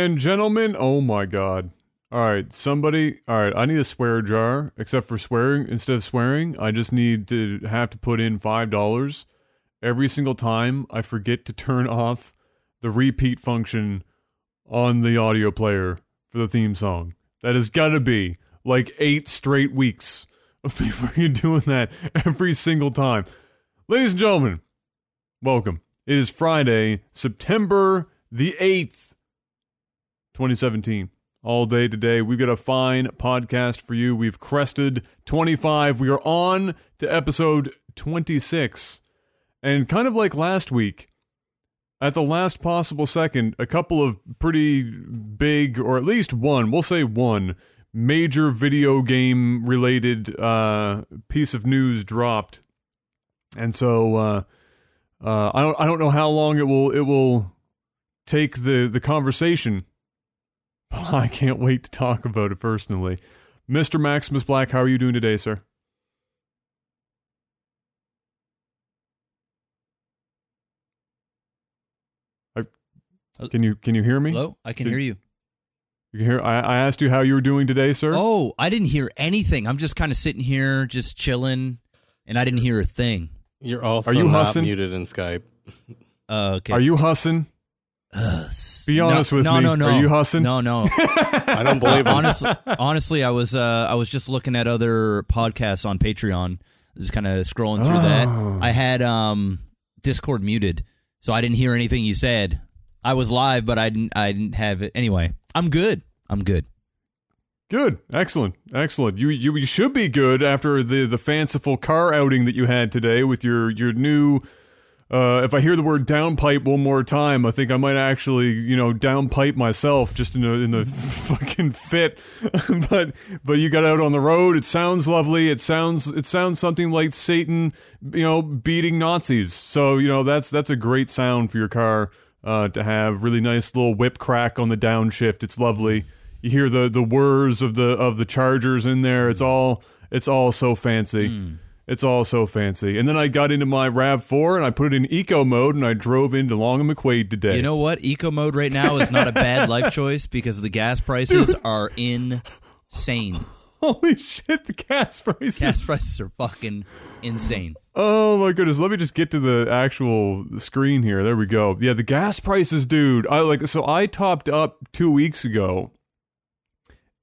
And gentlemen. Oh my god. All right, somebody. All right, I need a swear jar. Except for swearing, instead of swearing, I just need to have to put in five dollars every single time I forget to turn off the repeat function on the audio player for the theme song. That has got to be like eight straight weeks of before you doing that every single time. Ladies and gentlemen, welcome. It is Friday, September the 8th, 2017. All day today. We've got a fine podcast for you. We've crested 25. We are on to episode 26. And kind of like last week, at the last possible second, a couple of pretty big, or at least one, we'll say one, major video game related uh, piece of news dropped. And so uh, uh, I don't I don't know how long it will it will take the the conversation. But I can't wait to talk about it personally. Mr. Maximus Black, how are you doing today, sir? I, can you can you hear me? Hello, I can Did- hear you. You can hear. I, I asked you how you were doing today, sir. Oh, I didn't hear anything. I'm just kind of sitting here, just chilling, and I didn't hear a thing. You're also Are you not hussing? muted in Skype. Uh, okay. Are you hussing? Us. Be honest no, with no, me. No, no, Are you hussing? No, no. I don't believe him. honestly, honestly, I was uh, I was just looking at other podcasts on Patreon, just kind of scrolling through Oh. that. I had um Discord muted, so I didn't hear anything you said. I was live, but I didn't I didn't have it. Anyway, I'm good. I'm good. Good, excellent, excellent. You, you you should be good after the the fanciful car outing that you had today with your your new. Uh, if I hear the word downpipe one more time, I think I might actually, you know, downpipe myself just in the in the fucking fit. but but you got out on the road. It sounds lovely. It sounds it sounds something like Satan, you know, beating Nazis. So you know that's that's a great sound for your car uh, to have. Really nice little whip crack on the downshift. It's lovely. You hear the the whirs of the of the chargers in there. It's all it's all so fancy. It's all so fancy. And then I got into my Rav4 and I put it in eco mode and I drove into Long and McQuade today. You know what? Eco mode right now is not a bad life choice because the gas prices are insane. holy shit, the gas prices. Gas prices are fucking insane. Oh my goodness. Let me just get to the actual screen here. There we go. Yeah, the gas prices, dude. I like so I topped up 2 weeks ago.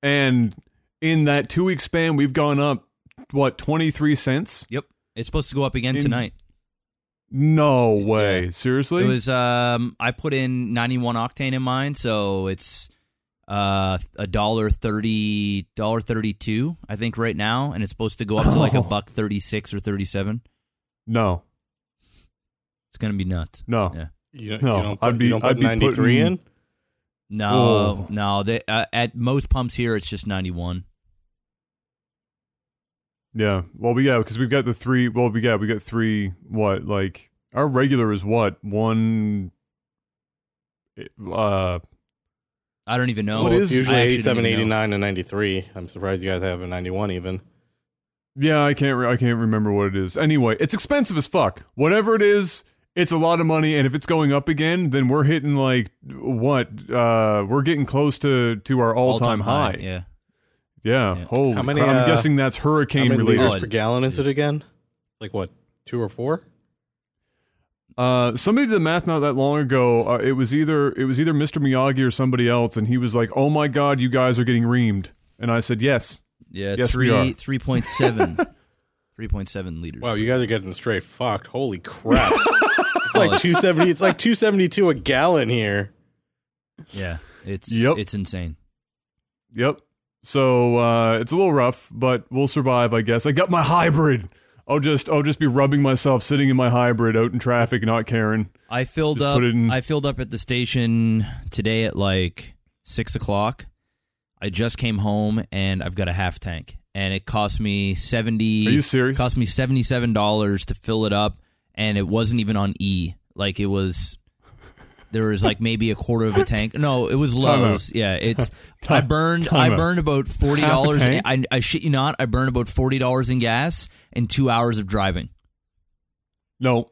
And in that 2 week span we've gone up what, 23 cents? Yep. It's supposed to go up again In- tonight. No way. Seriously? It was um I put in 91 octane in mine, so it's uh a dollar 30 dollar 32 I think right now and it's supposed to go up to like a buck 36 or 37. no. It's going to be nuts. No. Yeah. You, No, you don't I'd put, be- you don't put I'd be 93 putting- in? No, Oh. no, they uh, at most pumps here it's just 91. Yeah. Well, we yeah, because we've got the three. Well, we got we got three. What like our regular is what one. Uh, I don't even know. What well, is- it's usually I actually 87, 89, and 93. I'm surprised you guys have a 91 even. yeah, I can't. Re- I can't remember what it is. Anyway, it's expensive as fuck. Whatever it is, it's a lot of money. And if it's going up again, then we're hitting like what? Uh, we're getting close to to our all time high. Yeah. Yeah. Yeah. Holy. How many, crap. I'm uh, guessing that's How hurricane many related. liters per gallon is it again? Like what, two or four? Uh, somebody did the math not that long ago. Uh, it was either it was either Mr. Miyagi or somebody else, and he was like, "Oh my god, you guys are getting reamed," and I said, "Yes." Yeah, Yes, we three are. 3.7 3.7 liters. Wow, you guys are getting straight fucked. Holy crap. it's like it's- 270. It's like 272 a gallon here. Yeah. It's Yep. it's insane. Yep. So uh, it's a little rough, but we'll survive, I guess. I got my hybrid. I'll just I'll just be rubbing myself sitting in my hybrid out in traffic, not caring. I filled Just up. in- I filled up at the station today at like six o'clock. I just came home and I've got a half tank, and it cost me seventy. Are you serious? Cost me seventy seven dollars to fill it up, and it wasn't even on E. Like it was. There was like maybe a quarter of a tank. No, it was. Lowe's. Yeah, it's. I burned. I burned about forty dollars. I, I shit you not. I burned about forty dollars in gas and two hours of driving. No.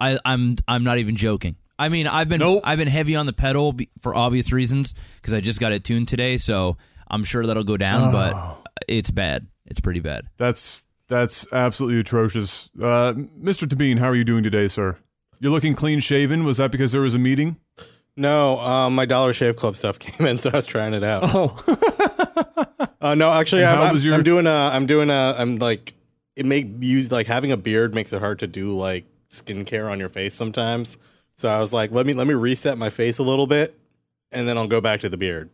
I, I'm I'm not even joking. I mean, I've been Nope. I've been heavy on the pedal for obvious reasons because I just got it tuned today, so I'm sure that'll go down. Oh. But it's bad. It's pretty bad. That's that's absolutely atrocious. Uh, Mr. Tabine, how are you doing today, sir? You're looking clean shaven. Was that because there was a meeting? No, um, my Dollar Shave Club stuff came in, so I was trying it out. Oh, Uh, no, actually, I'm, I'm, your- I'm doing a, I'm doing a, I'm like, it make use like having a beard makes it hard to do like skincare on your face sometimes. So I was like, let me let me reset my face a little bit, and then I'll go back to the beard.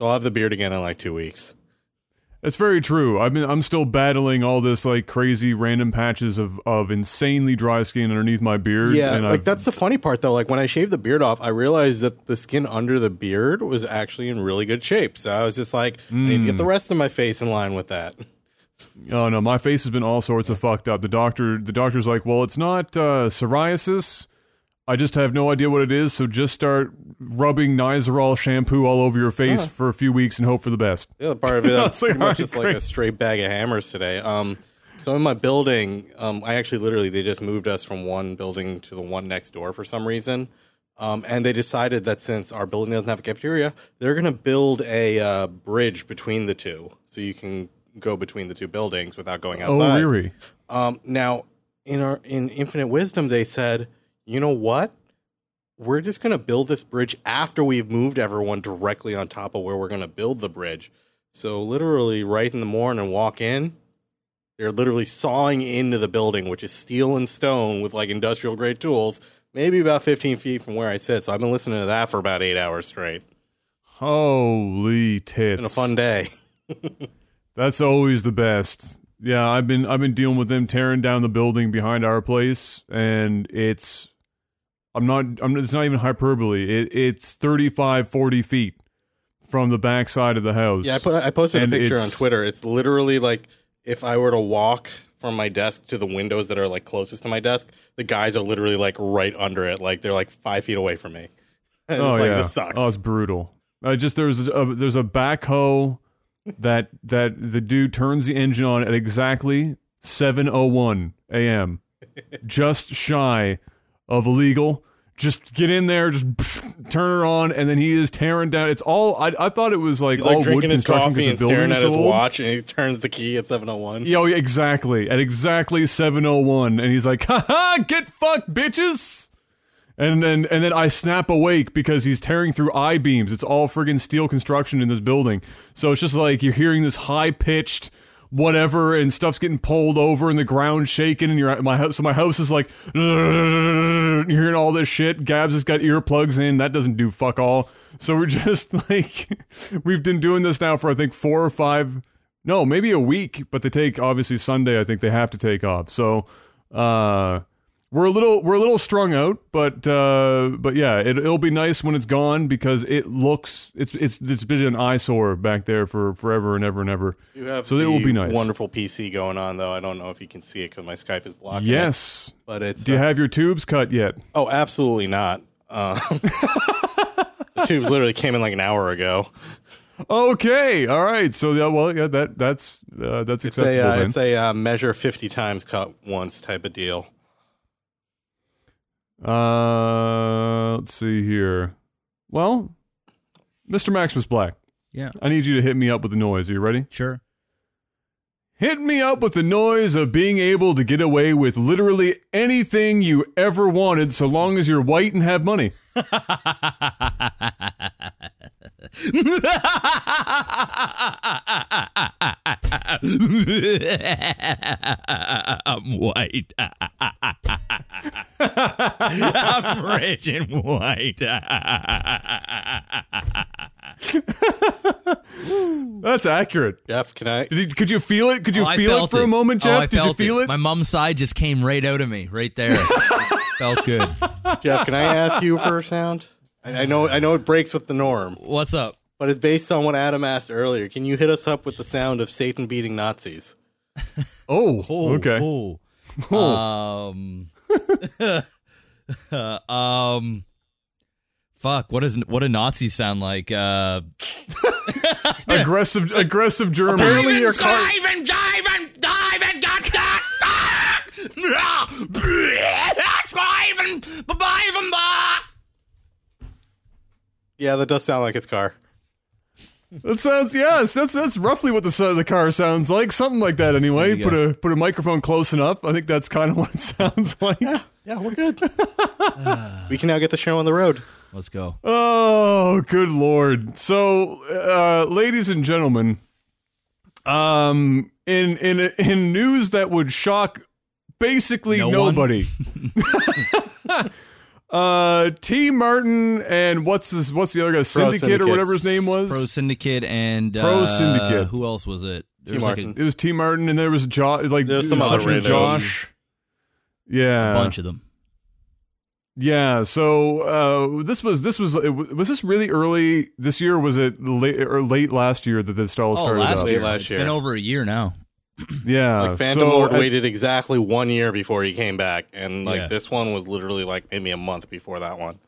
So I'll have the beard again in like two weeks. That's very true. I've been I'm still battling all this like crazy random patches of, of insanely dry skin underneath my beard. Yeah, and like I've- that's the funny part though. Like when I shaved the beard off, I realized that the skin under the beard was actually in really good shape. So I was just like, I need to get the rest of my face in line with that. Oh no, my face has been all sorts of fucked up. The doctor, the doctor's like, well, it's not uh, psoriasis. I just have no idea what it is. So just start rubbing Nizoral shampoo all over your face for a few weeks and hope for the best. The other part of it, I I'm was like, pretty much alright, just like a straight bag of hammers today. Um, so in my building, um, I actually literally they just moved us from one building to the one next door for some reason. Um, and they decided that since our building doesn't have a cafeteria, they're going to build a uh, bridge between the two, so you can go between the two buildings without going outside. Oh, outside. really? Um, now, in our in Infinite Wisdom, they said, you know what? We're just going to build this bridge after we've moved everyone directly on top of where we're going to build the bridge. So, literally, right in the morning, walk in. They're literally sawing into the building, which is steel and stone with like industrial grade tools, maybe about 15 feet from where I sit. So, I've been listening to that for about eight hours straight. Holy tits! Been a fun day. That's always the best. Yeah, I've been I've been dealing with them tearing down the building behind our place, and it's I'm not I'm it's not even hyperbole. It it's 35, 40 feet from the back side of the house. Yeah, I, put, I posted a picture on Twitter. It's literally like if I were to walk from my desk to the windows that are like closest to my desk, the guys are literally like right under it. Like they're like five feet away from me. And oh it's like, yeah, this sucks. oh it's brutal. I just there's a, there's a backhoe that that the dude turns the engine on at exactly 7:01 a.m. just shy of illegal. Just get in there, just turn it on, and then he is tearing down. It's all. I, I thought it was like He's all like wood drinking his construction coffee because the and building staring is at so his old. watch, and he turns the key at seven oh one. Yo, yeah, exactly. At exactly 701 and he's like, "Haha, get fucked, bitches." And then and then I snap awake because he's tearing through I-beams. It's all friggin' steel construction in this building. So it's just like you're hearing this high-pitched whatever and stuff's getting pulled over and the ground shaking and you're my house so my house is like you're hearing all this shit. Gabs has got earplugs in. That doesn't do fuck all. So we're just like we've been doing this now for I think 4 or 5 no, maybe a week, but they take obviously Sunday. I think they have to take off. So uh, we're a little we're a little strung out, but uh, but yeah, it, it'll be nice when it's gone because it looks it's it's it's been an eyesore back there for forever and ever and ever. You have So it will be nice. Wonderful PC going on though. I don't know if you can see it because my Skype is blocking. it, Yes. but it's Do you uh, have your tubes cut yet? oh, absolutely not. Um, the tubes literally came in like an hour ago. Okay. All right. So yeah, well, yeah, that that's uh, that's It's a uh, it's a uh, measure fifty times cut once type of deal. Uh, let's see here. Well, Mr. Maximus Black, Yeah, I need you to hit me up with the noise. Are you ready? sure. Hit me up with the noise of being able to get away with literally anything you ever wanted so long as you're white and have money. I'm white. I'm rich and white. That's accurate. Jeff, can I? Did you, could you feel it? Could you Oh, I feel it felt for a moment, Oh, Jeff? I Did you felt feel it? My mom's side just came right out of me, right there. felt good. Jeff, can I ask you for a sound? I, I know I know it breaks with the norm, What's up? but it's based on what Adam asked earlier. Can you hit us up with the sound of Satan beating Nazis? Oh, Oh, okay. oh. Um. um. Fuck. What does what do Nazis sound like? Uh. Aggressive, aggressive German. Apparently your car. Dive and dive and dive and got that. Dive and dive and dive and Yeah, that does sound like his car. That sounds yes. That's that's roughly what the so- the car sounds like. Something like that. Anyway, you put a put a microphone close enough. I think that's kind of what it sounds like. Yeah, yeah, we're good. we can now get the show on the road. Let's go. Oh, good lord. So, uh, ladies and gentlemen, um, in in in news that would shock basically No one? nobody. uh, T. Martin and what's this? What's the other guy? Syndicate, or whatever his name was. Pro Syndicate and Pro uh, Syndicate. Who else was it? There T. was like Martin. it was T. Martin, and there was Josh. Like There was some was other such a random- Josh. Yeah, a bunch of them. Yeah, so uh, this was this was was this really early this year? Or was it late or late last year that this all Oh, started? last up? Late year. last It's year. been over a year now. Yeah, Like Phantom so Lord at- waited exactly one year before he came back, and like Yeah. this one was literally like maybe a month before that one.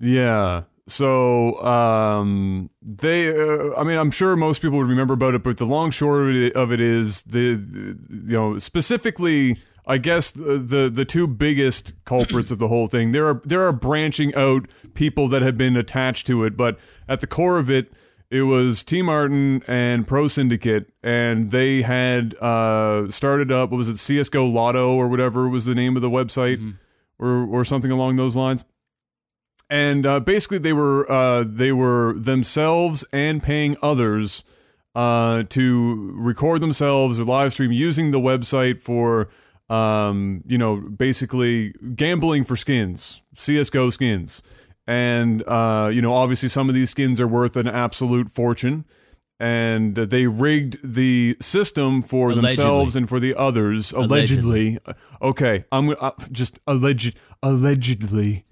Yeah, so um, they. Uh, I mean, I'm sure most people would remember about it, but the long short of it, of it is the, the you know specifically. I guess the, the the two biggest culprits of the whole thing. There are there are branching out people that have been attached to it, but at the core of it, it was T Martin and Pro Syndicate, and they had uh, started up. What was it? CS:GO Lotto or whatever was the name of the website, or or something along those lines. And uh, basically, they were uh, they were themselves and paying others uh, to record themselves or live stream using the website for um, you know basically gambling for skins, CS:GO skins, and uh, you know obviously some of these skins are worth an absolute fortune. And they rigged the system for Allegedly. themselves and for the others. Allegedly, okay. I'm uh, just alleged, allegedly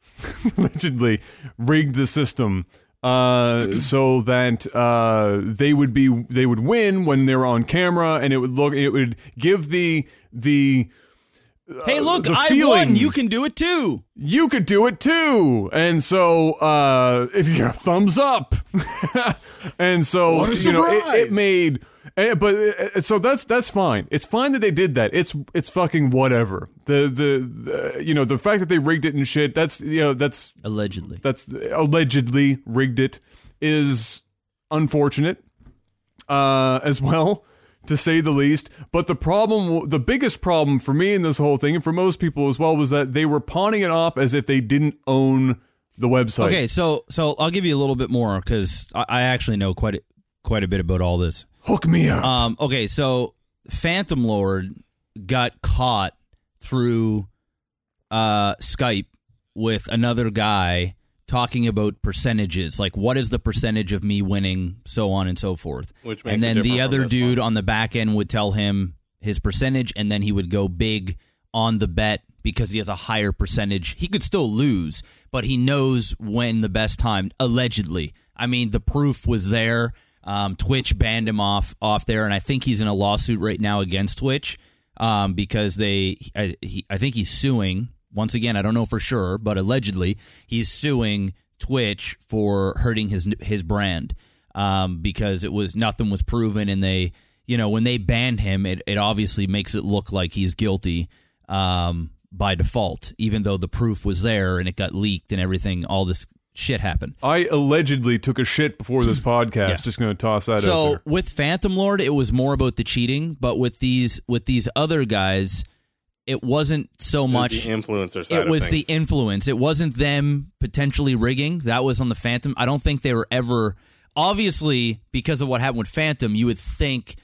allegedly rigged the system uh, so that uh, they would be they would win when they were on camera, and it would look it would give the the Hey, look, the I feeling- won. You can do it too. you could do it too. And so, uh, it's yeah, thumbs up. and so, you know, it, surprise. it made, eh, but uh, so that's that's fine. It's fine that they did that. It's it's fucking whatever. The, the the you know the fact that they rigged it and shit. That's you know that's Allegedly. that's allegedly rigged it is unfortunate uh, as well to say the least. But the problem the biggest problem for me in this whole thing and for most people as well was that they were pawning it off as if they didn't own the website. Okay, so so I'll give you a little bit more because I, I actually know quite a, quite a bit about all this. hook me up. Um, okay, so Phantom Lord got caught through uh, Skype with another guy talking about percentages, like what is the percentage of me winning, so on and so forth. Which makes and then the other dude one. on the back end would tell him his percentage, and then he would go big on the bet because he has a higher percentage. He could still lose, but he knows when the best time. Allegedly, I mean, the proof was there. Um, Twitch banned him off off there, and I think he's in a lawsuit right now against Twitch um, because they. I, he, I think he's suing. Once again, I don't know for sure, but allegedly he's suing Twitch for hurting his his brand um, because it was nothing was proven, and they, you know, when they banned him, it, it obviously makes it look like he's guilty um, by default, even though the proof was there and it got leaked and everything. All this shit happened. i allegedly took a shit before this podcast Yeah. just gonna toss that out So with Phantom Lord, it was more about the cheating, but with these with these other guys, it wasn't so It was much. the influencer side It was the influence. It wasn't them potentially rigging. That was on the Phantom. I don't think they were ever. Obviously, because of what happened with Phantom, you would think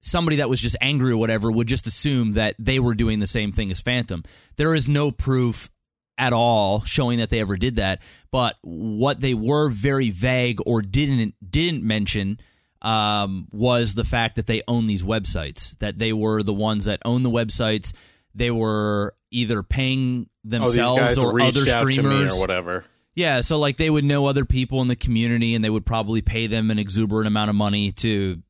somebody that was just angry or whatever would just assume that they were doing the same thing as Phantom. There is no proof at all showing that they ever did that. But what they were very vague or didn't didn't mention um, was the fact that they own these websites. That they were the ones that own the websites. They were either paying oh, themselves guys or other out to me streamers or whatever. yeah, so like they would know other people in the community and they would probably pay them an exuberant amount of money to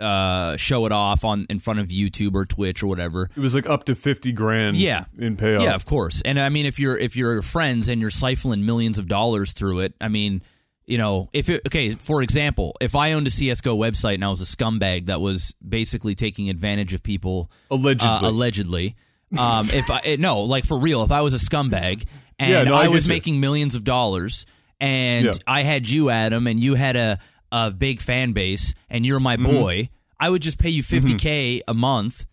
uh show it off on in front of YouTube or Twitch or whatever. it was like up to 50 grand Yeah. in payoff Yeah, of course. And I mean if you're if you're friends and you're siphoning millions of dollars through it, I mean, you know, if it okay, for example, if I owned a CS:GO website and I was a scumbag that was basically taking advantage of people allegedly uh, allegedly. Um, if I eh, no, like for real, if I was a scumbag and Yeah, no, I I, was you. making millions of dollars and Yeah. I had you, Adam, and you had a a big fan base, and you're my Mm-hmm. boy, I would just pay you 50k a month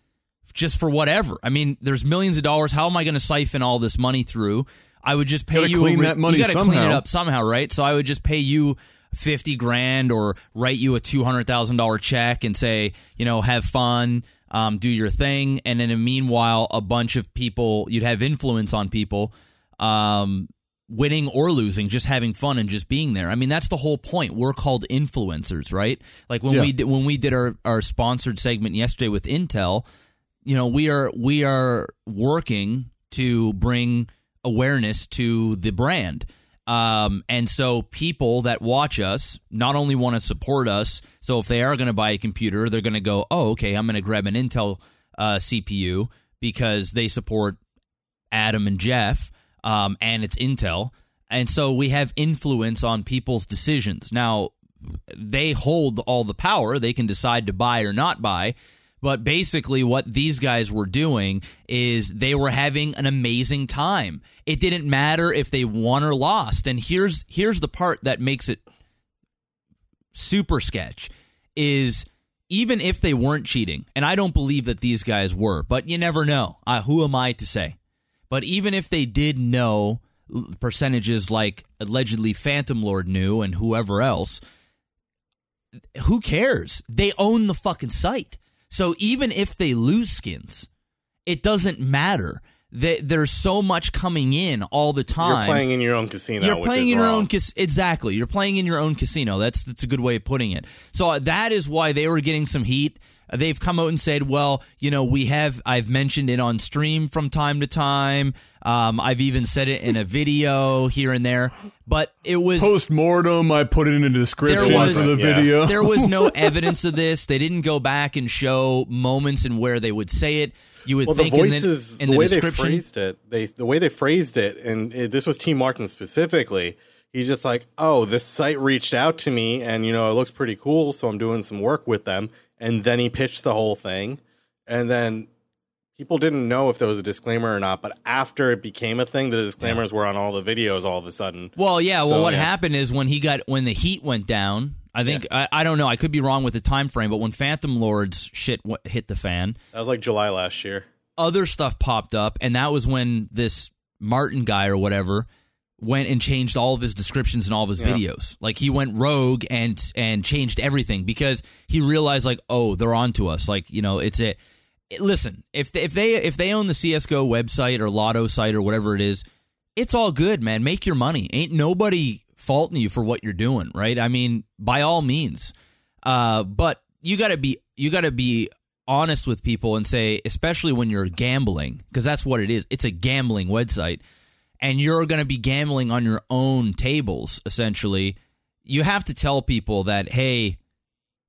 just for whatever. I mean, there's millions of dollars. How am I going to siphon all this money through? I would just pay Gotta you. a clean re- that money you gotta clean it up somehow, right? So I would just pay you fifty grand or write you a two hundred thousand dollar check and say, you know, have fun, um, do your thing, and then in the meanwhile, a bunch of people, you'd have influence on people, um, winning or losing, just having fun and just being there. I mean, that's the whole point. We're called influencers, right? Like when Yeah. we did, when we did our our sponsored segment yesterday with Intel, you know, we are we are working to bring awareness to the brand. Um, and so people that watch us not only want to support us, so if they are going to buy a computer, they're going to go, oh, okay, I'm going to grab an Intel uh, CPU because they support Adam and Jeff, um, and it's Intel. And so we have influence on people's decisions. Now, they hold all the power. They can decide to buy or not buy. But basically, what these guys were doing is they were having an amazing time. It didn't matter if they won or lost. And here's here's the part that makes it super sketch is even if they weren't cheating, and I don't believe that these guys were, but you never know. Uh, who am I to say? But even if they did know percentages like allegedly Phantom Lord knew and whoever else, who cares? They own the fucking site. So even if they lose skins, it doesn't matter. They, there's so much coming in all the time. You're playing in your own casino. You're playing in your wrong. own cas- exactly. You're playing in your own casino. That's that's a good way of putting it. So uh, that is why they were getting some heat. They've come out and said, "Well, you know, we have. I've mentioned it on stream from time to time. Um, I've even said it in a video here and there, but it was Post mortem, I put it in a description was- for the Yeah. video. there was no evidence of this. They didn't go back and show moments and where they would say it. You would Well, the think in the, in the, the, way they description. phrased it, they the way they phrased it, and it, this was T. Martin specifically. He's just like, "Oh, this site reached out to me, and you know, it looks pretty cool, so I'm doing some work with them." And then he pitched the whole thing, and then people didn't know if there was a disclaimer or not. But after it became a thing, the disclaimers were on all the videos all of a sudden. Well, yeah. Well, what yeah. happened is when he got when the heat went down. I think I, I don't know. I could be wrong with the time frame, but when Phantom Lord's shit w- hit the fan, That was like July last year. other stuff popped up, and that was when this Martin guy or whatever went and changed all of his descriptions and all of his Yeah. videos. Like he went rogue and and changed everything because he realized like, oh, they're onto us. Like you know, it's it. it- Listen, if they, if they if they own the CS:GO website or Lotto site or whatever it is, it's all good, man. Make your money. Ain't nobody faulting you for what you're doing, right? I mean, by all means. Uh, but you got to be you got to be honest with people and say, especially when you're gambling, because that's what it is. It's a gambling website, and you're going to be gambling on your own tables. Essentially, you have to tell people that, hey,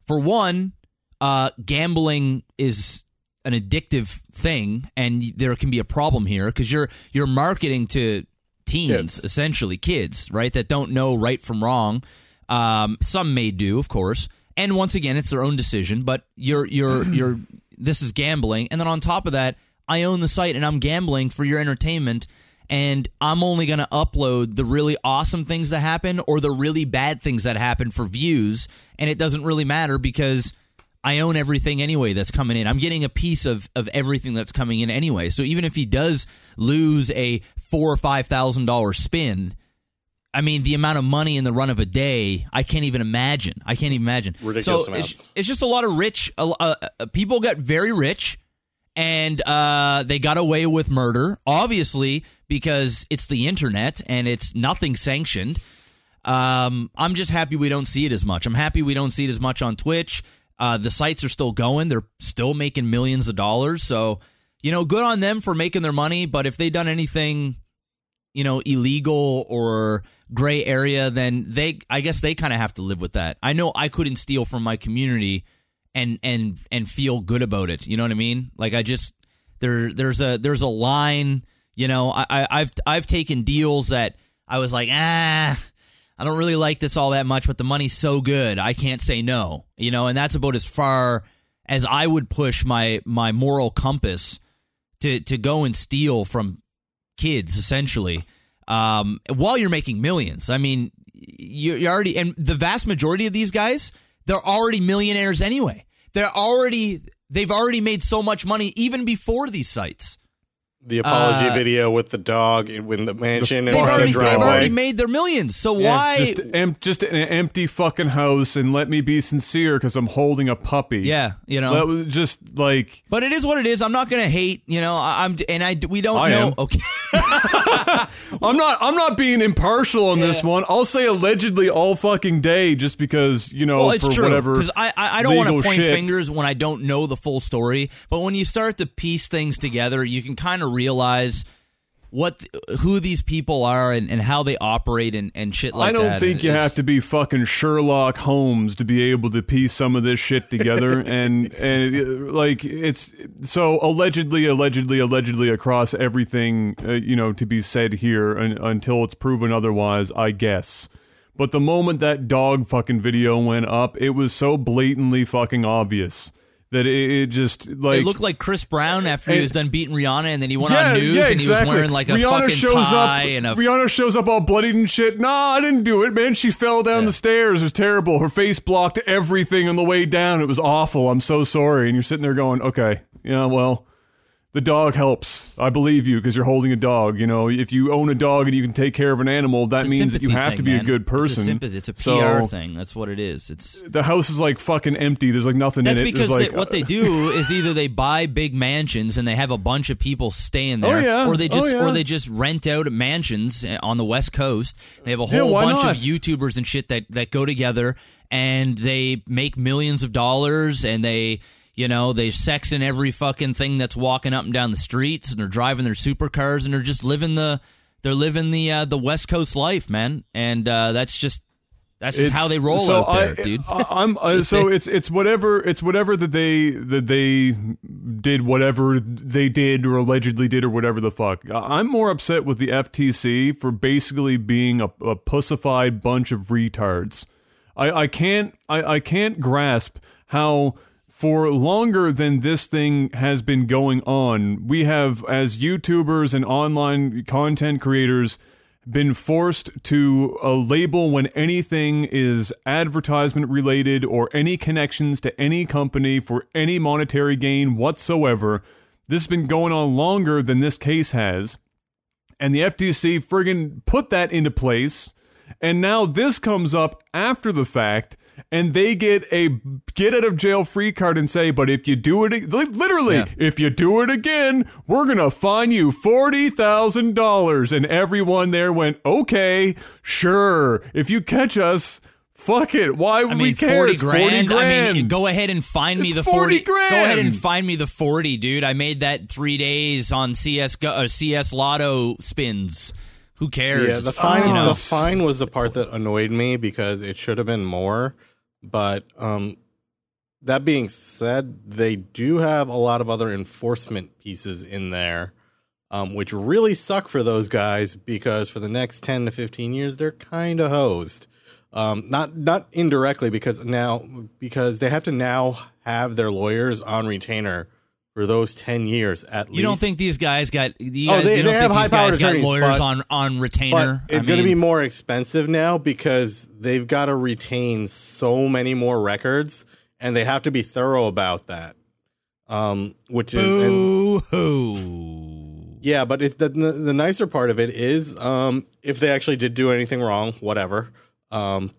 for one, uh, gambling is an addictive thing, and there can be a problem here because you're you're marketing to teens, Kids. essentially kids, right, that don't know right from wrong. Um, some may do, of course, and once again, it's their own decision. But you're you're you're this is gambling, and then on top of that, I own the site and I'm gambling for your entertainment. And I'm only going to upload the really awesome things that happen or the really bad things that happen for views. And it doesn't really matter because I own everything anyway that's coming in. I'm getting a piece of, of everything that's coming in anyway. So even if he does lose a four or five thousand dollar spin, I mean the amount of money in the run of a day, I can't even imagine. I can't even imagine. Ridiculous so amounts. it's, it's just a lot of rich. Uh, uh, uh, people got very rich, and uh, they got away with murder, obviously because it's the internet and it's nothing sanctioned. Um, I'm just happy we don't see it as much. I'm happy we don't see it as much on Twitch. Uh, the sites are still going. They're still making millions of dollars. So, you know, good on them for making their money. But if they done anything, you know, illegal or gray area, then they, I guess they kind of have to live with that. I know I couldn't steal from my community and and and feel good about it. You know what I mean? Like I just there there's a there's a line. You know, I, I I've I've taken deals that I was like ah. I don't really like this all that much, but the money's so good, I can't say no. You know, and that's about as far as I would push my my moral compass to to go and steal from kids, essentially. Um, while you're making millions, I mean, you you already and the vast majority of these guys, they're already millionaires anyway. They're already they've already made so much money even before these sites. The apology Uh, video with the dog in the mansion They've and the already, they've already made their millions. So why? Just em- just an empty fucking house, and let me be sincere because I'm holding a puppy. yeah, you know. that was just like But it is what it is. I'm not gonna hate. You know, I, I'm and I we don't I know. am. Okay, I'm not I'm not being impartial on this one. I'll say allegedly all fucking day just because you know well, it's for true whatever. because I I, I don't want to point shit. fingers when I don't know the full story. But when you start to piece things together, you can kind of realize what who these people are and, and how they operate and, and shit like that. I don't that. think And you have to be fucking Sherlock Holmes to be able to piece some of this shit together, and and uh, like it's so allegedly, allegedly, allegedly across everything, uh, you know, to be said here un, until it's proven otherwise, I guess. But the moment that dog fucking video went up, it was so blatantly fucking obvious that it, it just like It looked like Chris Brown after he was done beating Rihanna, and then he went on news and he was wearing like a Rihanna fucking shows tie up, and a Rihanna shows up all bloodied and shit. Nah, I didn't do it, man. She fell down the stairs. It was terrible. Her face blocked everything on the way down. It was awful. I'm so sorry. And you're sitting there going, okay, yeah, well, the dog helps. I believe you because you're holding a dog. You know, if you own a dog and you can take care of an animal, that means that you have thing, to be a man. good It's a person. sympathy. It's a PR So, thing. That's what it is. It's The house is like fucking empty. There's like nothing That's in it. because There's they, what they do is either they buy big mansions and they have a bunch of people staying there, Oh, yeah. or they Oh, just yeah. or they just rent out mansions eh, on the West Coast. They have a whole why bunch not? of YouTubers and shit that that go together and they make millions of dollars and they. You know, they sex in every fucking thing that's walking up and down the streets, and they're driving their supercars, and they're just living the, they're living the uh, the West Coast life, man. And uh, that's just that's just how they roll so out there, I, dude. I, am uh, so it's it's whatever it's whatever that they that they did whatever they did or allegedly did or whatever the fuck. I'm more upset with the FTC for basically being a, a pussified bunch of retards. I, I can't I, I can't grasp how for longer than this thing has been going on, we have as YouTubers and online content creators been forced to uh, label when anything is advertisement related or any connections to any company for any monetary gain whatsoever. This has been going on longer than this case has. And the FTC friggin' put that into place. And now this comes up after the fact, and they get a get out of jail free card and say, but if you do it, literally, Yeah. if you do it again, we're gonna fine you forty thousand dollars. And everyone there went, okay, sure. If you catch us, fuck it. Why would I we care? forty It's grand. forty grand. I mean, go ahead and find me the 40 forty. Go ahead and find me the forty, dude. I made that three days on CS Go, uh, CS Lotto spins. Who cares? Yeah, the fine. You know, The fine was the part that annoyed me because it should have been more. But um, that being said, they do have a lot of other enforcement pieces in there, um, which really suck for those guys because for the next ten to fifteen years, they're kind of hosed. Um, not not indirectly because now because they have to now have their lawyers on retainer for those ten years at least. you don't think these guys got? You Oh, they- you don't they have guys got attorneys, lawyers but- on on retainer? it's going to be more expensive now because they've got to retain so many more records, and they have to be thorough about that. Um, which is and, yeah, but it, the the nicer part of it is, um, if they actually did do anything wrong, whatever, um,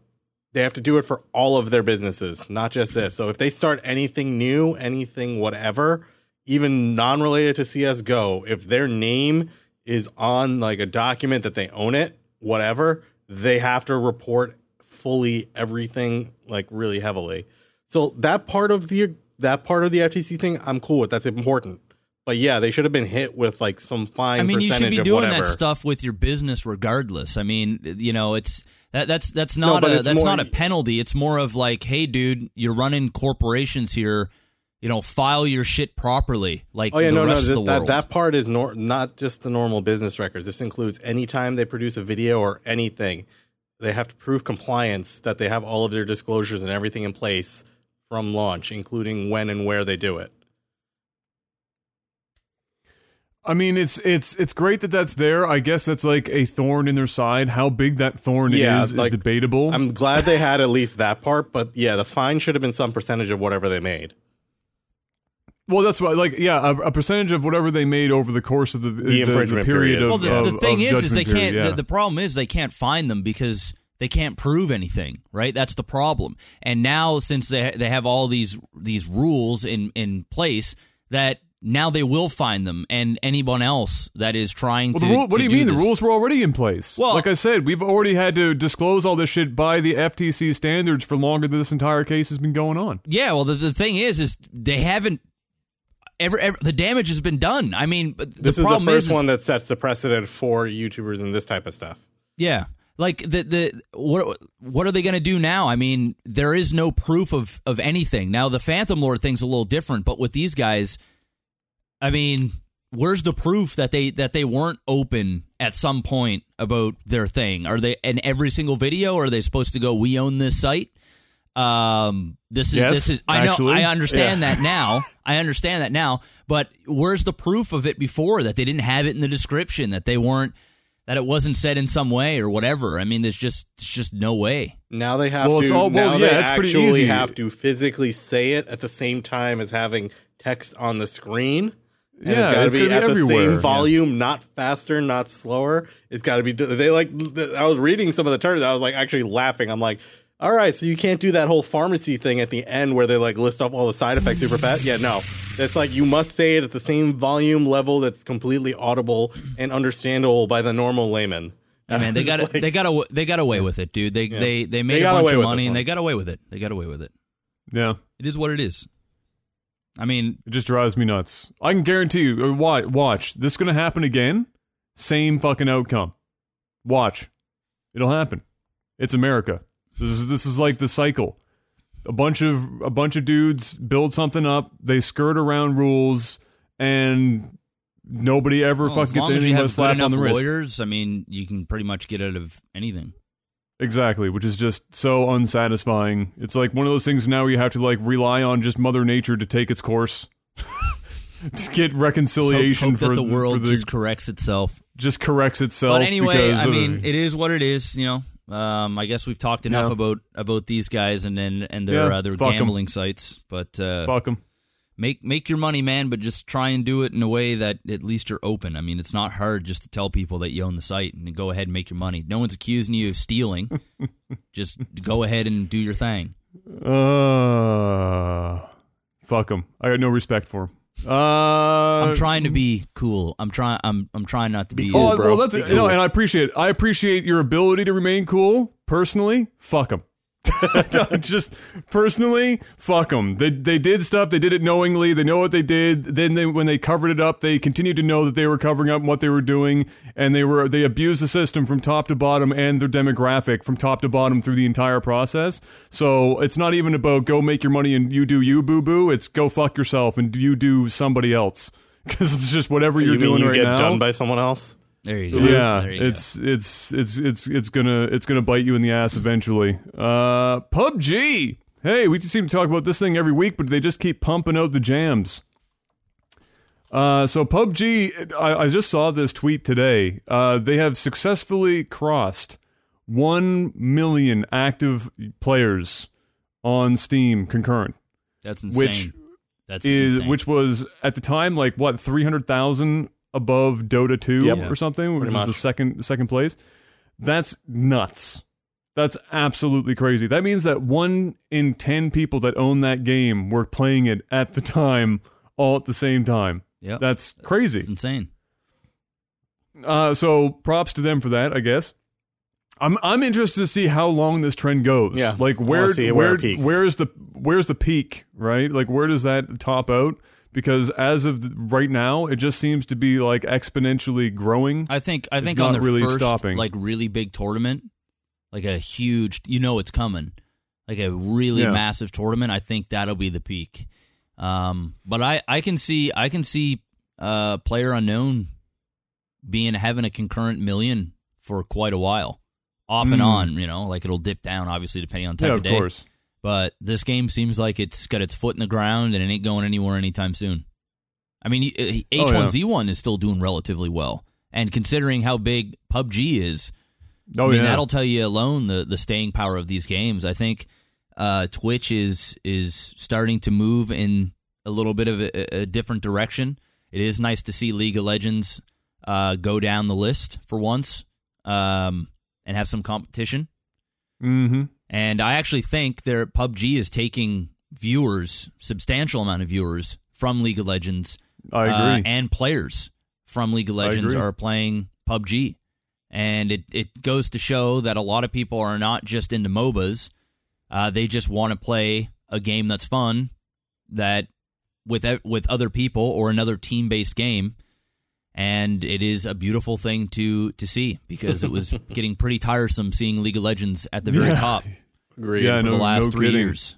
they have to do it for all of their businesses, not just this. So if they start anything new, anything whatever, even non-related to CS:GO, if their name is on like a document that they own it, whatever, they have to report fully everything like really heavily. So that part of the that part of the FTC thing, I'm cool with. That's important. But yeah, they should have been hit with like some fine I mean, you should be doing whatever. that stuff with your business regardless. I mean, you know, it's that that's that's not but a that's more- not a penalty. It's more of like, hey, dude, you're running corporations here. You know, file your shit properly, like Oh yeah, the no, no, rest of the that, that world. that part is nor- not just the normal business records. This includes any time they produce a video or anything, they have to prove compliance that they have all of their disclosures and everything in place from launch, including when and where they do it. I mean, it's it's it's great that that's there. I guess that's like a thorn in their side. How big that thorn Yeah, is like, is debatable. I'm glad they had at least that part, but yeah, the fine should have been some percentage of whatever they made. Well, that's what like yeah, a, a percentage of whatever they made over the course of the the, infringement period. period. Of, Well, the, of- the thing is, is they judgment can't. yeah. the, the problem is they can't find them because they can't prove anything, right? That's the problem. And now, since they they have all these these rules in in place, that now they will find them, and anyone else that is trying Well, to. the rule, what to do you mean? this. The rules were already in place. Well- like I said, we've already had to disclose all this shit by the FTC standards for longer than this entire case has been going on. Yeah, well, the, the thing is, is they haven't. Ever, ever, the damage has been done. I mean, the This is the first is, one that sets the precedent for YouTubers and this type of stuff. Yeah. Like the the what what are they going to do now? I mean, there is no proof of of anything. Now the Phantom Lord thing's a little different, but with these guys, I mean, where's the proof that they that they weren't open at some point about their thing? Are they in every single video? Or are they supposed to go? We own this site. Um, this is Yes, this is. I know. actually. I understand that now. I understand that now. But where's the proof of it before that they didn't have it in the description? That they weren't. That it wasn't said in some way or whatever. I mean, there's just there's just no way. Now they have Well, to. it's all- well, now yeah, they it's pretty easy. have to physically say it at the same time as having text on the screen. And Yeah, it's got to be be at the everywhere. same Yeah. volume, not faster, not slower. It's got to be. They like. I was reading some of the terms. I was like actually laughing. I'm like, all right, so you can't do that whole pharmacy thing at the end where they like list off all the side effects super fast. Yeah, no, it's like you must say it at the same volume level that's completely audible and understandable by the normal layman. I mean, they got like- they got aw- they got away with it, dude. They they they made They a bunch away of money and they got away with it. They got away with it. Yeah, It is what it is. I mean, it just drives me nuts. I can guarantee you. uh, Watch, watch. This is gonna happen again. Same fucking outcome. Watch. It'll happen. It's America. This is this is like the cycle. A bunch of a bunch of dudes build something up. They skirt around rules, and nobody ever well, fucking gets long as you anything but a slap on the wrist. lawyers, I mean, you can pretty much get out of anything. Exactly, which is just so unsatisfying. It's like one of those things now you have to like rely on just Mother Nature to take its course. to get reconciliation hope, hope for the world for the- just corrects itself. just corrects itself. But anyway, because I mean, it is what it is. You know, um, I guess we've talked enough Yeah. about about these guys and and, and their Yeah, uh, their fuck 'em. gambling sites. But uh, fuck them. make make your money, man. But just try and do it in a way that at least you're open. I mean, it's not hard just to tell people that you own the site and go ahead and make your money. No one's accusing you of stealing. just go ahead and do your thing. Uh, fuck them. I got no respect for them. Uh, I'm trying to be cool. I'm trying. I'm I'm trying not to be. cool, Oh, bro. well, that's Be you know, and I appreciate. I appreciate your ability to remain cool. Personally, fuck them. just personally, fuck them. They they did stuff. They did it knowingly. They know what they did. Then they when they covered it up, they continued to know that they were covering up what they were doing, and they were they abused the system from top to bottom and their demographic from top to bottom through the entire process. So it's not even about go make your money and you do you boo boo. It's go fuck yourself and you do somebody else because it's just whatever you're you mean doing you right get now. done by someone else? There you go. Yeah, you it's it's it's it's it's gonna it's gonna bite you in the ass eventually. Uh, PUBG. Hey, we just seem to talk about this thing every week, but they just keep pumping out the jams. Uh, so PUBG, I, I just saw this tweet today. Uh, they have successfully crossed one million active players on Steam concurrent. That's insane. which That's is insane. which was at the time like what three hundred thousand above Dota two Yep. or something, which Pretty was the second second place. That's nuts. That's absolutely crazy. That means that one in ten people that own that game were playing it at the time, all at the same time. Yep. That's crazy. It's insane. Uh, so props to them for that, I guess. I'm I'm interested to see how long this trend goes. Yeah, like where where where where's the where's the peak, right? Like where does that top out? Because as of right now, it just seems to be like exponentially growing. I think I think on the really first stopping. like really big tournament, like a huge, you know, it's coming, like a really Yeah. massive tournament. I think that'll be the peak. Um, but I I can see I can see uh player unknown being having a concurrent million for quite a while, off and Mm. on. You know, like it'll dip down obviously depending on time yeah, of of day. course. But this game seems like it's got its foot in the ground and it ain't going anywhere anytime soon. I mean, H1Z1 is still doing relatively well, and considering how big PUBG is, Oh I mean, yeah, that'll tell you alone the the staying power of these games. I think uh, Twitch is is starting to move in a little bit of a, a different direction. It is nice to see League of Legends uh, go down the list for once um, and have some competition. mm-hmm. And I actually think their PUBG is taking viewers, substantial amount of viewers from League of Legends I agree. uh, and players from League of Legends are playing PUBG. And it, it goes to show that a lot of people are not just into MOBAs. Uh, they just want to play a game that's fun, that with with other people or another team based game. And it is a beautiful thing to to see because it was getting pretty tiresome seeing League of Legends at the very Yeah. top Agreed. Yeah, for no- the last no three kidding. years.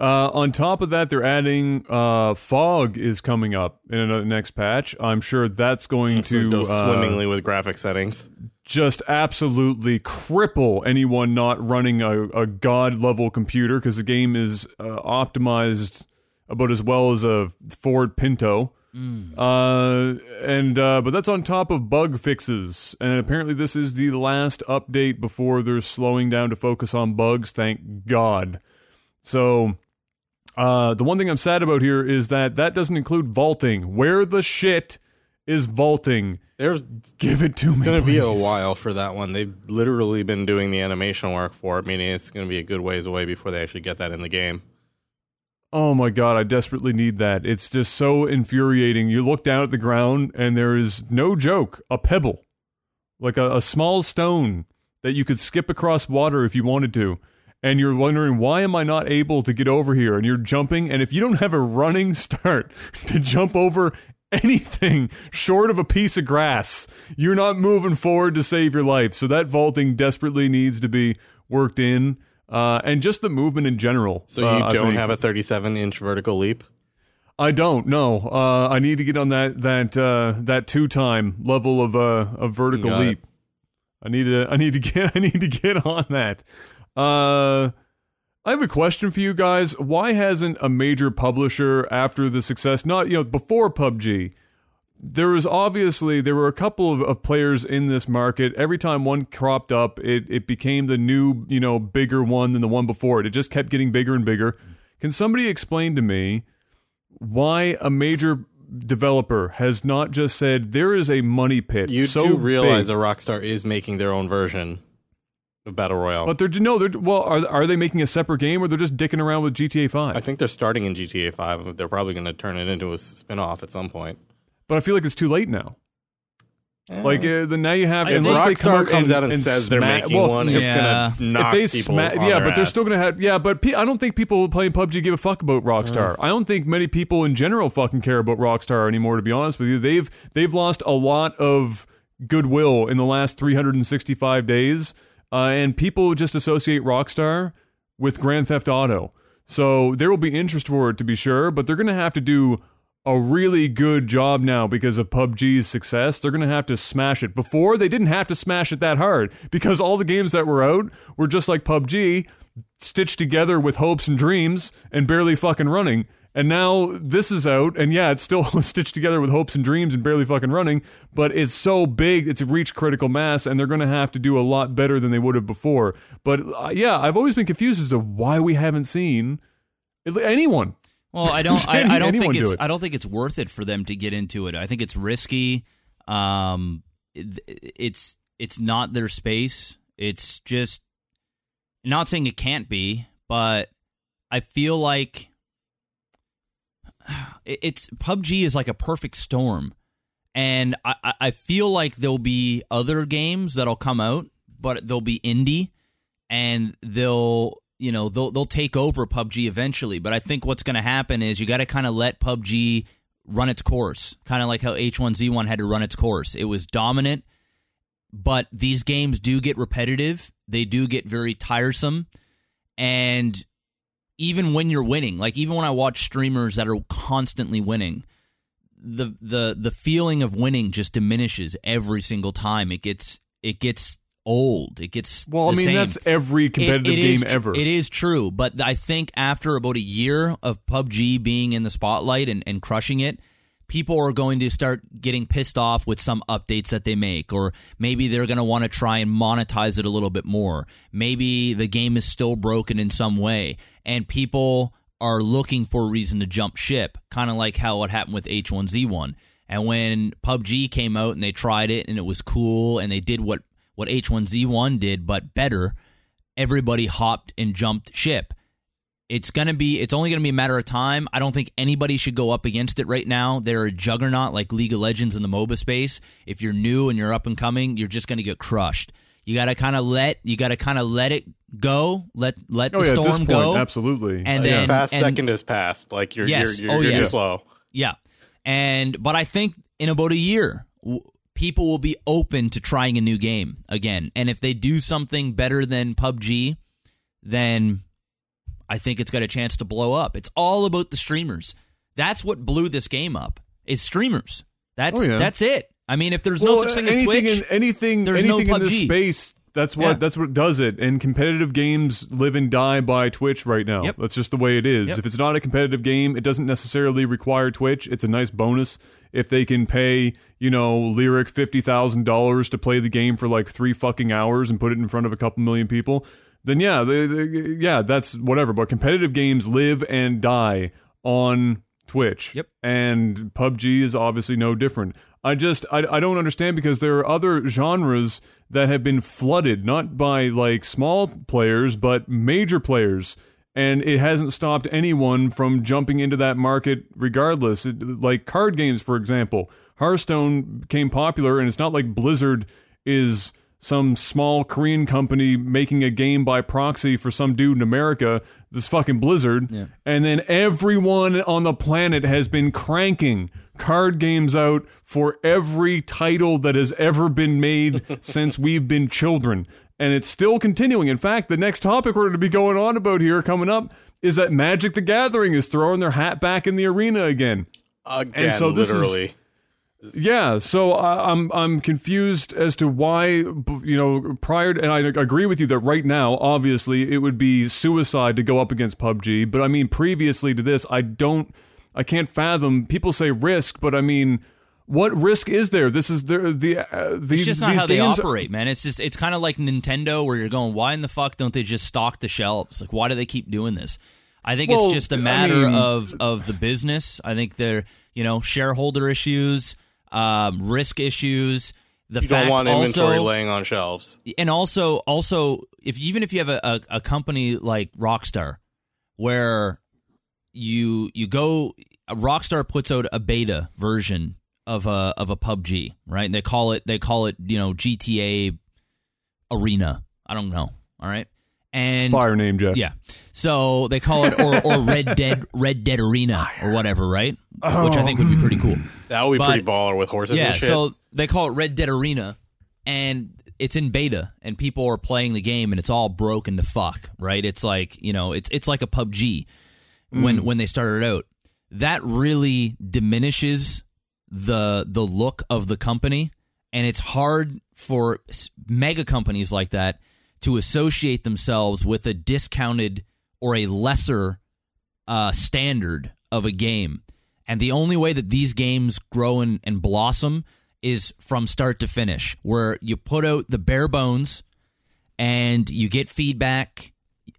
Uh, on top of that, they're adding uh, fog is coming up in the next patch. I'm sure that's going So to goes uh, swimmingly with graphic settings. just absolutely cripple anyone not running a, a god level computer because the game is uh, optimized about as well as a Ford Pinto. Uh, and uh, but that's on top of bug fixes, and apparently this is the last update before they're slowing down to focus on bugs. Thank God. So, uh, the one thing I'm sad about here is that that doesn't include vaulting. Where the shit is vaulting? There's Give it to me. It's going to be a while for that one. They've literally been doing the animation work for it, meaning it's going to be a good ways away before they actually get that in the game. Oh my god, I desperately need that. It's just so infuriating. You look down at the ground and there is no joke, a pebble, like a, a small stone that you could skip across water if you wanted to. And you're wondering, why am I not able to get over here? And you're jumping, and if you don't have a running start to jump over anything short of a piece of grass, you're not moving forward to save your life. So that vaulting desperately needs to be worked in. Uh, and just the movement in general. So you uh, don't have a 37 inch vertical leap? I don't. No, uh, I need to get on that that uh, that two time level of uh, of vertical Got it. leap. I need to. I need to get. I need to get on that. Uh, I have a question for you guys. Why hasn't a major publisher, after the success, not you know before PUBG, there was obviously there were a couple of, of players in this market. Every time one cropped up, it it became the new you know bigger one than the one before it. It just kept getting bigger and bigger. Can somebody explain to me why a major developer has not just said there is a money pit? You so do realize big, that Rockstar is making their own version of Battle Royale. but they're no, they're well. Are are they making a separate game or they're just dicking around with GTA Five? I think they're starting in GTA 5. They're probably going to turn it into a spin off at some point. But I feel like it's too late now. Like uh, the now you have if unless they come Rockstar out comes out and, says they're sma- making well, one, yeah. it's going to knock if they people sma- on yeah, their but they're still gonna have yeah, but pe- I don't think people playing PUBG give a fuck about Rockstar. I don't think many people in general fucking care about Rockstar anymore. To be honest with you, they've they've lost a lot of goodwill in the last 365 days, uh, and people just associate Rockstar with Grand Theft Auto. So there will be interest for it to be sure, but they're gonna have to do a really good job now because of PUBG's success. They're going to have to smash it. Before, they didn't have to smash it that hard because all the games that were out were just like PUBG, stitched together with hopes and dreams and barely fucking running. And now this is out, and yeah, it's still stitched together with hopes and dreams and barely fucking running, but it's so big, it's reached critical mass, and they're going to have to do a lot better than they would have before. But uh, yeah, I've always been confused as to why we haven't seen anyone. Well, I don't. I, I don't think do it's. it. I don't think it's worth it for them to get into it. I think it's risky. Um, it- it's it's not their space. It's just not saying it can't be, but I feel like it- it's PUBG is like a perfect storm, and I- I feel like there'll be other games that'll come out, but they'll be indie, and they'll you know they'll they'll take over PUBG eventually. But I think what's going to happen is you got to kind of let PUBG run its course, kind of like how H1Z1 had to run its course. It was dominant, but these games do get repetitive. They do get very tiresome, and even when you're winning, like even when I watch streamers that are constantly winning, the the the feeling of winning just diminishes every single time. It gets it gets old. It gets Well, I mean, same. that's every It- competitive game tr- ever. It is true, but I think after about a year of PUBG being in the spotlight and, and crushing it, people are going to start getting pissed off with some updates that they make, or maybe they're going to want to try and monetize it a little bit more. Maybe the game is still broken in some way, and people are looking for a reason to jump ship, kind of like how what happened with H1Z1. And when PUBG came out and they tried it and it was cool and they did what what H1Z1 did but better, everybody hopped and jumped ship. It's gonna be. It's only gonna be a matter of time. I don't think anybody should go up against it right now. They're a juggernaut like League of Legends in the MOBA space. If you're new and you're up and coming, you're just gonna get crushed. You gotta kind of let. You gotta kind of let it go. Let let Oh the yeah, at this storm point, go. absolutely. And Yeah, then fast and- second has passed. Like you're Yes. you're you're, Oh, you're yes. slow. Yeah. And but I think in about a year w- people will be open to trying a new game again. And if they do something better than PUBG, then I think it's got a chance to blow up. It's all about the streamers. That's what blew this game up. Is streamers. That's Oh, yeah. that's it. I mean, if there's no such thing as Twitch, in anything there's no anything in this space. That's what Yeah. that's what does it. And competitive games live and die by Twitch right now. Yep. That's just the way it is. Yep. If it's not a competitive game, it doesn't necessarily require Twitch. It's a nice bonus if they can pay you know Lirik fifty thousand dollars to play the game for like three fucking hours and put it in front of a couple million people. Then yeah, they, they, yeah, that's whatever. But competitive games live and die on Twitch. Yep. And PUBG is obviously no different. I just I, I don't understand because there are other genres that have been flooded not by like small players but major players and it hasn't stopped anyone from jumping into that market regardless. It, like card games for example. Hearthstone became popular and it's not like Blizzard is some small Korean company making a game by proxy for some dude in America, this fucking Blizzard, and then everyone on the planet has been cranking card games out for every title that has ever been made since we've been children. And it's still continuing. In fact, the next topic we're going to be going on about here coming up is that Magic the Gathering is throwing their hat back in the arena again. Again, so this is- literally. Yeah, so I, I'm I'm confused as to why you know prior to, and I agree with you that right now obviously it would be suicide to go up against PUBG, but I mean previously to this I don't I can't fathom people say risk, but I mean what risk is there? This is the the uh, these it's just not these how they operate, man. It's just it's kind of like Nintendo, where you're going, why in the fuck don't they just stock the shelves? Like, why do they keep doing this? I think Well, it's just a matter mean- of of the business. I think they're you know shareholder issues, um, risk issues. The You fact don't want inventory also, laying on shelves. and also also if even if you have a, a, a company like Rockstar where you you go Rockstar puts out a beta version of a of a PUBG, right? And they call it they call it, you know, GTA Arena. I don't know. All right. And fire name, Jeff. yeah. So they call it or, or Red Dead Red Dead Arena or whatever, right? Oh. Which I think would be pretty cool. That would be But- pretty baller with horses Yeah, and shit. so they call it Red Dead Arena, and it's in beta, and people are playing the game, and it's all broken to fuck, right? It's like you know, it's it's like a PUBG when when they started out. That really diminishes the the look of the company, and it's hard for mega companies like that to associate themselves with a discounted or a lesser uh, standard of a game. And the only way that these games grow and, and blossom is from start to finish, where you put out the bare bones and you get feedback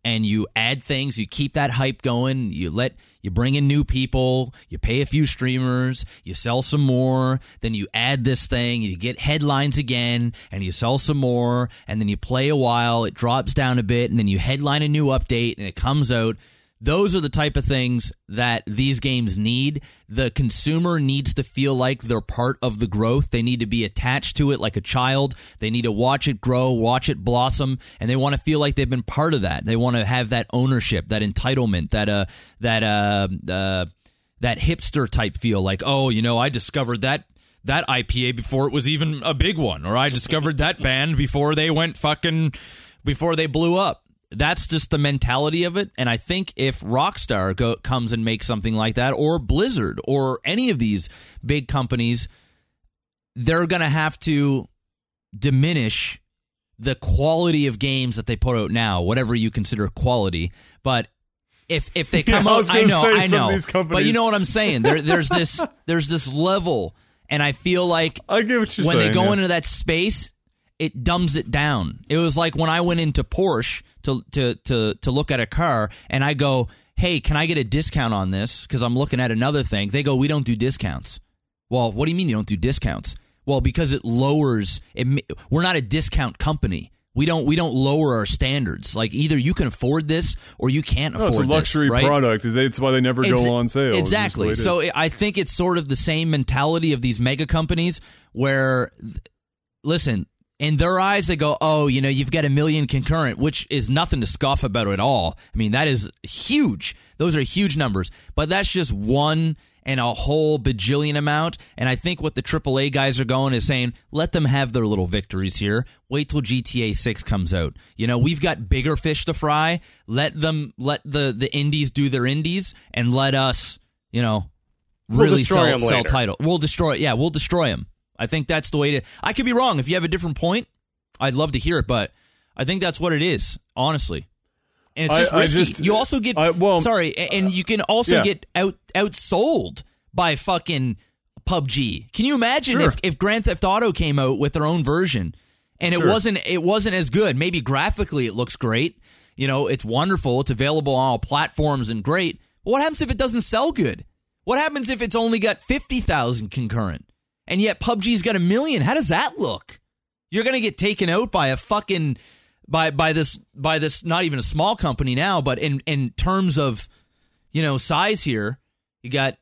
and you add things, you keep that hype going, you let you bring in new people, you pay a few streamers, you sell some more, then you add this thing, you get headlines again, and you sell some more, and then you play a while, it drops down a bit, and then you headline a new update and it comes out. Those are the type of things that these games need. The consumer needs to feel like they're part of the growth. They need to be attached to it like a child. They need to watch it grow, watch it blossom, and they want to feel like they've been part of that. They want to have that ownership, that entitlement, that uh that uh, uh that hipster type feel like, "Oh, you know, I discovered that that IPA before it was even a big one, or I discovered that band before they went fucking before they blew up. That's just the mentality of it. And I think if Rockstar go, comes and makes something like that, or Blizzard, or any of these big companies, they're going to have to diminish the quality of games that they put out now, whatever you consider quality. But if if they come I out, was I know, I know. But you know what I'm saying? There, there's this there's this level, and I feel like I get what you're when saying. they go yeah. into that space, it dumbs it down. It was like when I went into Porsche to to to to look at a car, and I go, "Hey, can I get a discount on this?" Because I'm looking at another thing. They go, "We don't do discounts." Well, what do you mean you don't do discounts? Well, because it lowers. It, we're not a discount company. We don't we don't lower our standards. Like either you can afford this or you can't No, afford it's a this, luxury right? product. That's why they never Exa- go on sale. It's just the way Exactly. it. So I think it's sort of the same mentality of these mega companies where, listen, in their eyes, they go, oh, you know, you've got a million concurrent, which is nothing to scoff about at all. I mean, that is huge. Those are huge numbers. But that's just one and a whole bajillion amount. And I think what the AAA guys are going is saying, let them have their little victories here. Wait till GTA 6 comes out. You know, we've got bigger fish to fry. Let them, let the, the indies do their indies and let us, you know, We'll really destroy sell, sell title. We'll destroy Yeah, we'll destroy them. I think that's the way to. I could be wrong. If you have a different point, I'd love to hear it. But I think that's what it is, honestly. And it's just I risky. just- you also get I- well, sorry, and you can also yeah. get out outsold by fucking PUBG. Can you imagine Sure. if, if Grand Theft Auto came out with their own version and it wasn't it wasn't as good? Maybe graphically it looks great. You know, it's wonderful. It's available on all platforms and great. But what happens if it doesn't sell good? What happens if it's only got 50,000 concurrent and yet PUBG's got a million? How does that look? You're going to get taken out by a fucking by by this by this not even a small company now, but in in terms of you know size here, you got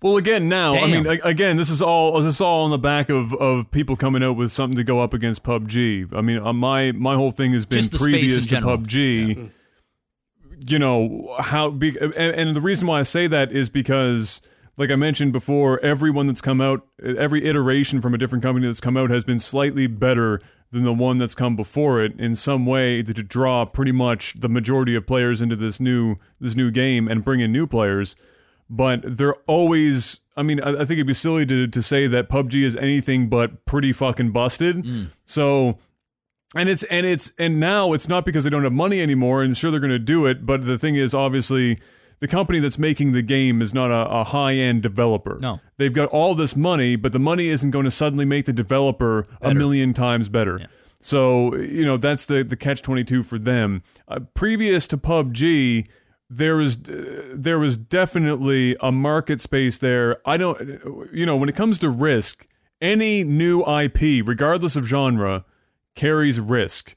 Well, again, now I mean, again, this is all this is all on the back of, of people coming out with something to go up against PUBG. I mean, uh, my my whole thing has been Just the space previous in to general. PUBG. You know how big, and, and the reason why I say that is because, like I mentioned before, everyone that's come out, every iteration from a different company that's come out has been slightly better than the one that's come before it in some way to, to draw pretty much the majority of players into this new this new game and bring in new players but they're always I mean, I, I think it'd be silly to, to say that PUBG is anything but pretty fucking busted. Mm. So and it's and it's and now it's not because they don't have money anymore and sure they're gonna do it, but the thing is obviously the company that's making the game is not a, a high end developer. No. They've got all this money, but the money isn't going to suddenly make the developer a million times better. So, you know, that's the, the catch 22 for them. Uh, previous to PUBG, there was uh, there was definitely a market space there. I don't you know, when it comes to risk, any new IP, regardless of genre, carries risk.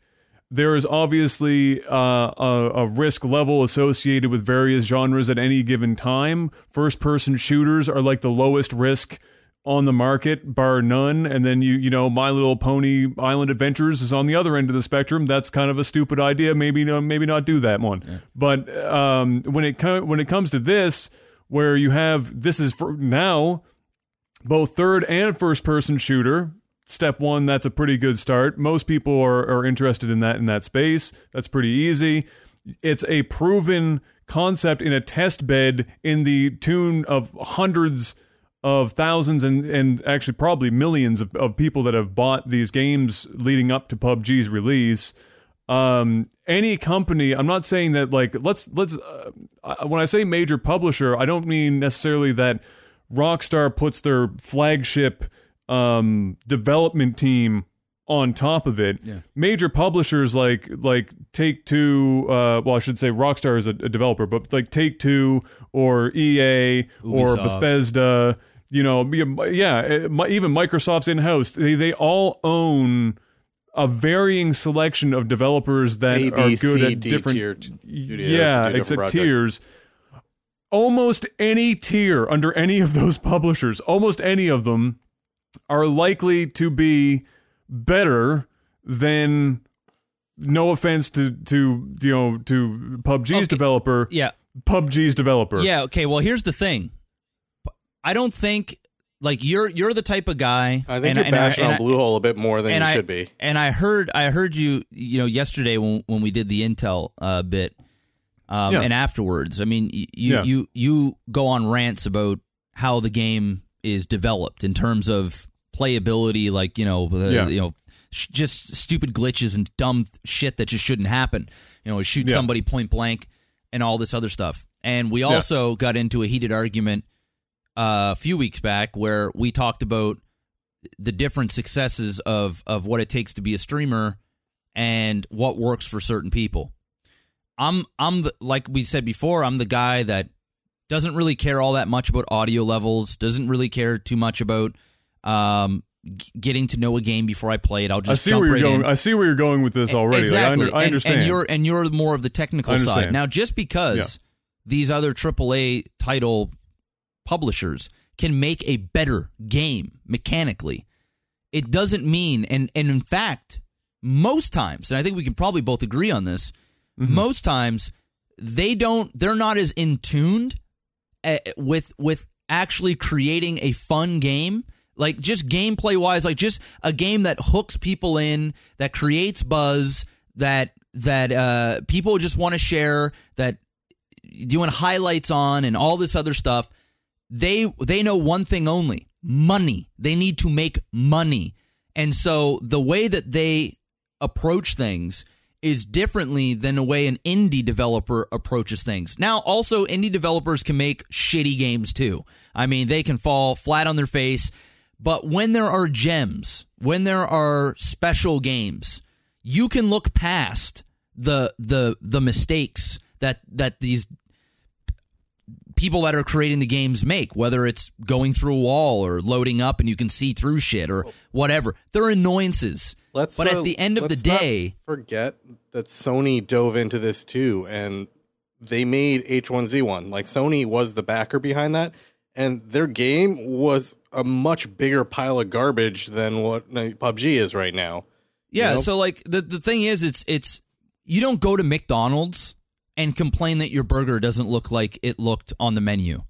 There is obviously uh, a, a risk level associated with various genres at any given time. First person shooters are like the lowest risk on the market, bar none. And then you, you know, My Little Pony Island Adventures is on the other end of the spectrum. That's kind of a stupid idea. Maybe, no, maybe not do that one. But um, when it com- when it comes to this, where you have this is for now both third and first person shooter. Step one, that's a pretty good start. Most people are, are interested in that in that space. That's pretty easy. It's a proven concept in a test bed in the tune of hundreds of thousands and, and actually probably millions of, of people that have bought these games leading up to PUBG's release. Um, any company, I'm not saying that like let's let's uh, when I say major publisher, I don't mean necessarily that Rockstar puts their flagship um, development team on top of it. Major publishers like like Take Two, uh, well, I should say Rockstar is a, a developer, but like Take Two or EA or Bethesda, you know, yeah, yeah, uh, even Microsoft's in house, they they all own a varying selection of developers that A, B, are good C, at D different tier yeah, different except projects. tiers. Almost any tier under any of those publishers, almost any of them, are likely to be better than. No offense to to you know to PUBG's Okay. developer, yeah PUBG's developer. Yeah, okay. Well, here's the thing. I don't think like you're you're the type of guy. I think and, you're and bashing and on Bluehole a bit more than and you I, should be. And I heard I heard you you know yesterday when when we did the Intel uh, bit, um, Yeah. and afterwards. I mean, you Yeah. you you go on rants about how the game is developed in terms of playability, like you know uh, Yeah. you know. sh- Just stupid glitches and dumb shit that just shouldn't happen. You know, shoot Yeah. somebody point blank and all this other stuff. And we also got into a heated argument uh, a few weeks back where we talked about the different successes of of what it takes to be a streamer and what works for certain people. I'm I'm the, like we said before, I'm the guy that doesn't really care all that much about audio levels, doesn't really care too much about um, g- getting to know a game before I play it. I'll just I see jump where you're I going. I see where you're going with this already. Like, I, Exactly. under, I understand. And, you're and you're more of the technical side. Now, just because Yeah. these other AAA title publishers can make a better game mechanically, it doesn't mean and and in fact, most times, and I think we can probably both agree on this, Mm-hmm. most times they don't they're not as in tuned with with actually creating a fun game like just gameplay wise like just a game that hooks people in that creates buzz that that uh people just want to share that doing highlights on and all this other stuff. They they know one thing only money. They need to make money. And so the way that they approach things is differently than the way an indie developer approaches things. Now, also indie developers can make shitty games too. I mean, they can fall flat on their face, but when there are gems, when there are special games, you can look past the the the mistakes that that these people that are creating the games make, whether it's going through a wall or loading up and you can see through shit or oh. whatever. They're annoyances. Let's, but uh, at the end of the day, forget that Sony dove into this too, and they made H1Z1. Like Sony was the backer behind that, and their game was a much bigger pile of garbage than what PUBG is right now. Yeah, You know? so like the the thing is it's it's you don't go to McDonald's and complain that your burger doesn't look like it looked on the menu.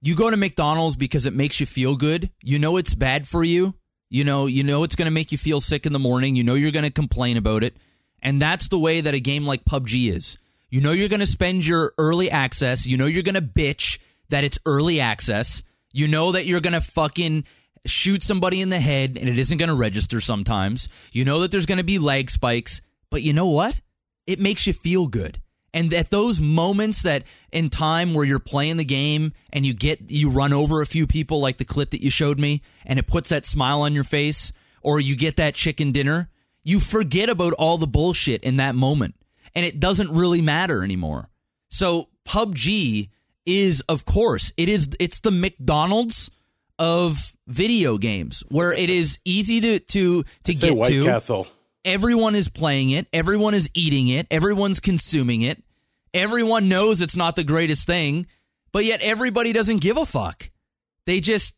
You go to McDonald's because it makes you feel good. You know it's bad for you. You know, you know it's going to make you feel sick in the morning. You know you're going to complain about it. And that's the way that a game like PUBG is. You know you're going to spend your early access. You know you're going to bitch that it's early access. You know that you're going to fucking shoot somebody in the head and it isn't going to register sometimes. You know that there's going to be lag spikes. But you know what? It makes you feel good. And at those moments that in time where you're playing the game and you get you run over a few people like the clip that you showed me and it puts that smile on your face or you get that chicken dinner, you forget about all the bullshit in that moment and it doesn't really matter anymore. So PUBG is of course, it is it's the McDonald's of video games where it is easy to to to Say get White to Castle. Everyone is playing it, everyone is eating it, everyone's consuming it. Everyone knows it's not the greatest thing, but yet everybody doesn't give a fuck. They just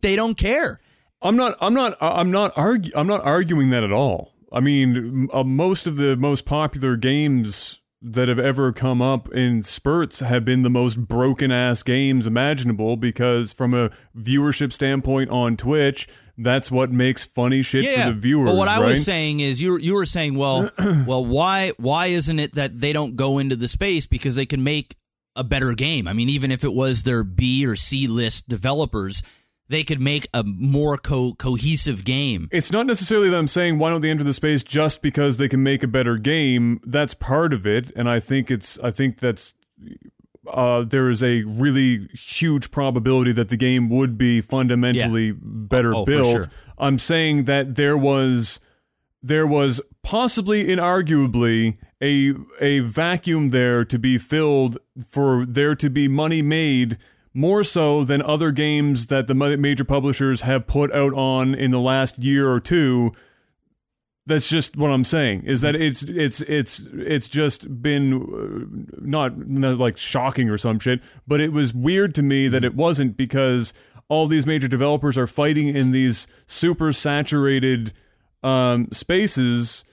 they don't care. I'm not. I'm not. I'm not I'm not arguing that at all. I mean, uh, most of the most popular games that have ever come up in spurts have been the most broken ass games imaginable because from a viewership standpoint on Twitch, that's what makes funny shit Yeah. for the viewers. But what I right? was saying is you were- you were saying, well, well, why why isn't it that they don't go into the space because they can make a better game? I mean, even if it was their B or C list developers, they could make a more co- cohesive game. It's not necessarily that I'm saying why don't they enter the space just because they can make a better game. That's part of it, and I think it's I think that's uh, there is a really huge probability that the game would be fundamentally better Oh, for built. sure. I'm saying that there was there was possibly inarguably a a vacuum there to be filled for there to be money made more so than other games that the major publishers have put out on in the last year or two that's just what I'm saying is that it's it's it's it's just been uh, not, not like shocking or some shit, but it was weird to me that it wasn't because all these major developers are fighting in these super saturated um, spaces.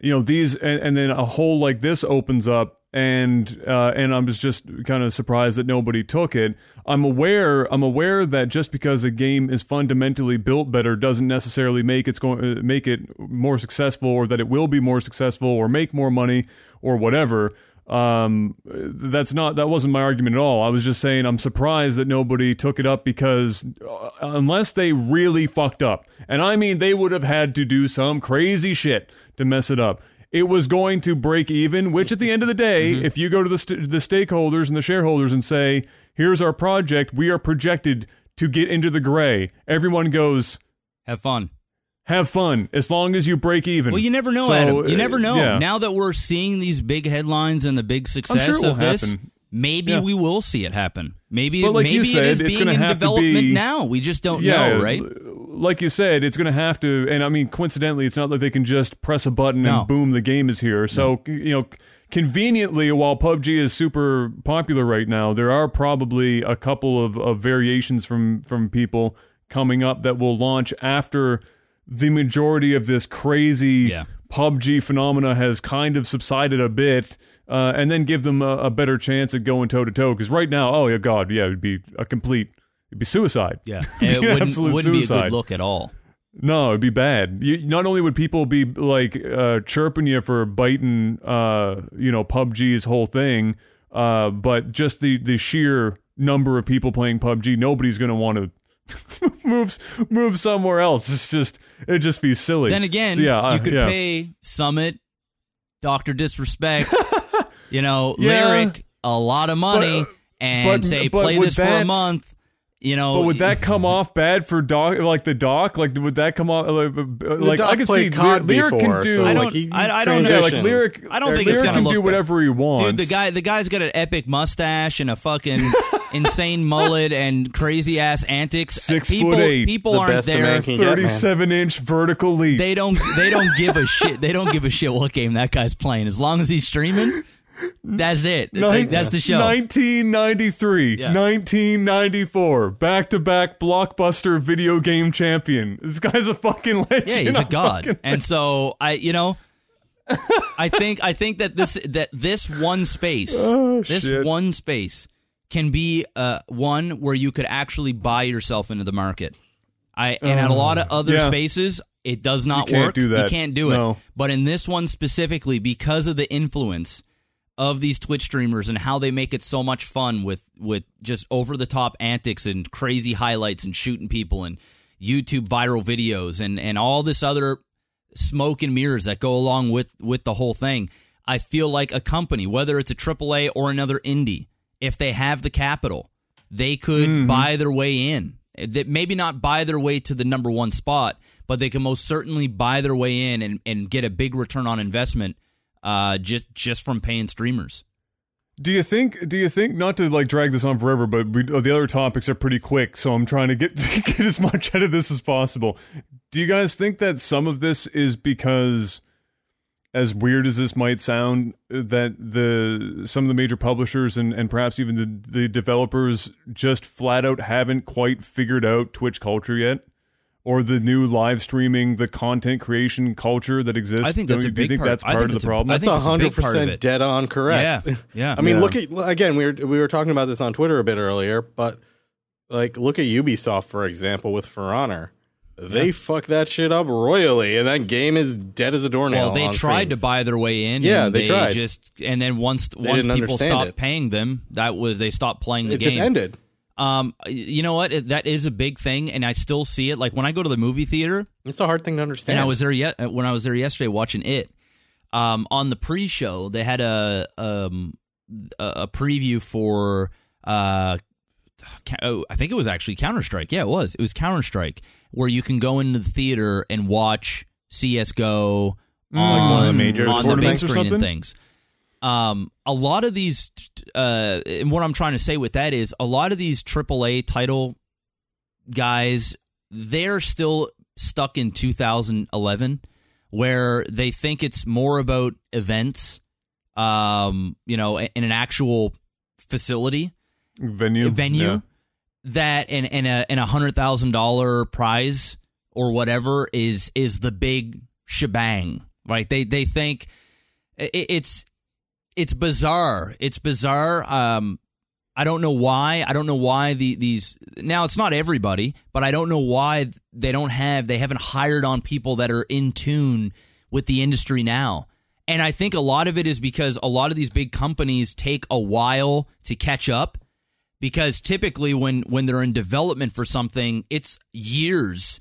You know these, and, and then a hole like this opens up, and uh, and I was just kind of surprised that nobody took it. I'm aware I'm aware that just because a game is fundamentally built better doesn't necessarily make it's going uh, make it more successful or that it will be more successful or make more money or whatever. Um, that's not that wasn't my argument at all. I was just saying I'm surprised that nobody took it up because uh, unless they really fucked up, and I mean they would have had to do some crazy shit to mess it up. It was going to break even. Which at the end of the day, Mm-hmm. if you go to the st- the stakeholders and the shareholders and say, "Here's our project. We are projected to get into the gray," everyone goes, Have fun. "Have fun as long as you break even." Well, you never know, So, Adam. You uh, never know. yeah. Now that we're seeing these big headlines and the big success sure of this, happen. maybe Yeah. we will see it happen. Maybe, like maybe said, is it's being in development be- now. We just don't yeah, know, right? Like you said, it's going to have to, and I mean, coincidentally, it's not like they can just press a button No. and boom, the game is here. So you know, conveniently, while PUBG is super popular right now, there are probably a couple of, of variations from from people coming up that will launch after the majority of this crazy Yeah. PUBG phenomena has kind of subsided a bit, uh, and then give them a, a better chance at going toe to toe. Because right now, oh yeah, God, yeah, it'd be a complete, it'd be suicide. Yeah, it wouldn't, wouldn't be a good look at all. No, it'd be bad. You, not only would people be like uh, chirping you for biting, uh, you know, PUBG's whole thing, uh, but just the the sheer number of people playing PUBG, nobody's gonna want to move move somewhere else. It's just it'd just be silly. Then again, So, yeah, uh, you could yeah. pay Summit, Doctor Disrespect, you know, Yeah. Lirik a lot of money But, and but- say play this for a month. You know, But would that come off bad for doc? Like the doc? Like would that come off? Like, like I could played see COD Lirik before, can do. so, I don't- like, he I- I don't know. like transitioned. Lirik. I don't think Lirik it's gonna can look do bad. whatever he wants. Dude, the guy the guy's got an epic mustache and a fucking insane mullet and crazy ass antics. Six people, foot eight. People The aren't there. man can get, thirty-seven inch vertical leap. They don't they don't give a shit. They don't give a shit what game that guy's playing. As long as he's streaming, that's it. Like, that's the show. 1993, Yeah. 1994, back-to-back blockbuster video game champion. This guy's a fucking legend. Yeah, he's a I'm god. And so I, you know, I think I think that this that this one space, this Oh, shit. one space can be uh one where you could actually buy yourself into the market. I and at a lot of other yeah. spaces it does not can't work. do that. You can't do it. No. But in this one specifically because of the influence of these Twitch streamers and how they make it so much fun with with just over the top antics and crazy highlights and shooting people and YouTube viral videos and and all this other smoke and mirrors that go along with with the whole thing. I feel like a company, whether it's a AAA or another indie, if they have the capital, they could mm-hmm. buy their way in. That maybe not buy their way to the number one spot, but they can most certainly buy their way in and, and get a big return on investment uh, just just from paying streamers. Do you think? Do you think not to like drag this on forever? But we, the other topics are pretty quick, so I'm trying to get get as much out of this as possible. Do you guys think that some of this is because, as weird as this might sound, that the some of the major publishers and and perhaps even the the developers just flat out haven't quite figured out Twitch culture yet? Or the new live streaming, the content creation culture that exists. I think Do that's you- a do you think part. that's part think of the a- problem? I That's think it's a big hundred part of percent it. dead on correct. Yeah, yeah. I mean, Yeah. look at again. We were we were talking about this on Twitter a bit earlier, but like, look at Ubisoft for example with For Honor. They fuck that shit up royally, and that game is dead as a doornail. Well, they on tried to buy their way in. Yeah, and they tried. Just and then once once people stopped it. paying them, that was they stopped playing the It game. just ended. Um, you know what? That is a big thing, and I still see it. Like when I go to the movie theater, It's a hard thing to understand. and I was there yet when I was there yesterday watching it. Um, on the pre-show, they had a um a, a preview for uh, oh, I think it was actually Counter Strike. Yeah, it was. It was Counter Strike, where you can go into the theater and watch CS:GO Mm, like one of the major on the big tournaments or screen and things. Um, a lot of these, uh, and what I'm trying to say with that is a lot of these AAA title guys, they're still stuck in 2011, where they think it's more about events, um, you know, in an actual facility venue, venue Yeah. that and and a and a hundred thousand dollar prize or whatever is is the big shebang right they they think it, it's it's bizarre. It's bizarre um i don't know why i don't know why the these now it's not everybody but i don't know why they don't have they haven't hired on people that are in tune with the industry now. And i think a lot of it is because a lot of these big companies take a while to catch up because typically when when they're in development for something it's years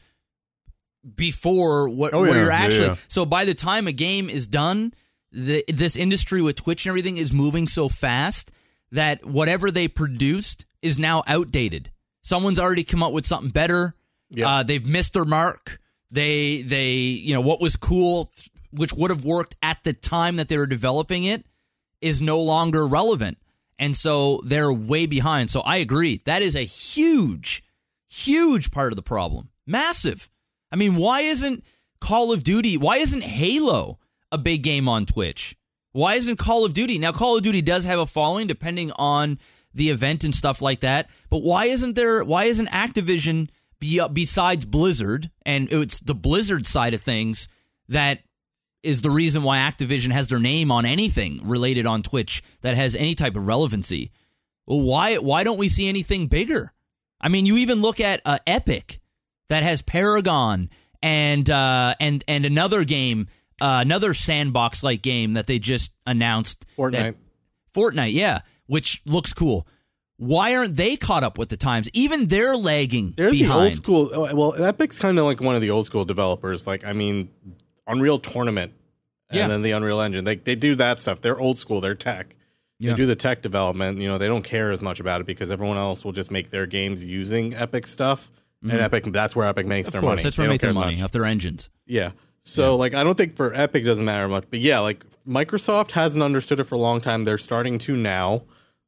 before what oh, yeah, you're Yeah, actually yeah. so by the time a game is done the, this industry with Twitch and everything is moving so fast that whatever they produced is now outdated. Someone's already come up with something better. Yeah. Uh, they've missed their mark. They they you know what was cool, which would have worked at the time that they were developing it, is no longer relevant, and so they're way behind. So I agree that is a huge, huge part of the problem. Massive. I mean, why isn't Call of Duty? Why isn't Halo a big game on Twitch? Why isn't Call of Duty? Now, Call of Duty does have a following depending on the event and stuff like that. But why isn't there? Why isn't Activision be, besides Blizzard and it's the Blizzard side of things that is the reason why Activision has their name on anything related on Twitch that has any type of relevancy? Well, why why don't we see anything bigger? I mean, you even look at uh, Epic that has Paragon and uh, and and another game, uh, another sandbox like game that they just announced. Fortnite. That, Fortnite, yeah, which looks cool. Why aren't they caught up with the times? Even they're lagging They're behind. the old school. oh, Well, Epic's kind of like one of the old school developers. Like, I mean, Unreal Tournament and Yeah. then the Unreal Engine. They they do that stuff. They're old school. They're tech. Yeah. They do the tech development. You know, they don't care as much about it because everyone else will just make their games using Epic stuff. And Epic, that's where Epic makes Mm-hmm. Of their course, money. that's where They make their money off their engines. Yeah. So like I don't think for Epic doesn't matter much, but yeah, like Microsoft hasn't understood it for a long time. They're starting to now.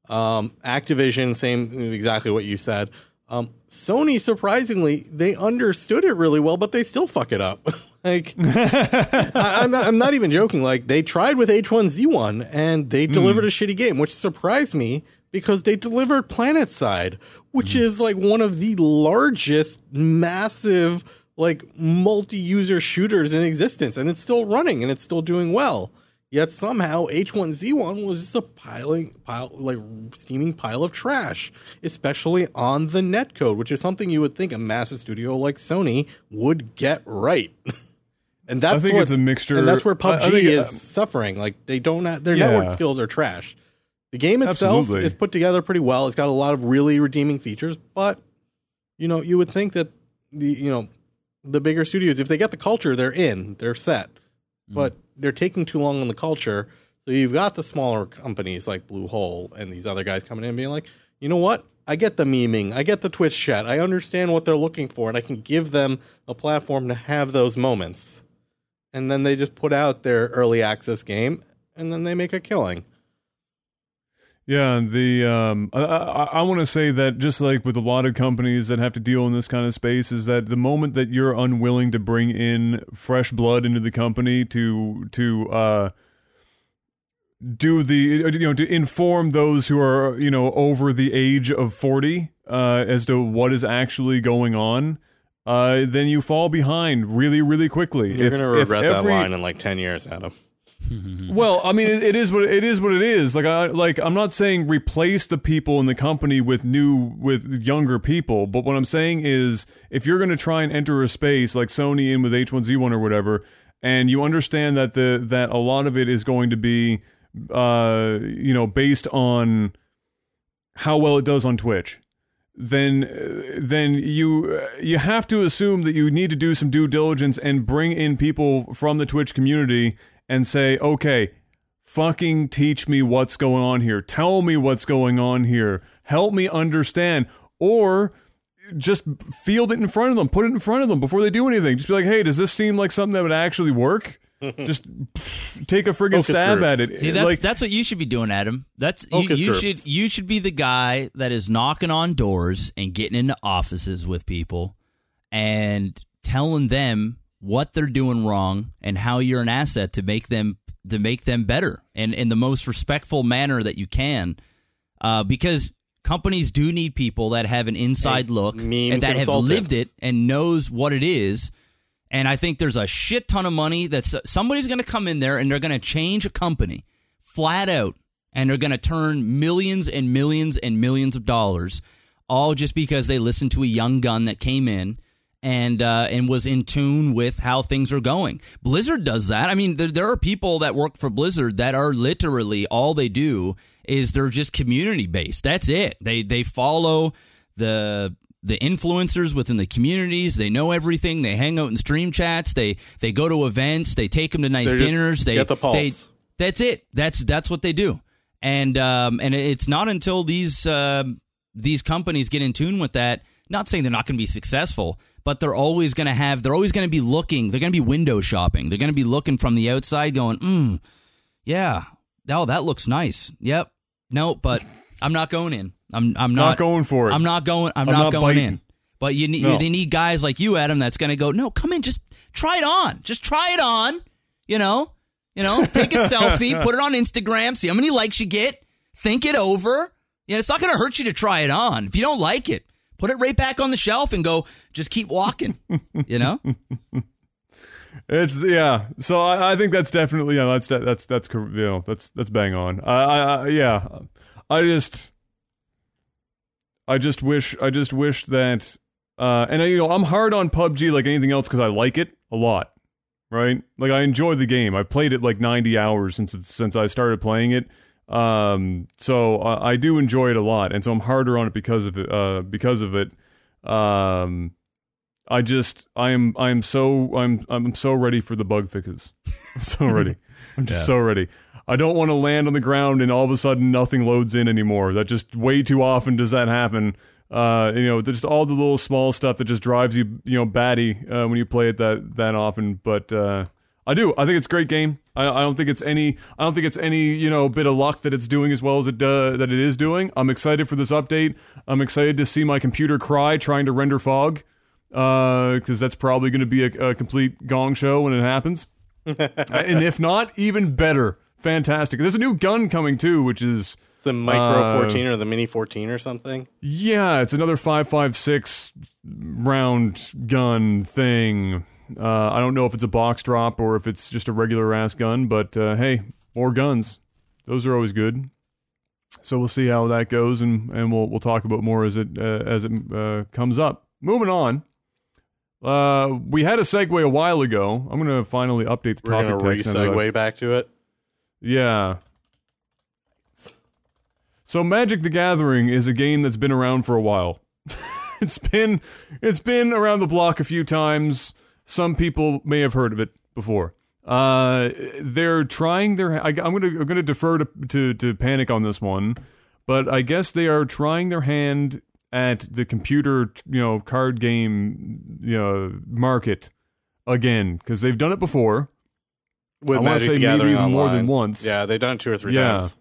Um, Activision, same exactly what you said. Um, Sony, surprisingly, they understood it really well, but they still fuck it up. like I, I'm not, I'm not even joking. Like they tried with H1Z1 and they delivered a shitty game, which surprised me because they delivered PlanetSide, which is like one of the largest, massive, like multi-user shooters in existence, and it's still running and it's still doing well. Yet somehow H1Z1 was just a piling pile like steaming pile of trash, especially on the netcode, which is something you would think a massive studio like Sony would get right. and that's think what, it's a mixture- And that's where I- I PUBG think, is um, suffering. Like they don't have, their Yeah. network skills are trash. The game itself Absolutely. is put together pretty well. It's got a lot of really redeeming features, but you know, you would think that the you know the bigger studios, if they get the culture, they're in, they're set. But mm. they're taking too long on the culture. So you've got the smaller companies like Bluehole and these other guys coming in and being like, you know what? I get the memeing, I get the Twitch chat, I understand what they're looking for, and I can give them a platform to have those moments. And then they just put out their early access game, and then they make a killing. Yeah, the um, I, I, I want to say that just like with a lot of companies that have to deal in this kind of space, is that the moment that you're unwilling to bring in fresh blood into the company to to uh, do the you know to inform those who are you know over the age of forty uh, as to what is actually going on, uh, then you fall behind really really quickly. You're If- if regret that line in like 10 years, Adam. well, I mean, it, it is what it is. What it is. Like, I like. I'm not saying replace the people in the company with new, with younger people. But what I'm saying is, if you're going to try and enter a space like Sony in with H1Z1 or whatever, and you understand that the that a lot of it is going to be, uh, you know, based on how well it does on Twitch, then then you you have to assume that you need to do some due diligence and bring in people from the Twitch community and say, okay, fucking teach me what's going on here. Tell me what's going on here. Help me understand. Or just field it in front of them, put it in front of them before they do anything. Just be like, hey, does this seem like something that would actually work? just take a friggin' Focus stab groups. at it. See, that's like, that's what you should be doing, Adam. That's you, Focus you groups. should you should be the guy that is knocking on doors and getting into offices with people and telling them what they're doing wrong and how you're an asset to make them to make them better and in the most respectful manner that you can. Uh, because companies do need people that have an inside look and that have lived it and knows what it is. And I think there's a shit ton of money that somebody's going to come in there and they're going to change a company flat out and they're going to turn millions and millions and millions of dollars all just because they listened to a young gun that came in and uh, and was in tune with how things are going. Blizzard does that. I mean, there, there are people that work for Blizzard that are literally all they do is they're just community based. That's it. They they follow the the influencers within the communities. They know everything. They hang out in stream chats. They they go to events. They take them to nice dinners. They get the they. That's it. That's that's what they do. And um, and it's not until these uh, these companies get in tune with that. Not saying they're not going to be successful, but they're always going to have. They're always going to be looking. They're going to be window shopping. They're going to be looking from the outside, going, mm, "Yeah, oh, that looks nice. Yep. No, but I'm not going in. I'm I'm not, Not going for it. I'm not going. I'm, I'm not, not going biting. in. But you need No. they need guys like you, Adam. That's going to go. No, come in. Just try it on. Just try it on. You know. You know. Take a selfie. Put it on Instagram. See how many likes you get. Think it over. Yeah, it's not going to hurt you to try it on. If you don't like it, put it right back on the shelf and go. Just keep walking. you know. It's yeah. So I, I think that's definitely yeah. That's that's that's you know that's that's bang on. I, I, yeah. I just I just wish I just wish that uh and I, you know I'm hard on PUBG like anything else because I like it a lot. Right? Like I enjoy the game. I've played it like 90 hours since since I started playing it. Um so I, I do enjoy it a lot and so I'm harder on it because of it uh because of it. Um I just I am I am so I'm I'm so ready for the bug fixes. I'm so ready. I'm just Yeah. so ready. I don't want to land on the ground and all of a sudden nothing loads in anymore. That just way too often does that happen. Uh, you know, just all the little small stuff that just drives you, you know, batty uh, when you play it that that often. But uh, I do. I think it's a great game. I, I don't think it's any. I don't think it's any. You know, bit of luck that it's doing as well as it uh, that it is doing. I'm excited for this update. I'm excited to see my computer cry trying to render fog because that's probably going to be a, a complete gong show when it happens. and if not, even better. Fantastic. There's a new gun coming too, which is the micro Uh, 14 or the mini 14 or something. yeah, it's another 556 round gun thing. Uh, I don't know if it's a box drop or if it's just a regular ass gun, but uh, hey, more guns. Those are always good. So we'll see how that goes, and, and we'll we'll talk about more as it uh, as it uh, comes up. Moving on. Uh, we had a segue a while ago. I'm gonna finally update the We're topic to text re-segue back to it. yeah. So Magic the Gathering is a game that's been around for a while. it's been it's been around the block a few times. Some people may have heard of it before. Uh, they're trying their. I, I'm gonna I'm gonna defer to, to to Panic on this one, but I guess they are trying their hand at the computer you know card game you know market again because they've done it before. With I wanna say maybe even more than once. Yeah, they've done it two or three Yeah. times.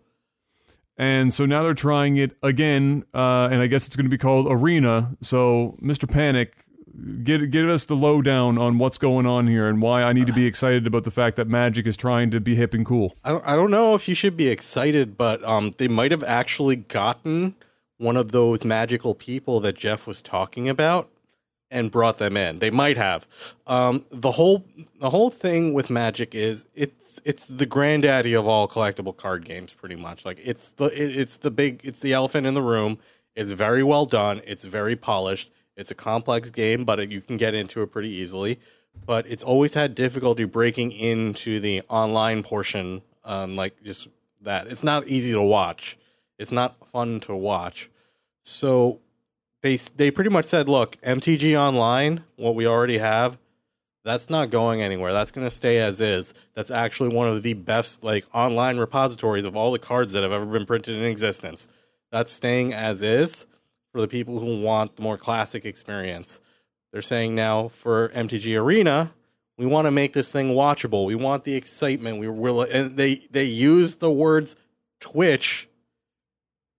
And so now they're trying it again, uh, and I guess it's going to be called Arena. So, Mr. Panic, get give us the lowdown on what's going on here and why I need to be excited about the fact that Magic is trying to be hip and cool. I don't, I don't know if you should be excited, but um, they might have actually gotten one of those magical people that Jeff was talking about and brought them in. They might have. Um, the whole the whole thing with Magic is it's it's the granddaddy of all collectible card games, pretty much. Like it's the it, it's the big it's the elephant in the room. It's very well done. It's very polished. It's a complex game, but you can get into it pretty easily. But it's always had difficulty breaking into the online portion, um, like just that. It's not easy to watch. It's not fun to watch. So they they pretty much said, look, MTG Online, what we already have, that's not going anywhere. That's going to stay as is. That's actually one of the best like online repositories of all the cards that have ever been printed in existence. That's staying as is for the people who want the more classic experience. They're saying now for MTG Arena, we want to make this thing watchable. We want the excitement. We will, and they they use the words Twitch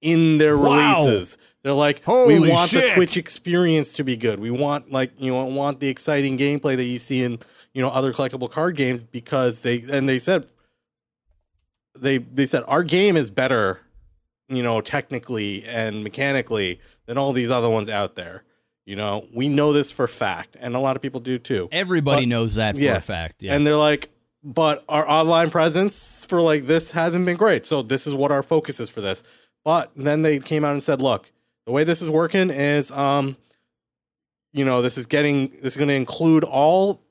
in their Wow. releases. They're like, Holy we want shit. the Twitch experience to be good. We want like you know want the exciting gameplay that you see in you know other collectible card games because they and they said they they said our game is better, you know, technically and mechanically than all these other ones out there. You know, we know this for fact, and a lot of people do too. Everybody But- knows that for yeah. a fact. Yeah. And they're like, but our online presence for like this hasn't been great. So this is what our focus is for this. But then they came out and said, look, the way this is working is um you know, this is getting this is going to include all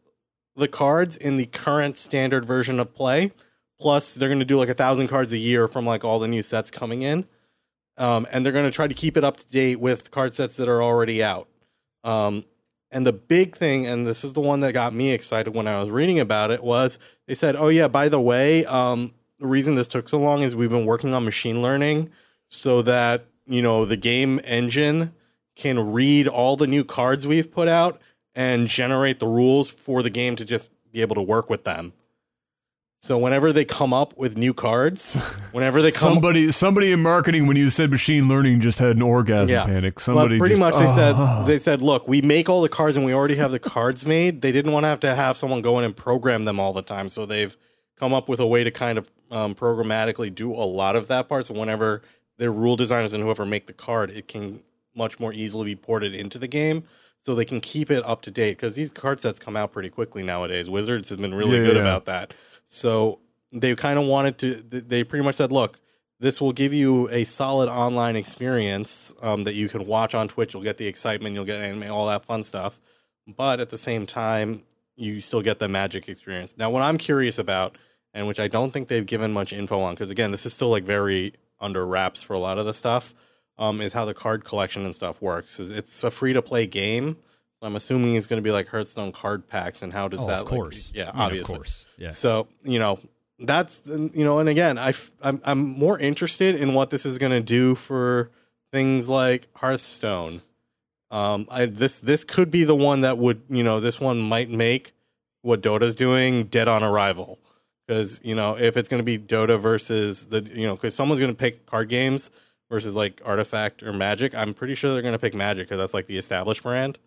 the cards in the current standard version of play. Plus they're going to do like a thousand cards a year from like all the new sets coming in. Um, and they're going to try to keep it up to date with card sets that are already out. Um, and the big thing, and this is the one that got me excited when I was reading about it, was they said, "Oh yeah, by the way, um, the reason this took so long is we've been working on machine learning so that you know the game engine can read all the new cards we've put out and generate the rules for the game to just be able to work with them. So whenever they come up with new cards, whenever they come Somebody, somebody in marketing, when you said machine learning, just had an orgasm Yeah. panic. Somebody, well, pretty just- much they said Ah. they said, look, we make all the cards and we already have the cards made. They didn't want to have to have someone go in and program them all the time, so they've come up with a way to kind of um, programmatically do a lot of that part. So whenever their rule designers and whoever make the card, it can much more easily be ported into the game. So they can keep it up to date because these card sets come out pretty quickly nowadays. Wizards has been really Yeah, good yeah. about that. So they kind of wanted to. They pretty much said, "Look, this will give you a solid online experience um, that you can watch on Twitch. You'll get the excitement, you'll get anime, all that fun stuff, but at the same time, you still get the Magic experience." Now, what I'm curious about, and which I don't think they've given much info on, because again, this is still like very under wraps for a lot of the stuff, um, is how the card collection and stuff works. It's a free to play game. So I'm assuming it's going to be like Hearthstone card packs, and how does Oh, that? of like, course. yeah, I mean, obviously. Of course. Yeah. So you know that's you know, and again, I f- I'm I'm more interested in what this is going to do for things like Hearthstone. Um, I this this could be the one that would you know this one might make what Dota's doing dead on arrival because you know if it's going to be Dota versus the you know because someone's going to pick card games versus like Artifact or Magic, I'm pretty sure they're going to pick Magic because that's like the established brand.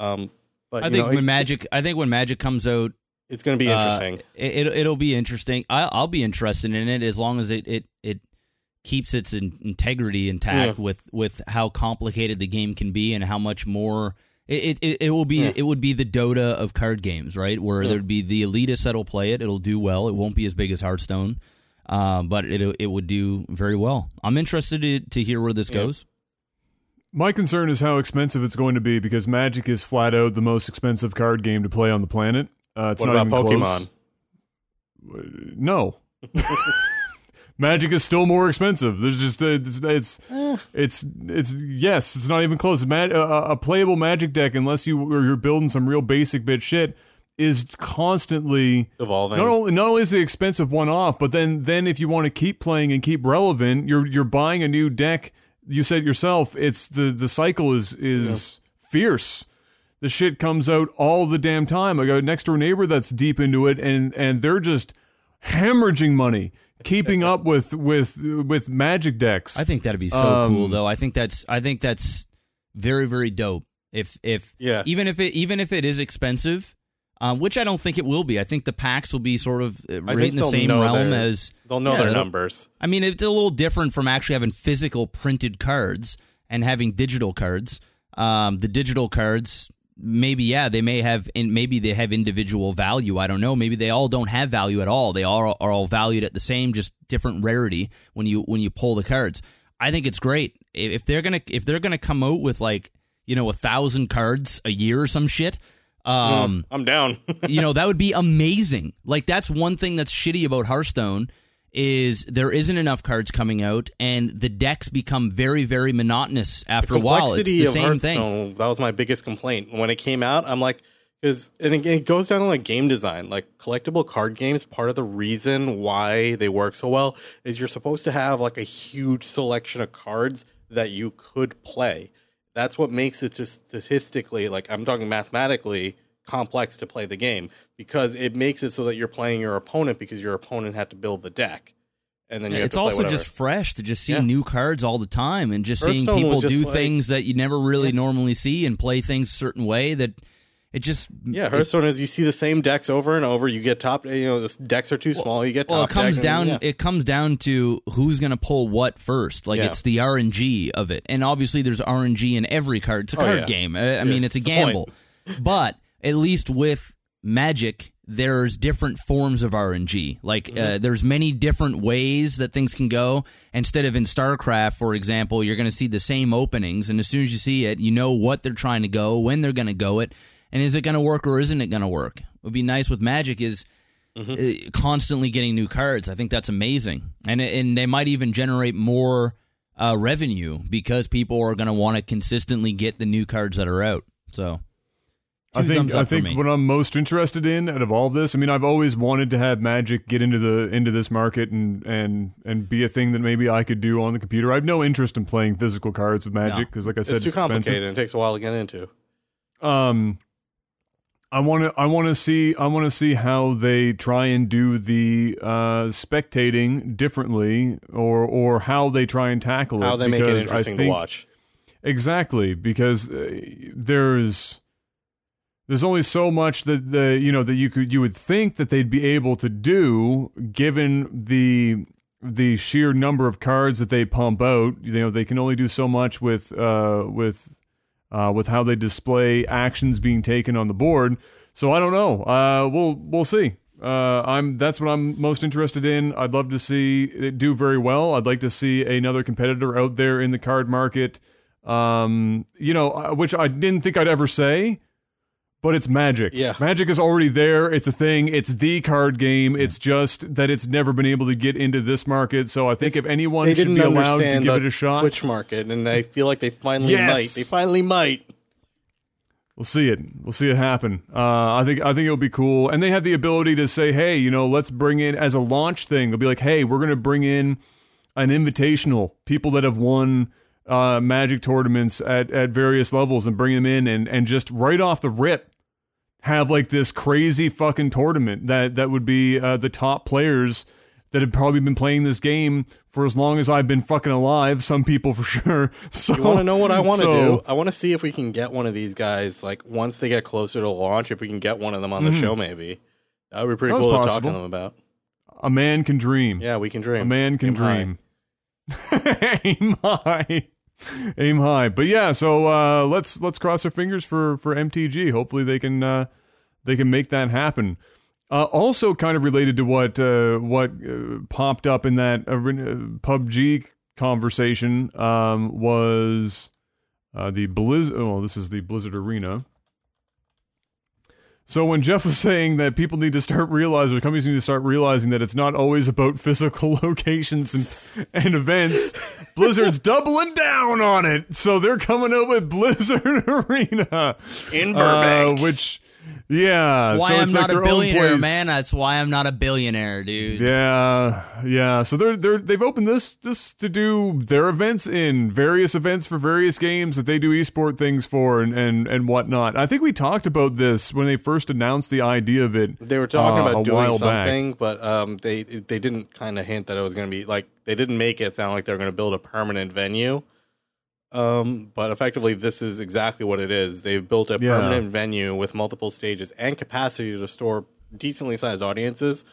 Um, but I think know, when it- Magic, I think when Magic comes out, it's going to be uh, interesting. it, it it'll be interesting. I, I'll be interested in it as long as it it it keeps its in, integrity intact Yeah. with with how complicated the game can be and how much more. It, it, it will be Yeah. it would be the Dota of card games, right? Where Yeah. there'd be the elitists that'll play it. It'll do well. It won't be as big as Hearthstone, um, but it it would do very well. I'm interested to, to hear where this goes. My concern is how expensive it's going to be because Magic is flat out the most expensive card game to play on the planet. Uh, it's What not about even Pokemon? close. No. Magic is still more expensive. There's just it's it's Eh. it's, it's yes, it's not even close. A, a playable Magic deck, unless you or you're building some real basic bit shit, is constantly Evolving. not only not only is the expensive one off, but then then if you want to keep playing and keep relevant, you're you're buying a new deck. You said yourself, it's the the cycle is is fierce. The shit comes out all the damn time. I got a next door neighbor that's deep into it, and and they're just hemorrhaging money, keeping up with with with magic decks. I think that'd be so Um, cool, though. I think that's I think that's very very dope. If if Yeah. even if it even if it is expensive, um, which I don't think it will be. I think the packs will be sort of uh, right in the same realm their- as They'll know Yeah, their numbers. I mean, it's a little different from actually having physical printed cards and having digital cards. Um, the digital cards, maybe yeah, they may have, and maybe they have individual value. I don't know. Maybe they all don't have value at all. They all are all valued at the same, just different rarity when you when you pull the cards. I think it's great if if they're gonna if they're gonna come out with like you know a thousand cards a year or some shit. Um, I'm down. you know that would be amazing like that's one thing that's shitty about hearthstone is there isn't enough cards coming out and the decks become very very monotonous after a while it's the same thing that was my biggest complaint when it came out. I'm like, because and again, it goes down to like game design, like collectible card games. Part of the reason why they work so well is you're supposed to have like a huge selection of cards that you could play. That's what makes it just statistically, like I'm talking mathematically, complex to play the game because it makes it so that you're playing your opponent because your opponent had to build the deck, and then it's also whatever. just fresh to just see Yeah. new cards all the time and just seeing people just do like- things that you never really normally see and play things a certain way that it just Yeah, Hearthstone is you see the same decks over and over. You get top, you know, the decks are too small. You get top. Well, it comes down. and- yeah. It comes down to who's going to pull what first. Like Yeah. it's the RNG of it, and obviously there's RNG in every card. It's a Oh, card yeah. game. I, I mean, it's a gamble. but at least with Magic, there's different forms of RNG. Like uh, Mm-hmm. there's many different ways that things can go. Instead of in StarCraft, for example, you're going to see the same openings, and as soon as you see it, you know what they're trying to go, when they're going to go it, and is it going to work or isn't it going to work? What would be nice with Magic is uh, constantly getting new cards. I think that's amazing, and and they might even generate more uh, revenue because people are going to want to consistently get the new cards that are out. So I think I think what I'm most interested in out of all of this. I mean, I've always wanted to have Magic get into the into this market and and and be a thing that maybe I could do on the computer. I have no interest in playing physical cards with Magic because, like I said, It's too expensive. complicated and it takes a while to get into. um I want to I want to see I want to see how they try and do the uh spectating differently or or how they try and tackle it How they make it interesting to watch. Exactly, because uh, there's there's only so much that the you know that you could you would think that they'd be able to do given the the sheer number of cards that they pump out. You know, they can only do so much with uh with uh with how they display actions being taken on the board. So I don't know. Uh we'll we'll see. Uh, I'm that's what I'm most interested in. I'd love to see it do very well. I'd like to see another competitor out there in the card market um, you know, uh, which I didn't think I'd ever say, but it's Magic. Yeah. Magic is already there. It's a thing. It's the card game. It's just that it's never been able to get into this market. So I think if anyone should be allowed to give it a shot, Twitch market, and I feel like they finally Yes. might. They finally might. We'll see it. We'll see it happen. Uh, I think I think it'll be cool, and they have the ability to say, "Hey, you know, let's bring in as a launch thing." They'll be like, "Hey, we're going to bring in an invitational, people that have won uh, Magic tournaments at at various levels, and bring them in, and and just right off the rip, have like this crazy fucking tournament that that would be uh, the top players." That have probably been playing this game for as long as I've been fucking alive. Some people for sure. So You want to know what I want to so- do? I want to see if we can get one of these guys, like once they get closer to launch, if we can get one of them on the show, maybe. That would be pretty That's cool to talk to them about. A man can dream. Yeah, we can dream. A man can Aim dream. Aim high. Aim high. But yeah, so uh, let's let's cross our fingers for for MTG. Hopefully they can uh, they can make that happen. Uh, also, kind of related to what uh, what uh, popped up in that uh, PUBG conversation um, was uh, the Blizzard. Oh, this is the Blizzard Arena. So when Jeff was saying that people need to start realizing, or companies need to start realizing that it's not always about physical locations and, and events, Blizzard's doubling down on it. So they're coming out with Blizzard Arena In uh, Burbank. which, yeah, that's Why so I'm it's like not a billionaire, man. That's why I'm not a billionaire, dude. Yeah, yeah. So they're they're they've opened this this to do their events in various events for various games that they do esport things for and and and whatnot. I think we talked about this when they first announced the idea of it. They were talking uh, about doing while back. something, but um, they they didn't kind of hint that it was going to be like they didn't make it sound like they're going to build a permanent venue. Um, but effectively, this is exactly what it is. They've built a Yeah. permanent venue with multiple stages and capacity to store decently sized audiences.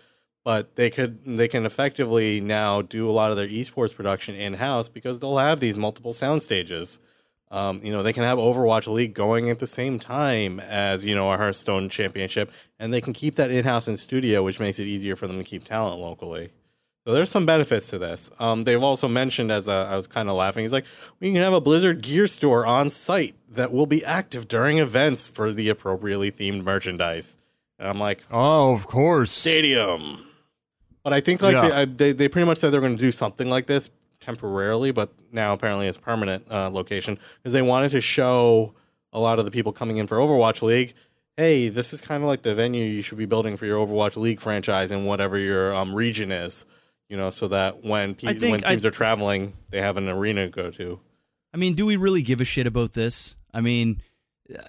But they could they can effectively now do a lot of their esports production in house because they'll have these multiple sound stages. Um, you know, they can have Overwatch League going at the same time as, you know, a Hearthstone championship, and they can keep that in house in studio, which makes it easier for them to keep talent locally. So there's some benefits to this. Um, they've also mentioned, as uh, I was kind of laughing, he's like, we can have a Blizzard gear store on site that will be active during events for the appropriately themed merchandise. And I'm like, Oh, of course. stadium. But I think like Yeah. they, uh, they they pretty much said they're going to do something like this temporarily, but now apparently it's permanent uh, location because they wanted to show a lot of the people coming in for Overwatch League. Hey, this is kind of like the venue you should be building for your Overwatch League franchise in whatever your um, region is. You know, so that when pe- think when teams I- are traveling, they have an arena to go to. I mean, do we really give a shit about this? I mean,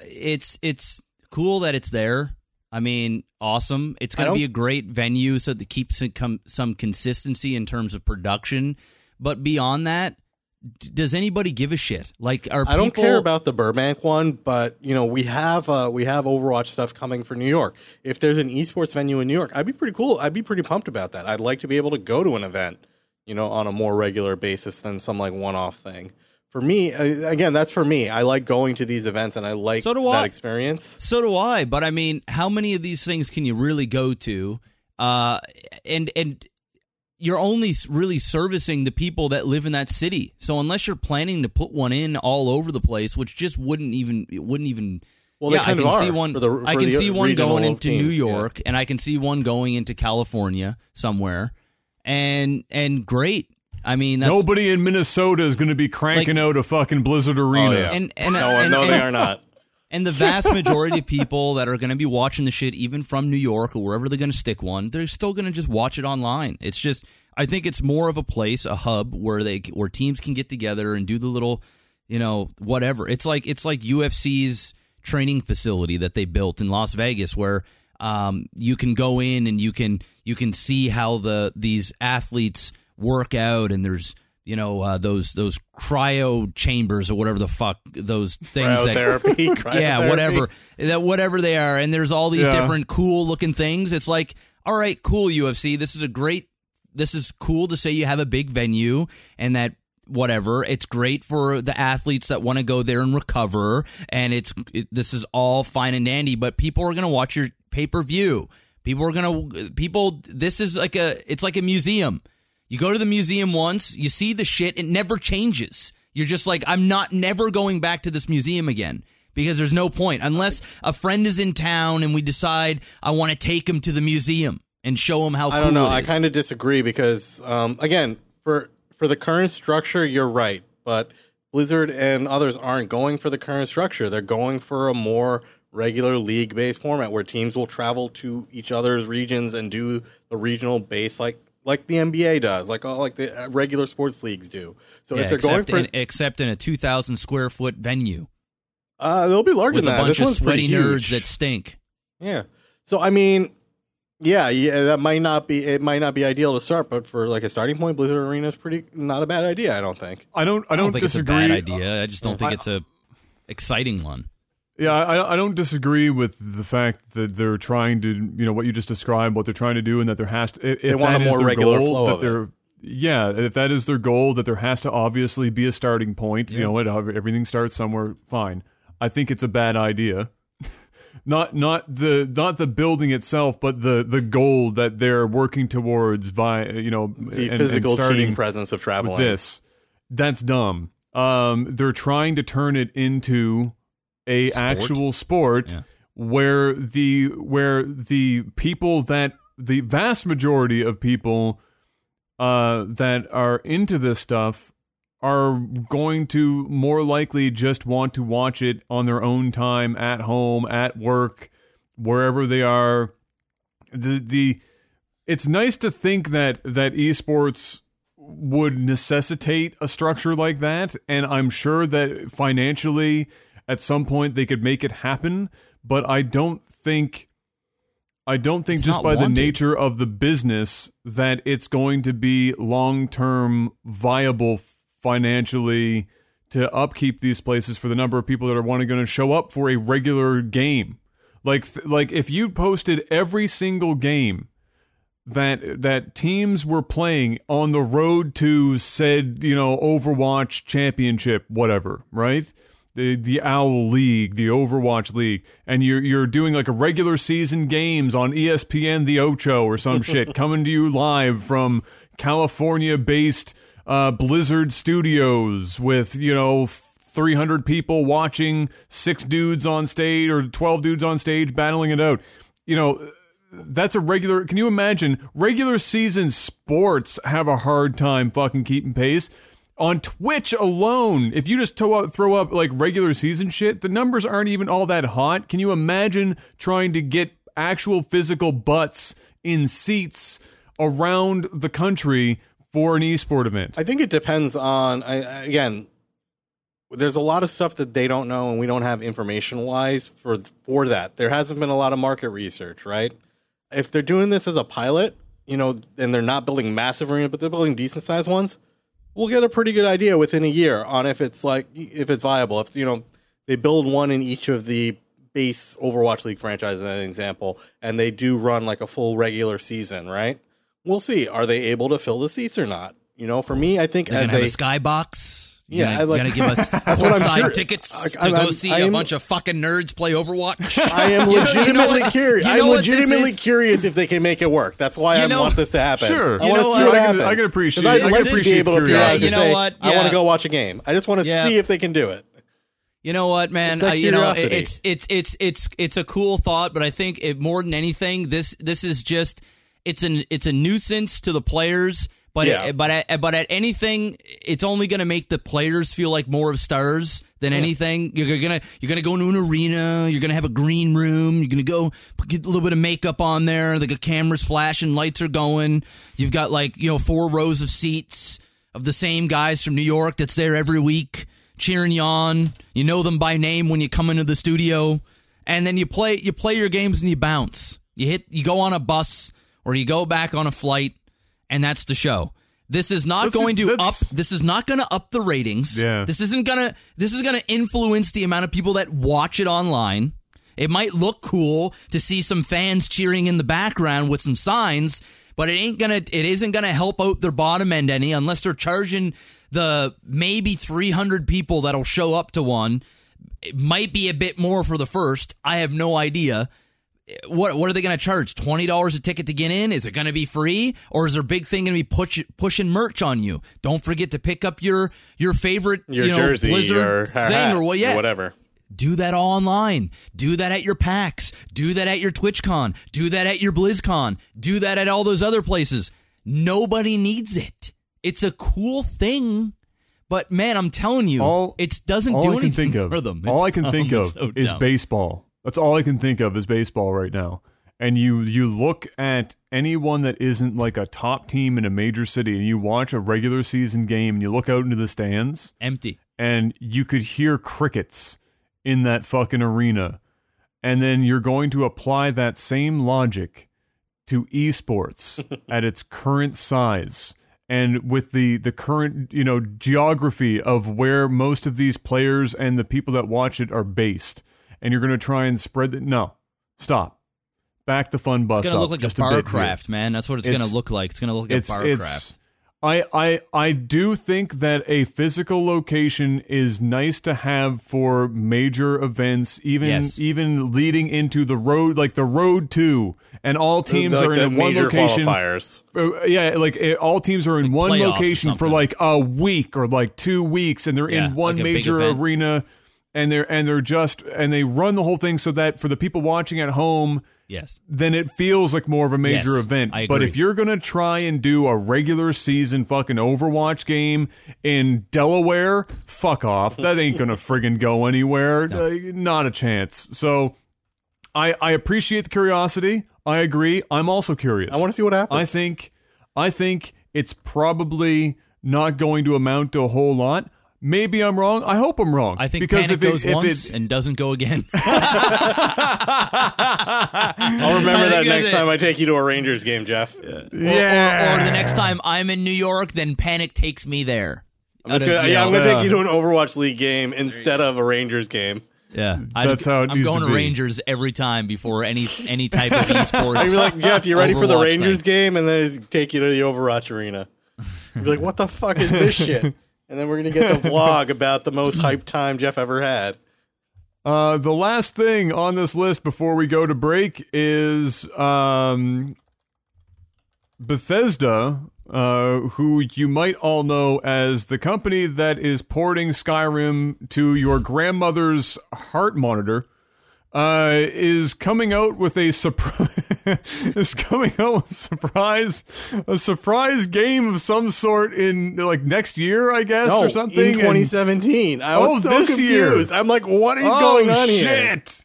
it's it's cool that it's there. I mean, awesome. It's going to be a great venue so that keeps some, some consistency in terms of production. But beyond that, does anybody give a shit? Like, are I don't care about the Burbank one, but you know we have uh, we have Overwatch stuff coming for New York. If there's an esports venue in New York, I'd be pretty cool. I'd be pretty pumped about that. I'd like to be able to go to an event, you know, on a more regular basis than some like one-off thing. For me, uh, again, that's for me. I like going to these events and I like So do that I. experience. So do I. But I mean, how many of these things can you really go to? Uh, and and you're only really servicing the people that live in that city. So unless you're planning to put one in all over the place, which just wouldn't even it wouldn't even. Well, yeah, I can see one. for the- I can see one going into New teams, yeah. York, and I can see one going into California somewhere, and and great. I mean, that's, Nobody in Minnesota is going to be cranking Like- out a fucking Blizzard oh, Arena. Oh, yeah. and and No, and, no, and, they are not. And the vast majority of people that are going to be watching the shit, even from New York or wherever they're going to stick one, they're still going to just watch it online. It's just, I think it's more of a place, a hub where they where teams can get together and do the little, you know, whatever. It's like it's like UFC's training facility that they built in Las Vegas, where um, you can go in and you can you can see how the these athletes work out, and there's you know uh, those those cryo chambers or whatever the fuck those things that Cryotherapy, yeah whatever that whatever they are. And there's all these Yeah. different cool looking things. It's like all right cool UFC this is a great this is cool to say you have a big venue and that whatever. It's great for the athletes that want to go there and recover. And it's it, this is all fine and dandy but people are going to watch your pay-per-view. People are going to people this is like a it's like a museum you go to the museum once, you see the shit, it never changes. You're just like, I'm not never going back to this museum again because there's no point unless a friend is in town and we decide I want to take him to the museum and show him how I don't know. I kind of disagree because, um, again, for for the current structure, you're right, but Blizzard and others aren't going for the current structure. They're going for a more regular league based format where teams will travel to each other's regions and do the regional base like like the NBA does, like all like the uh, regular sports leagues do. So Yeah, if they're going except, for, in, except in a 2,000 square foot venue uh, they'll be larger with a than that. bunch This of one's pretty sweaty nerds that stink. Yeah. So I mean, yeah, yeah, that might not be it might not be ideal to start, but for like a starting point, Blizzard Arena is pretty not a bad idea. I don't think. I don't. I I don't, don't think disagree. it's a bad idea. I just don't think I- it's a exciting one. Yeah, I, I don't disagree with the fact that they're trying to, you know, what you just described, what they're trying to do, and that there has to. If They want that a more regular goal, flow that of they're, yeah, if that is their goal, that there has to obviously be a starting point. You know, what? Everything starts somewhere. Fine. I think it's a bad idea. not not the not the building itself, but the the goal that they're working towards. Via you know, The and- and physical starting team presence of traveling. with this. That's dumb. Um, they're trying to turn it into a Sport? actual sport Yeah. where the where the people that the vast majority of people uh, that are into this stuff are going to more likely just want to watch it on their own time at home, at work, wherever they are. The the it's nice to think that that esports would necessitate a structure like that and I'm sure that financially at some point they could make it happen, but I don't think I don't think It's just by the nature of the business that it's going to be long-term viable financially to upkeep these places for the number of people that are wanting going to show up for a regular game. Like th- like if you posted every single game that that teams were playing on the road to said you know Overwatch championship whatever right the the Owl League the Overwatch League and you're you're doing like a regular season games on ESPN the Ocho or some shit coming to you live from California based uh, Blizzard Studios with you know. 300 people watching, six dudes on stage or 12 dudes on stage battling it out. You know, that's a regular. Can you imagine regular season sports have a hard time fucking keeping pace? On Twitch alone, if you just throw up, throw up like regular season shit, the numbers aren't even all that hot. Can you imagine trying to get actual physical butts in seats around the country for an esport event? I think it depends on I- again. There's a lot of stuff that they don't know, and we don't have information wise for for that. There hasn't been a lot of market research, right? If they're doing this as a pilot, you know, and they're not building massive arenas, but they're building decent sized ones, we'll get a pretty good idea within a year on if it's like if it's viable. If you know they build one in each of the base Overwatch League franchises, as an example, and they do run like a full regular season, right? We'll see. Are they able to fill the seats or not? You know, for me, I think They're as a a skybox. Yeah, gonna, I like- gonna give us That's what I'm courtside sure- tickets I- to I'm- go I'm- see I a am- bunch of fucking nerds play Overwatch. I am You know- you know legitimately curious. you I'm know what this legitimately curious if they can make it work. That's why You I want this to happen. Sure. I want know to see what? what I can- I can appreciate- 'Cause I'd I can be appreciate able to be curiosity. able You know say, what? I want to go watch a game. I just want to Yeah. see if they can do it. You know what, man? It's that Uh, you know, it- it's it's it's it's it's a cool thought, but I think it more than anything, this this is just it's an it's a nuisance to the players, But Yeah. it, but at, but at anything, it's only going to make the players feel like more of stars than anything. You're gonna you're gonna go into an arena. You're gonna have a green room. You're gonna go get a little bit of makeup on there. The cameras flashing, lights are going. You've got like you know four rows of seats of the same guys from New York that's there every week cheering you on. You know them by name when you come into the studio, and then you play you play your games and you bounce. You hit you go on a bus or you go back on a flight, and that's the show. This is not That's- going to up. This is not going to up the ratings. Yeah. This isn't gonna. This is gonna influence the amount of people that watch it online. It might look cool to see some fans cheering in the background with some signs, but it ain't gonna. It isn't gonna help out their bottom end any unless they're charging the maybe 300 people that'll show up to one. It might be a bit more for the first. I have no idea. What what are they going to charge? Twenty dollars a ticket to get in? Is it going to be free, or is their big thing going to be push, pushing merch on you? Don't forget to pick up your your favorite Your you know, jersey Blizzard or thing or what? Yeah, whatever. do that all online. Do that at your PAX. Do that at your TwitchCon. Do that at your BlizzCon. Do that at all those other places. Nobody needs it. It's a cool thing, but man, I'm telling you, All- it doesn't all do I can anything think of, for them. all I can think oh, of so is baseball. That's all I can think of is baseball right now. And you you look at anyone that isn't like a top team in a major city, and you watch a regular season game, and you look out into the stands, empty. and you could hear crickets in that fucking arena. And then you're going to apply that same logic to esports at its current size and with the the current, you know, geography of where most of these players and the people that watch it are based. And you're going to try and spread the no. Stop. Back the fun bus It's gonna up look like a just bit bar here. craft, man. That's what it's, It's- gonna look like. It's gonna look like it's a bar it's craft. I, I I do think that a physical location is nice to have for major events, even Yes. even leading into the road, like the road two, and all teams Like are in one location. qualifiers. Uh, yeah, like uh, all teams are in one location for like a week or like two weeks, and they're Yeah, in one like major arena, and they're and they're just and they run the whole thing so that for the people watching at home, Yes. then it feels like more of a major Yes, event. I But if you're gonna try and do a regular season fucking Overwatch game in Delaware, fuck off. That ain't gonna friggin' go anywhere. Uh, not a chance. So. I, I appreciate the curiosity. I agree. I'm also curious. I want to see what happens. I think I think it's probably not going to amount to a whole lot. Maybe I'm wrong. I hope I'm wrong. I think because Panic if it, goes if once it, and doesn't go again. I'll remember that next it. time I take you to a Rangers game, Jeff. Or- or, yeah, or, the next time I'm in New York, then Panic takes me there. I'm just Out of, gonna, you yeah, know, I'm going to take you to an Overwatch League game instead of a Rangers game. Yeah, That's how it I'm going to to be. Rangers every time before any any type of esports. I'd be like, Jeff, you ready for the Rangers thing. game? And then take you to the Overwatch arena. You'd be like, what the fuck is this shit? And then we're going to get the vlog about the most hyped time Jeff ever had. Uh, the last thing on this list before we go to break is um, Bethesda, uh, who you might all know as the company that is porting Skyrim to your grandmother's heart monitor. Uh, is coming out with a surprise. is coming out with a surprise, a surprise game of some sort in like next year, I guess, No, or something. in and- 2017. I was Oh, so this year. confused. I'm like, what is oh, going on here? shit.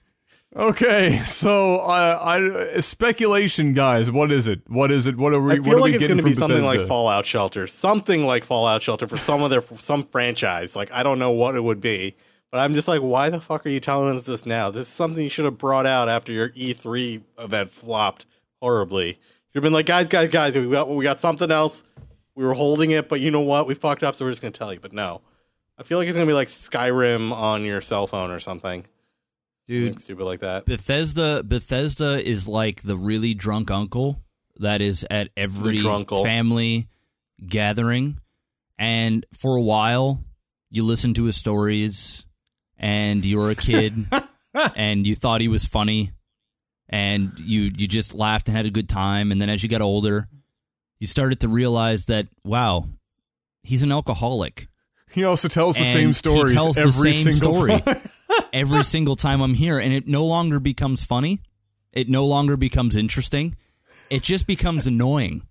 Okay, so uh, I speculation, guys. What is it? What is it? What are we? I feel like it's going to be something like Fallout Shelter, something like Fallout Shelter for some of their some franchise. Like I don't know what it would be, but I'm just like, why the fuck are you telling us this now? This is something you should have brought out after your E3 event flopped horribly. You've been like, guys, guys, guys, we got we got something else. We were holding it, but you know what? We fucked up, so we're just going to tell you. But no, I feel like it's going to be like Skyrim on your cell phone or something, dude. Something stupid like that. Bethesda Bethesda is like the really drunk uncle that is at every family gathering and for a while you listen to his stories and you were a kid and you thought he was funny and you you just laughed and had a good time and then as you got older you started to realize that wow he's an alcoholic He also tells the and same he stories tells the every same single story. time. every single time I'm here, and it no longer becomes funny. It no longer becomes interesting. It just becomes annoying.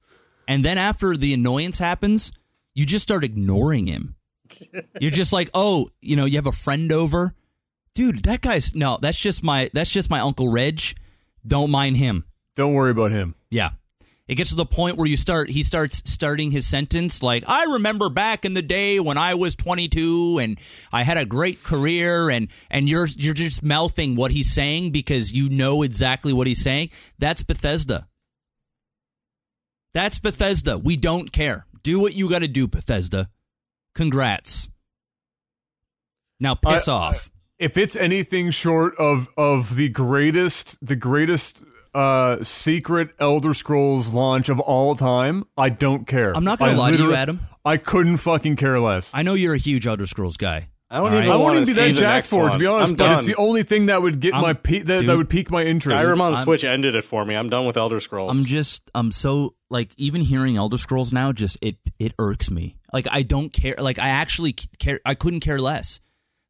And then after the annoyance happens, you just start ignoring him. You're just like, oh, you know, you have a friend over, dude. That guy's no. That's just my that's just my uncle Reg. Don't mind him. Don't worry about him. Yeah. It gets to the point where you start he starts starting his sentence like I remember back in the day when I was 22 and I had a great career and and you're you're just mouthing what he's saying because you know exactly what he's saying. That's Bethesda. That's Bethesda. We don't care. Do what you got to do, Bethesda. Congrats. Now piss I- off. If it's anything short of of the greatest the greatest uh secret Elder Scrolls launch of all time, I don't care. I'm not gonna I lie to you, Adam. I couldn't fucking care less. I know you're a huge Elder Scrolls guy. I don't even I want wouldn't to be that the jacked for it, to be honest, I'm but done. it's the only thing that would get I'm- my pe- that, that would pique my interest. Skyrim on the I'm- Switch ended it for me. I'm done with Elder Scrolls. I'm just I'm so like even hearing Elder Scrolls now just it it irks me. Like I don't care. Like I actually care. I couldn't care less.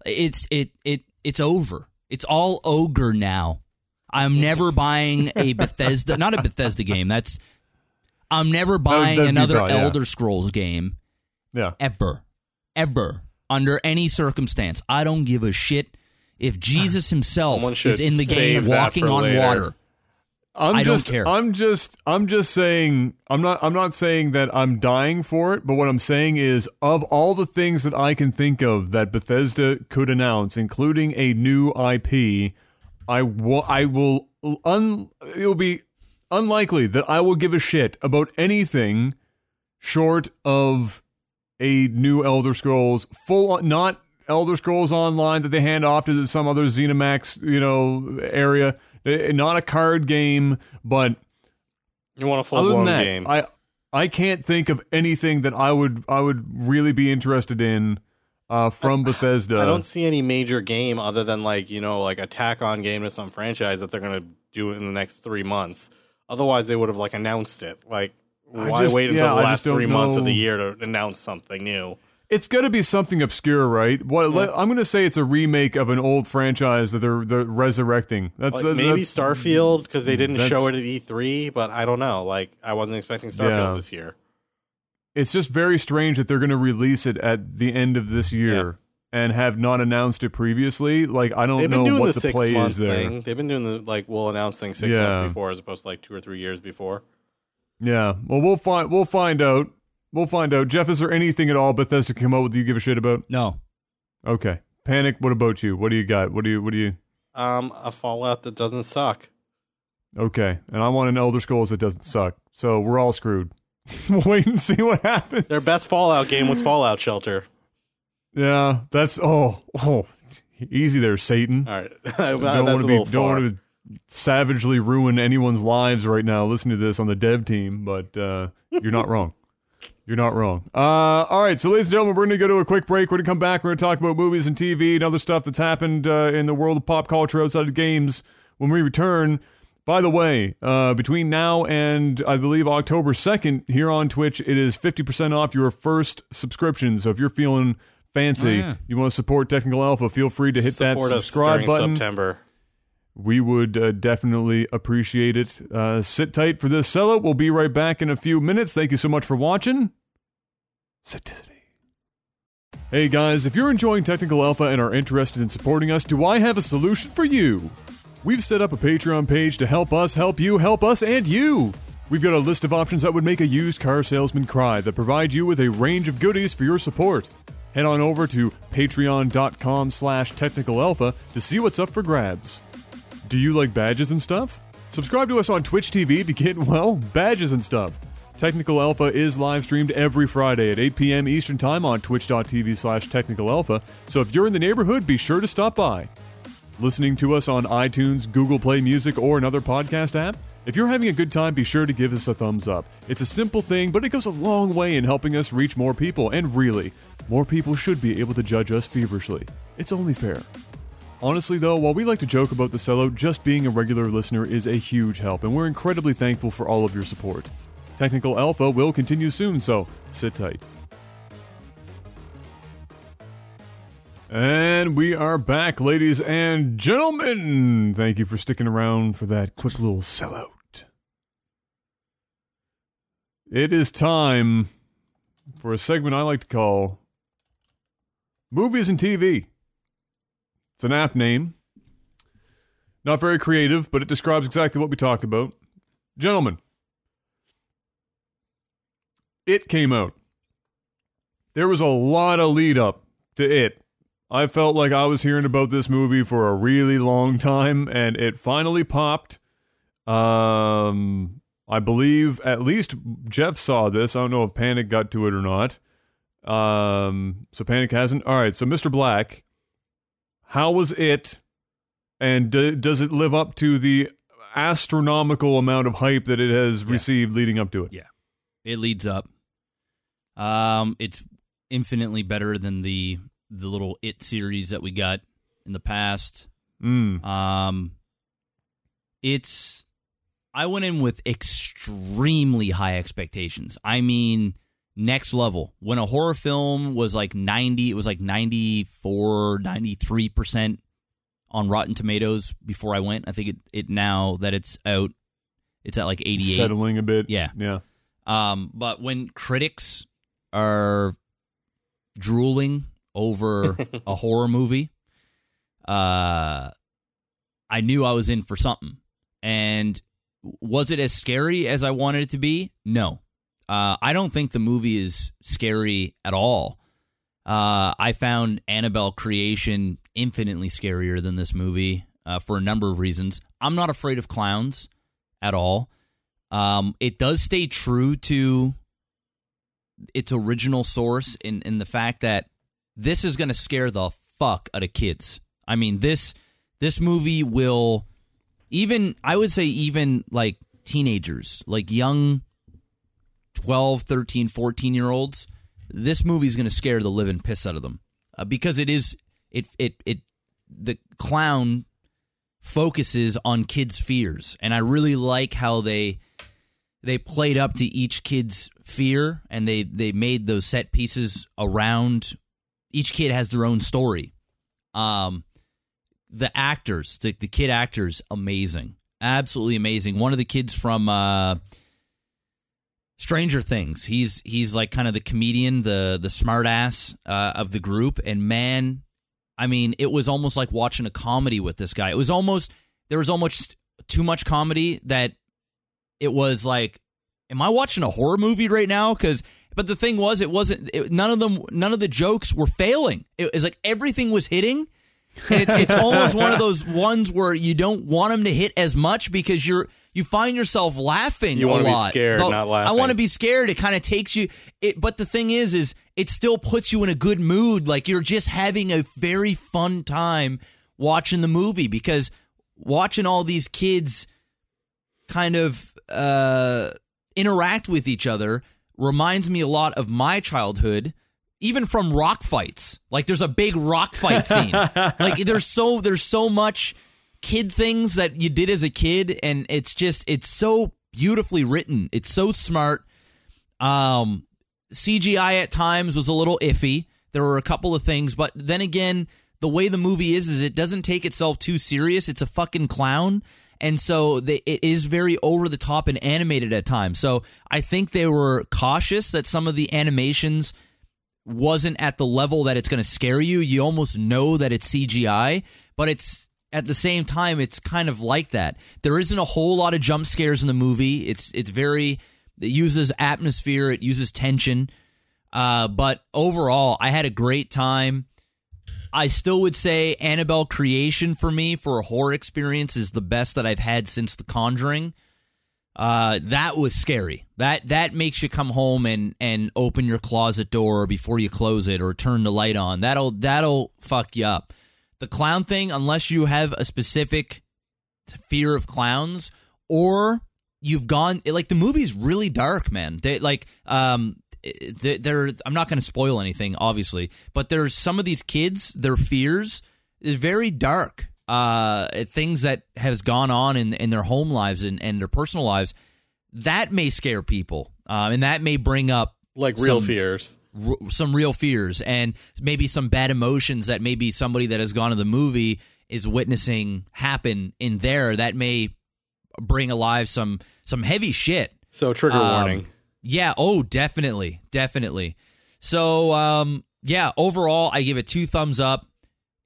It's it it it's over. It's all ogre now. I'm never buying a Bethesda, not a Bethesda game. That's I'm never buying that'd be another probably, yeah. Elder Scrolls game Yeah. ever, ever under any circumstance. I don't give a shit if Jesus himself is in the game walking on later. water. I'm I don't just, care. I'm just, I'm just saying. I'm not. I'm not saying that I'm dying for it. But what I'm saying is, of all the things that I can think of that Bethesda could announce, including a new IP, I will. I will. Un. It'll be unlikely that I will give a shit about anything short of a new Elder Scrolls full. Not Elder Scrolls Online that they hand off to some other ZeniMax, you know, area. Eh, Not a card game, but you want a full blown that, game. I I can't think of anything that I would I would really be interested in uh, from Bethesda. I don't see any major game other than like you know like a tack on game to some franchise that they're gonna do in the next three months. Otherwise, they would have like announced it. Like, why just- wait until yeah, the last three months of the year to announce something new? It's going to be something obscure, right? What let- I'm going to say it's a remake of an old franchise that they're they're resurrecting. That's Like that- maybe that's- Starfield because they didn't show it at E3, but I don't know. Like, I wasn't expecting Starfield Yeah. this year. It's just very strange that they're going to release it at the end of this year and have not announced it previously. Like I don't They've been know doing what the the play is there. thing. They've been doing the like we'll announce things six Yeah. months before as opposed to like two or three years before. Yeah. Well, we'll find we'll find out. We'll find out. Jeff, is there anything at all Bethesda came up with you give a shit about? No, Okay. Panic. What about you? What do you got? What do you? What do you? Um, a Fallout that doesn't suck. Okay. And I want an Elder Scrolls that doesn't suck. So we're all screwed. we'll wait and see what happens. Their best Fallout game was Fallout Shelter. Yeah. That's oh oh easy there, Satan. All right, I don't want to be don't want to savagely ruin anyone's lives right now listening to this on the dev team, but uh, you're not wrong. You're not wrong. Uh, all right, so ladies and gentlemen, we're going to go to a quick break. We're going to come back. We're going to talk about movies and TV and other stuff that's happened uh, in the world of pop culture outside of games. When we return, by the way, uh, between now and I believe October 2nd, here on Twitch, it is 50% off your first subscription. So if you're feeling fancy, Oh, yeah. you want to support Technical Alpha, feel free to hit Support that us subscribe during button September. We would uh, definitely appreciate it. Uh, sit tight for this sellout. We'll be right back in a few minutes. Thank you so much for watching. Hey guys, if you're enjoying Technical Alpha and are interested in supporting us, do I have a solution for you? We've set up a Patreon page to help us help you help us and you. We've got a list of options that would make a used car salesman cry that provide you with a range of goodies for your support. Head on over to patreon.com slash technicalalpha to see what's up for grabs. Do you like badges and stuff? Subscribe to us on Twitch TV to get, well, badges and stuff. Technical Alpha is live streamed every Friday at 8 p.m. Eastern Time on twitch.tv slash technical alpha, so if you're in the neighborhood, be sure to stop by. Listening to us on iTunes, Google Play Music, or another podcast app? If you're having a good time, be sure to give us a thumbs up. It's a simple thing, but it goes a long way in helping us reach more people, and really, more people should be able to judge us feverishly. It's only fair. Honestly, though, while we like to joke about the sellout, just being a regular listener is a huge help, and we're incredibly thankful for all of your support. Technical Alpha will continue soon, so sit tight. And we are back, ladies and gentlemen. Thank you for sticking around for that quick little sellout. It is time for a segment I like to call Movies and TV. It's an app name. Not very creative, but it describes exactly what we talk about. Gentlemen, it came out. There was a lot of lead up to it. I felt like I was hearing about this movie for a really long time, and it finally popped. Um, I believe at least Jeff saw this. I don't know if Panic got to it or not. Um, so Panic hasn't. All right. So Mr. Black, how was it? And d- does it live up to the astronomical amount of hype that it has received leading up to it? Yeah. It leads up. Um, it's infinitely better than the the little It series that we got in the past. Mm. Um, it's I went in with extremely high expectations. I mean, next level. When a horror film was like 90, it was like 94, 93% on Rotten Tomatoes before I went. I think it, it now that it's out, it's at like 88. Settling a bit. Yeah. Yeah. Um, but when critics are drooling over a horror movie, uh, I knew I was in for something. And was it as scary as I wanted it to be? No. Uh, I don't think the movie is scary at all. Uh, I found Annabelle Creation infinitely scarier than this movie uh, for a number of reasons. I'm not afraid of clowns at all. Um, it does stay true to its original source in, in the fact that this is going to scare the fuck out of kids. I mean this this movie will even I would say even like teenagers, like young 12, 13, 14 year olds, this movie is going to scare the living piss out of them uh, because it is it it it the clown focuses on kids' fears, and I really like how they they played up to each kid's fear, and they they made those set pieces around. Each kid has their own story. Um, the actors, the, the kid actors, amazing, absolutely amazing. One of the kids from uh, Stranger Things, he's he's like kind of the comedian, the the smartass uh, of the group, and man, I mean, it was almost like watching a comedy with this guy. It was almost there was almost too much comedy that it was like, am I watching a horror movie right now? Because but the thing was, it wasn't. It, none of them, none of the jokes were failing. It was like everything was hitting. And it's, it's almost one of those ones where you don't want them to hit as much because you're you find yourself laughing You a lot. scared, The- not I want to be scared. It kind of takes you. It, but the thing is, is it still puts you in a good mood. Like you're just having a very fun time watching the movie because watching all these kids kind of uh, interact with each other reminds me a lot of my childhood even from rock fights like there's a big rock fight scene like there's so there's so much kid things that you did as a kid and it's just it's so beautifully written. It's so smart. Um cgi at times was a little iffy. There were a couple of things but then again the way the movie is is it doesn't take itself too serious. It's a fucking clown. And so it is very over the top and animated at times. So i think they were cautious that some of the animations wasn't at the level that it's going to scare you. You almost know that it's CGI, but it's at the same time it's kind of like that. There isn't a whole lot of jump scares in the movie. It's it's very it uses atmosphere, it uses tension. Uh, but overall, I had a great time. I still would say Annabelle Creation for me for a horror experience is the best that I've had since The Conjuring. Uh, that was scary. That that makes you come home and and open your closet door before you close it or turn the light on. That'll that'll fuck you up. The clown thing, unless you have a specific fear of clowns or you've gone like the movie's really dark, man. They like um they- they're I'm not going to spoil anything obviously, but there's some of these kids, their fears is very dark. Uh things that has gone on in in their home lives and, and their personal lives that may scare people. Um and that may bring up like real Some- fears. R- some real fears and maybe some bad emotions that maybe somebody that has gone to the movie is witnessing happen in there that may bring alive some some heavy shit. So trigger Um, warning. Yeah. Oh, definitely, definitely. So, um, yeah. Overall, I give it two thumbs up.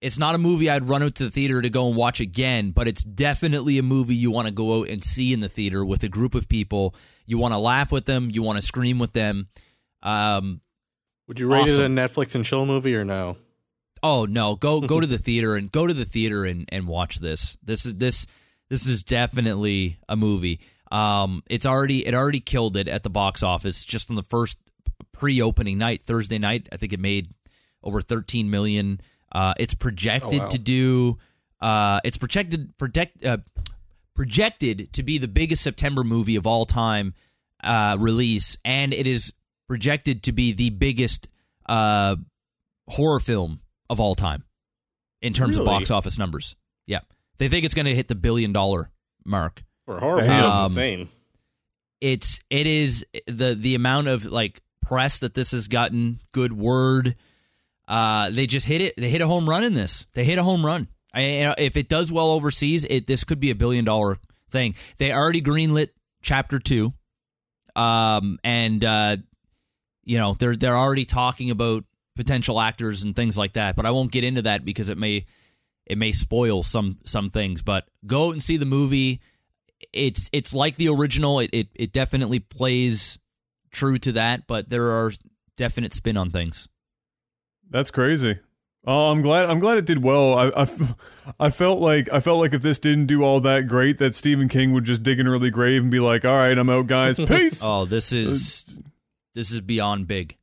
It's not a movie I'd run out to the theater to go and watch again, but it's definitely a movie you want to go out and see in the theater with a group of people. You want to laugh with them. You want to scream with them. Um, Would you rate Awesome. it a Netflix and chill movie or no? Oh no, go go to the theater and go to the theater and, and watch this. This is this this is definitely a movie. Um it's already it already killed it at the box office just on the first pre-opening night, Thursday night. I think it made over 13 million. Uh it's projected Oh, wow. to do uh it's projected project uh, projected to be the biggest September movie of all time uh release and it is projected to be the biggest uh horror film of all time in terms of box office numbers. Yeah. They think it's going to hit the billion dollar mark. For horror movie, Um, insane. It's it is the the amount of like press that this has gotten, good word. Uh they just hit it. They hit a home run in this. They hit a home run. I, you know, if it does well overseas, it this could be a billion dollar thing. They already greenlit chapter 2. Um and uh you know, they're they're already talking about potential actors and things like that, but I won't get into that because it may it may spoil some some things. But go out and see the movie. It's it's like the original. It it, it definitely plays true to that, but there are definite spin on things. That's crazy. Oh, I'm glad. I'm glad it did well. I, I, I felt like I felt like if this didn't do all that great, that Stephen King would just dig an early grave and be like, "All right, I'm out, guys. Peace." Oh, this is uh, this is beyond big.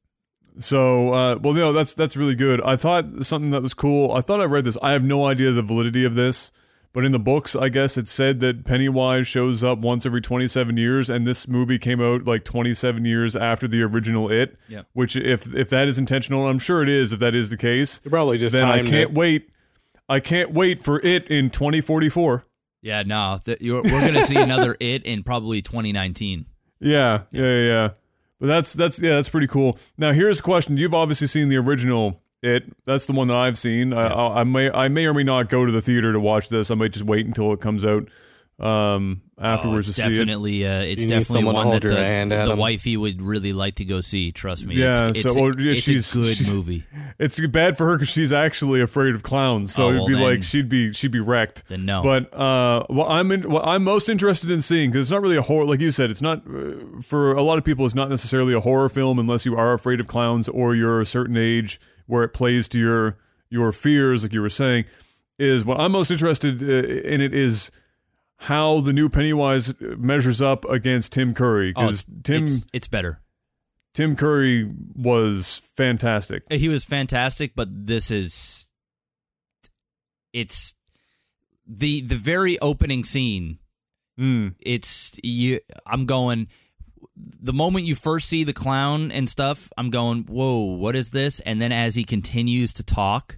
So, uh, well, no, that's that's really good. I thought something that was cool. I thought I read this. I have no idea the validity of this, but in the books, I guess it said that Pennywise shows up once every 27 years, and this movie came out like 27 years after the original It. Yep. Which, if if that is intentional, I'm sure it is. If that is the case, You probably just then I timed can't it. wait. I can't wait for it in 2044. Yeah, no, th- you're, we're going to see another it in probably 2019. Yeah, yeah, yeah, yeah. But that's that's yeah, that's pretty cool. Now here's a question: You've obviously seen the original. It that's the one that I've seen. I, I, I may I may or may not go to the theater to watch this. I might just wait until it comes out um, afterwards oh, it's to see it. definitely uh, it's You definitely someone one that the, hand, the wifey would really like to go see. Trust me. Yeah, it's, so- it's, a, it's she's- a good she's- movie. It's bad for her because she's actually afraid of clowns. So Oh, it'd well, be then- like she'd be she'd be wrecked. Then no. But uh, what I'm in, what I'm most interested in seeing because it's not really a horror, like you said, it's not uh, for a lot of people. It's not necessarily a horror film unless you are afraid of clowns or you're a certain age where it plays to your your fears, like you were saying. Is what I'm most interested uh, in. It is how the new Pennywise measures up against Tim Curry Oh, because it's, Tim it's, it's better. Tim Curry was fantastic. He was fantastic, but this is it's the the very opening scene. Mm. It's you. I'm going. The moment you first see the clown and stuff, I'm going, "Whoa, what is this?" And then as he continues to talk,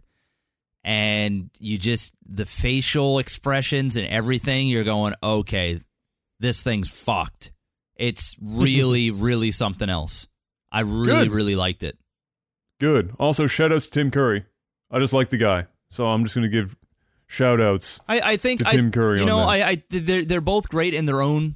and you just the facial expressions and everything, you're going, "Okay, this thing's fucked." It's really, really something else. I really, Good. really liked it. Good. Also, shout outs to Tim Curry. I just like the guy. So I'm just going to give shout outs. I, I think To I, Tim Curry You on know, that. I, I they're they're both great in their own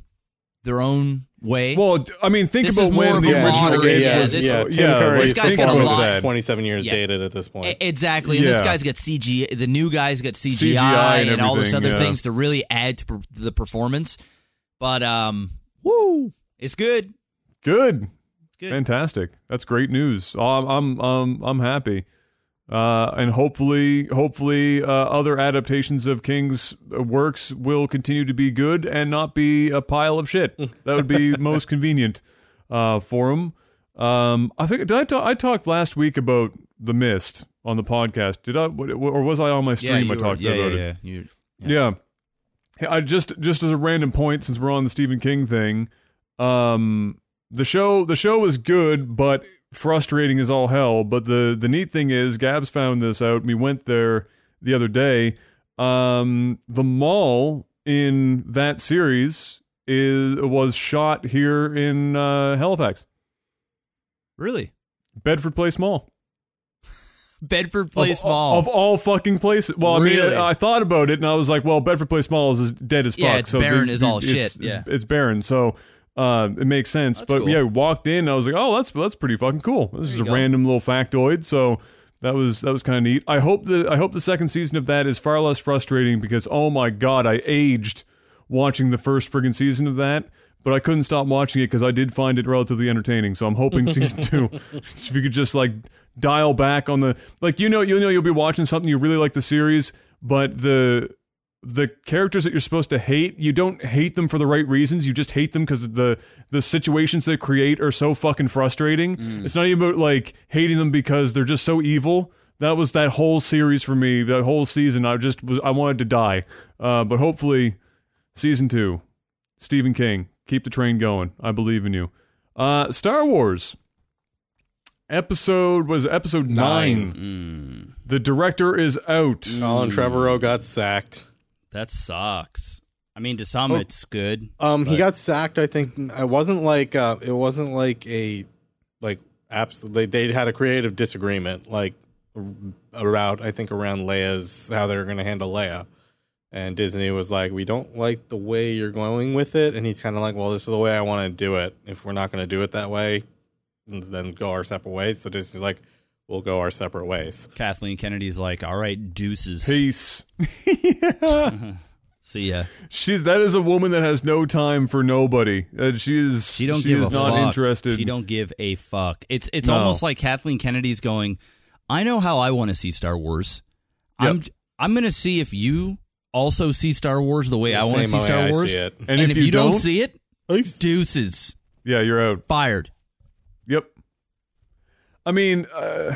their own way. Well, I mean, think This about when the original It yeah, was. this- yeah, Tim yeah, Curry's This guy's got a lot- 27 years Yeah. dated at this point. Exactly, and this Yeah. guy's got CG. The new guy's got CGI, CGI and and, all this other yeah. things to really add to per- the performance. But um, woo, it's good. Good. It's good. Fantastic. That's great news. Oh, I'm I'm um, I'm happy. Uh, and hopefully, hopefully, uh, other adaptations of King's works will continue to be good and not be a pile of shit. That would be most convenient uh, for him. Um, I think did I talk? I talked last week about the Mist on the podcast. Did I? Or was I on my stream? you I were- talked yeah, about yeah, it. yeah. You- Yeah. Hey, I just just as a random point, since we're on the Stephen King thing, um, the show the show was good, but frustrating as all hell. But the the neat thing is, Gabs found this out. We went there the other day. Um, the mall in that series is was shot here in uh, Halifax, Really, Bedford Place Mall. Bedford Place of, Mall. of all fucking places. Well, I mean, I thought about it and I was like, well, Bedford Place Mall is dead as fuck. Yeah, it's so barren as all it's, shit, It's, yeah. it's barren. So, Uh, it makes sense. That's but cool. yeah, walked in. I was like, oh, that's that's pretty fucking cool. This is a go. random little factoid. So that was that was kind of neat. I hope the I hope the second season of that is far less frustrating because oh my god, I aged watching the first friggin' season of that. But I couldn't stop watching it because I did find it relatively entertaining. So I'm hoping season two, if you could just like dial back on the like you know you know you'll be watching something you really like the series, but the the characters that you're supposed to hate, you don't hate them for the right reasons. You just hate them because the the situations they create are so fucking frustrating. It's not even about like hating them because they're just so evil. That was that whole series for me. That whole season, I just was I wanted to die. Uh, but hopefully, season two, Stephen King, keep the train going. I believe in you. Uh, Star Wars. Episode was episode nine. Nine. The director is out. Colin Trevorrow got sacked. That sucks. I mean, to some, Oh. it's good. Um, he got sacked. I think it wasn't like uh, it wasn't like a like absolutely. They had a creative disagreement, like around I think around Leia's how they're going to handle Leia, and Disney was like, "We don't like the way you're going with it," and he's kind of like, "Well, this is the way I want to do it. If we're not going to do it that way, then go our separate ways." So Disney's like, "We'll go our separate ways." Kathleen Kennedy's like, all right, deuces. Peace. See ya. She's that is a woman that has no time for nobody. Uh, she is She don't she give is a not fuck. interested. She don't give a fuck. It's it's No. almost like Kathleen Kennedy's going. I know how I want to see Star Wars. I'm I'm gonna see if you also see Star Wars the way I want to see Star Wars. see and, And, if, you, don't, don't, see it, deuces, yeah, you're out. fired. Yep. I mean, uh,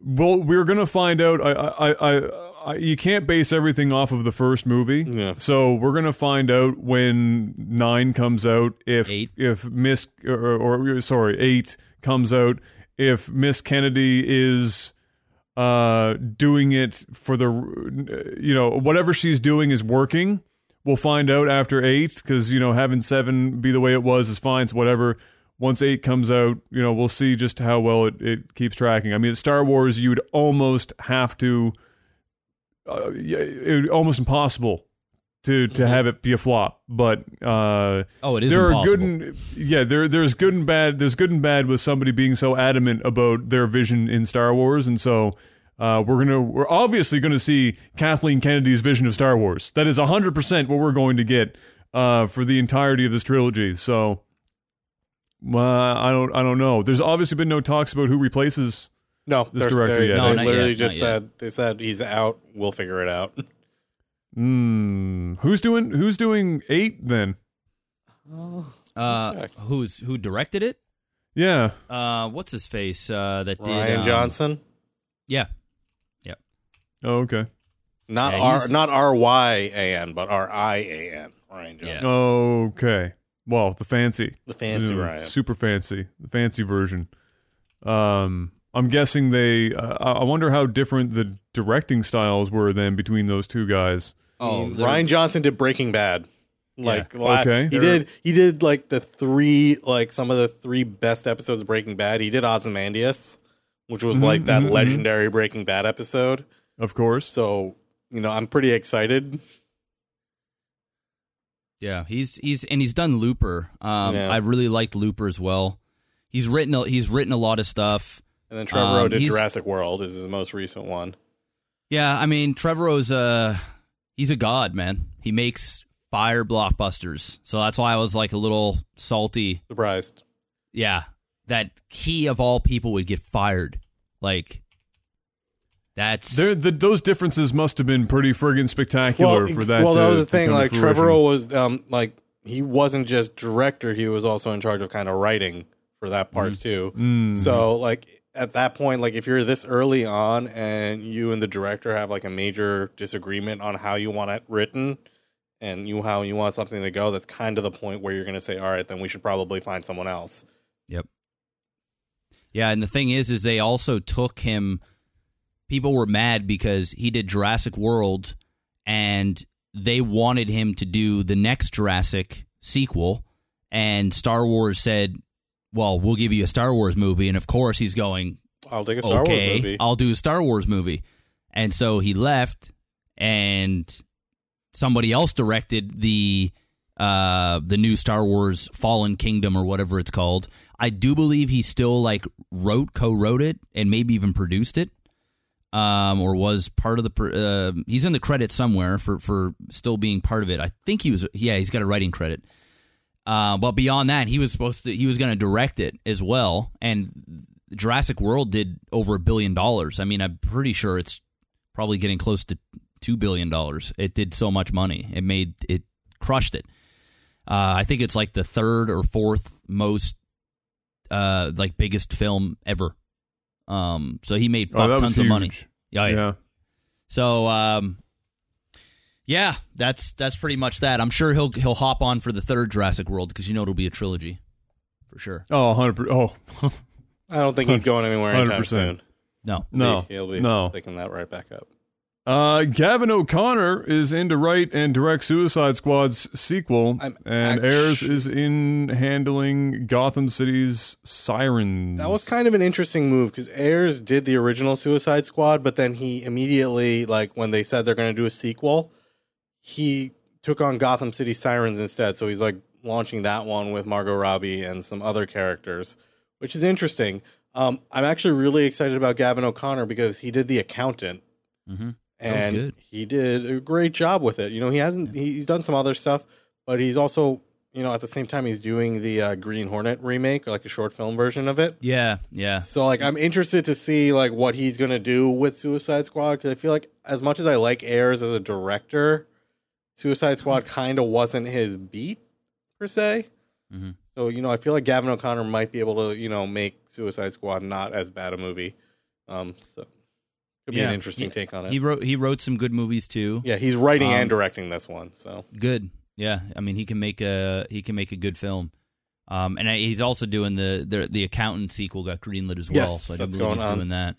well, we're gonna find out. I, I, I, I, you can't base everything off of the first movie. Yeah. So we're gonna find out when nine comes out if Eight. if Miss or, or sorry eight comes out if Miss Kennedy is uh doing it for the you know whatever she's doing is working we'll find out after eight because you know having seven be the way it was is fine it's whatever once eight comes out you know we'll see just how well it, it keeps tracking. I mean at star wars you'd almost have to uh, it, almost impossible to to have it be a flop but uh Oh, it is there impossible. are good and yeah there there's good and bad there's good and bad with somebody being so adamant about their vision in Star Wars and so uh, we're gonna we're obviously gonna see Kathleen Kennedy's vision of Star Wars. That is hundred percent what we're going to get uh, for the entirety of this trilogy so uh, I don't I don't know there's obviously been no talks about who replaces No, This director they, yet. they No, not literally yet, just not yet. said they said he's out. We'll figure it out. hmm who's doing who's doing eight then Uh, who's who directed it? yeah Uh, what's his face? Uh, that did Rian um, Johnson, Yeah, oh okay not Yeah, R, not R Y A N, but R I A N. Rian Johnson, Yeah. okay well the fancy the fancy Ooh, Rian. super fancy, the fancy version. Um, I'm guessing they. Uh, I I wonder how different the directing styles were then between those two guys. Oh, Rian Johnson did Breaking Bad. Like la- Okay. he did he did like the three like some of the three best episodes of Breaking Bad. He did Ozymandias, which was like that mhm, mhm. legendary Breaking Bad episode. Of course. So you know, I'm pretty excited. Yeah, he's he's and he's done Looper. Um, Yeah. I really liked Looper as well. He's written a, he's written a lot of stuff. And then Trevorrow Um, did Jurassic World is his most recent one. Yeah, I mean Trevorrow's a he's a god, man. He makes fire blockbusters, so that's why I was like a little salty. Surprised. Yeah, that he of all people would get fired. Like that's There, the, those differences must have been pretty friggin' spectacular for that. Well, that to- was the thing. Like fruition. Trevorrow was um like he wasn't just director; he was also in charge of kind of writing for that part too. Mm. So like at that point, like if you're this early on and you and the director have like a major disagreement on how you want it written and you how you want something to go, that's kind of the point where you're going to say, all right, then we should probably find someone else. Yep. Yeah, and the thing is, is they also took him. People were mad because he did Jurassic World, and they wanted him to do the next Jurassic sequel. And Star Wars said, "Well, we'll give you a Star Wars movie." And of course, he's going, I'll take a Star "Okay, Wars movie. I'll do a Star Wars movie." And so he left, and somebody else directed the uh, the new Star Wars Fallen Kingdom or whatever it's called. I do believe he still like wrote, co-wrote it, and maybe even produced it, um, or was part of the. Uh, he's in the credit somewhere for for still being part of it. I think he was. Yeah, he's got a writing credit. Uh, but beyond that, he was supposed to. He was going to direct it as well, and Jurassic World did over a billion dollars. I mean, I'm pretty sure it's probably getting close to two billion dollars. It did so much money. It made it crushed it. Uh, I think it's like the third or fourth most uh, like biggest film ever. Um, so he made Oh, fuck that was tons of money. huge. Yeah, yeah. Yeah. So um, yeah, that's that's pretty much that. I'm sure he'll he'll hop on for the third Jurassic World because you know it'll be a trilogy for sure. Oh, 100 Oh, I don't think he's going anywhere anytime 100%. soon. No, no. he'll be no. picking that right back up. Uh, Gavin O'Connor is in to write and direct Suicide Squad's sequel, I'm and actu- Ayers is in handling Gotham City's Sirens. That was kind of an interesting move because Ayers did the original Suicide Squad, but then he immediately, like when they said they're going to do a sequel, he took on Gotham City Sirens instead. So he's like launching that one with Margot Robbie and some other characters, which is interesting. Um, I'm actually really excited about Gavin O'Connor because he did The Accountant. hmm and he did a great job with it. You know, he hasn't he's done some other stuff, but he's also you know at the same time he's doing the uh, Green Hornet remake, or like a short film version of it. yeah, yeah. So like I'm interested to see like what he's gonna do with Suicide Squad because I feel like as much as I like Ayers as a director, Suicide Squad kind of wasn't his beat per se. Mhm. So you know I feel like Gavin O'Connor might be able to you know make Suicide Squad not as bad a movie. Um, so could be Yeah. an interesting He- take on it. He wrote he wrote some good movies too. Yeah, he's writing Um, and directing this one. So Good. Yeah, I mean he can make a he can make a good film. Um, and I- he's also doing the the the accountant sequel got greenlit as well. Yes, so I do that's believe going he's on. doing that.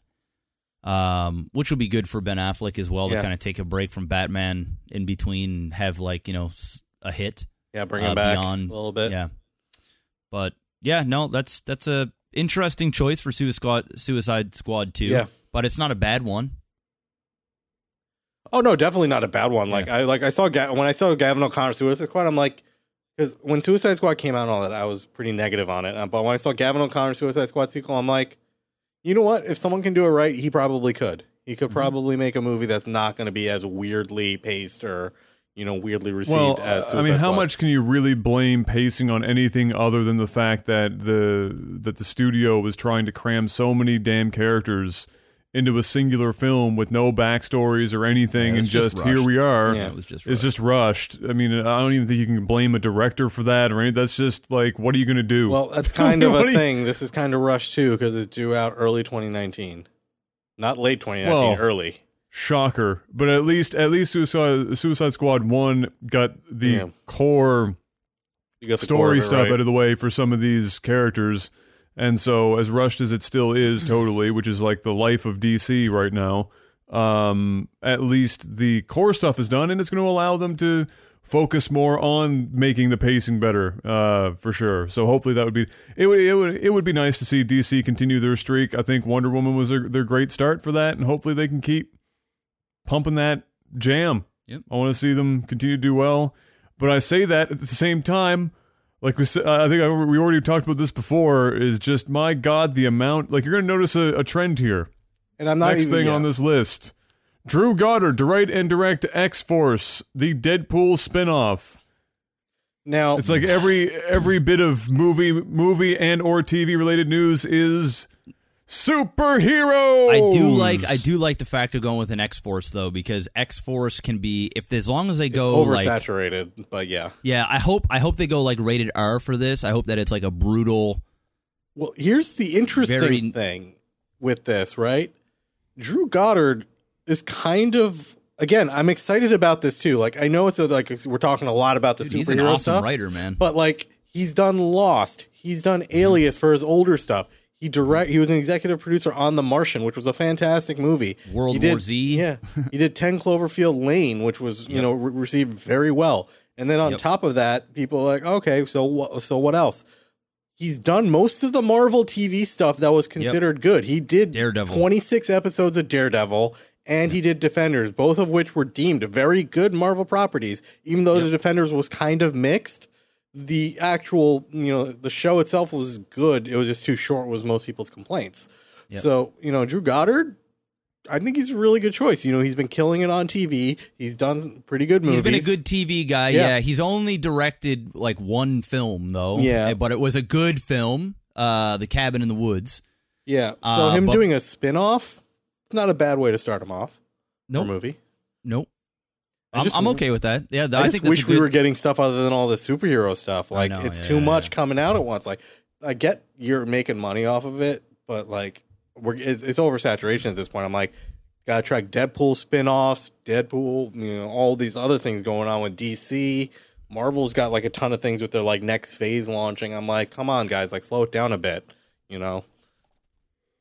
Um, which will be good for Ben Affleck as well to kind of take a break from Batman in between, have like you know a hit. yeah, bring uh, him back beyond- a little bit. Yeah, but yeah, no, that's that's a interesting choice for Suicide Squad, Suicide Squad two. Yeah. But it's not a bad one. Oh no, definitely not a bad one. Like I like I saw Ga- when I saw Gavin O'Connor Suicide Squad, I'm like, because when Suicide Squad came out and all that, I was pretty negative on it. Uh, But when I saw Gavin O'Connor Suicide Squad sequel, I'm like, you know what? If someone can do it right, he probably could. He Mm-hmm. could probably make a movie that's not going to be as weirdly paced or you know weirdly received well, as. I mean, how Squad. much can you really blame pacing on anything other than the fact that the that the studio was trying to cram so many damn characters into a singular film with no backstories or anything, Yeah, and just just, here we are. Yeah. it was just It's just rushed. I mean, I don't even think you can blame a director for that or anything. That's just like, what are you going to do? Well, that's kind of a do you- thing. This is kind of rushed too because it's due out early 2019, not late 2019, Well, early. Shocker. But at least, at least Suicide, Suicide Squad one got the Yeah. core You got the story of it stuff right. out of the way for some of these characters. And so, as rushed as it still is, totally, which is like the life of DC right now, um, at least the core stuff is done, and it's going to allow them to focus more on making the pacing better, uh, for sure. So hopefully that would be it. Would it would it would be nice to see DC continue their streak. I think Wonder Woman was their, their great start for that, and hopefully they can keep pumping that jam. Yep. I want to see them continue to do well. But I say that at the same time, like we said, I think I, we already talked about this before. Is just my God, the amount. Like you're going to notice a, a trend here. And I'm not Next even, thing yeah. on this list: Drew Goddard to write and direct X Force, the Deadpool spinoff. Now, It's like every every bit of movie movie and or TV related news is superheroes. I do like I do like the fact of going with an X Force though because X Force can be if as long as they it's go like oversaturated, but yeah. yeah I hope I hope they go like rated R for this I hope that it's like a brutal Well, here's the interesting Very- thing with this, right? Drew Goddard is kind of again. I'm excited about this too. Like I know it's a, like we're talking a lot about the dude, superhero he's an awesome stuff, writer man but like he's done Lost, he's done mm-hmm. Alias for his older stuff. He direct. He was an executive producer on The Martian, which was a fantastic movie. World He did- War Z. Yeah, he did Ten Cloverfield Lane, which was you know re- received very well. And then on Yep. top of that, people are like, okay, so wha- so what else? He's done most of the Marvel TV stuff that was considered good. He did Daredevil. 26 episodes of Daredevil and he did Defenders, both of which were deemed very good Marvel properties. Even though the Defenders was kind of mixed, the actual you know the show itself was good. It was just too short. Was most people's complaints. Yep. So you know Drew Goddard. I think he's a really good choice. You know, he's been killing it on TV. He's done pretty good movies. He's been a good TV guy. Yeah. Yeah. he's only directed like one film though. Yeah. Eh, but it was a good film. Uh, The Cabin in the Woods. Yeah. So Uh, him but- doing a spin-off, not a bad way to start him off. Nope. Movie. Nope. I'm, I'm okay with that. Yeah, I, I, just think wish good, we were getting stuff other than all the superhero stuff. Like know, it's yeah, too yeah, much yeah. coming out at once. Like I get you're making money off of it, but like we're it's, it's oversaturation at this point. I'm like, gotta track Deadpool spin-offs, Deadpool, you know, all these other things going on with DC. Marvel's got like a ton of things with their like next phase launching. I'm like, come on, guys, like slow it down a bit. You know,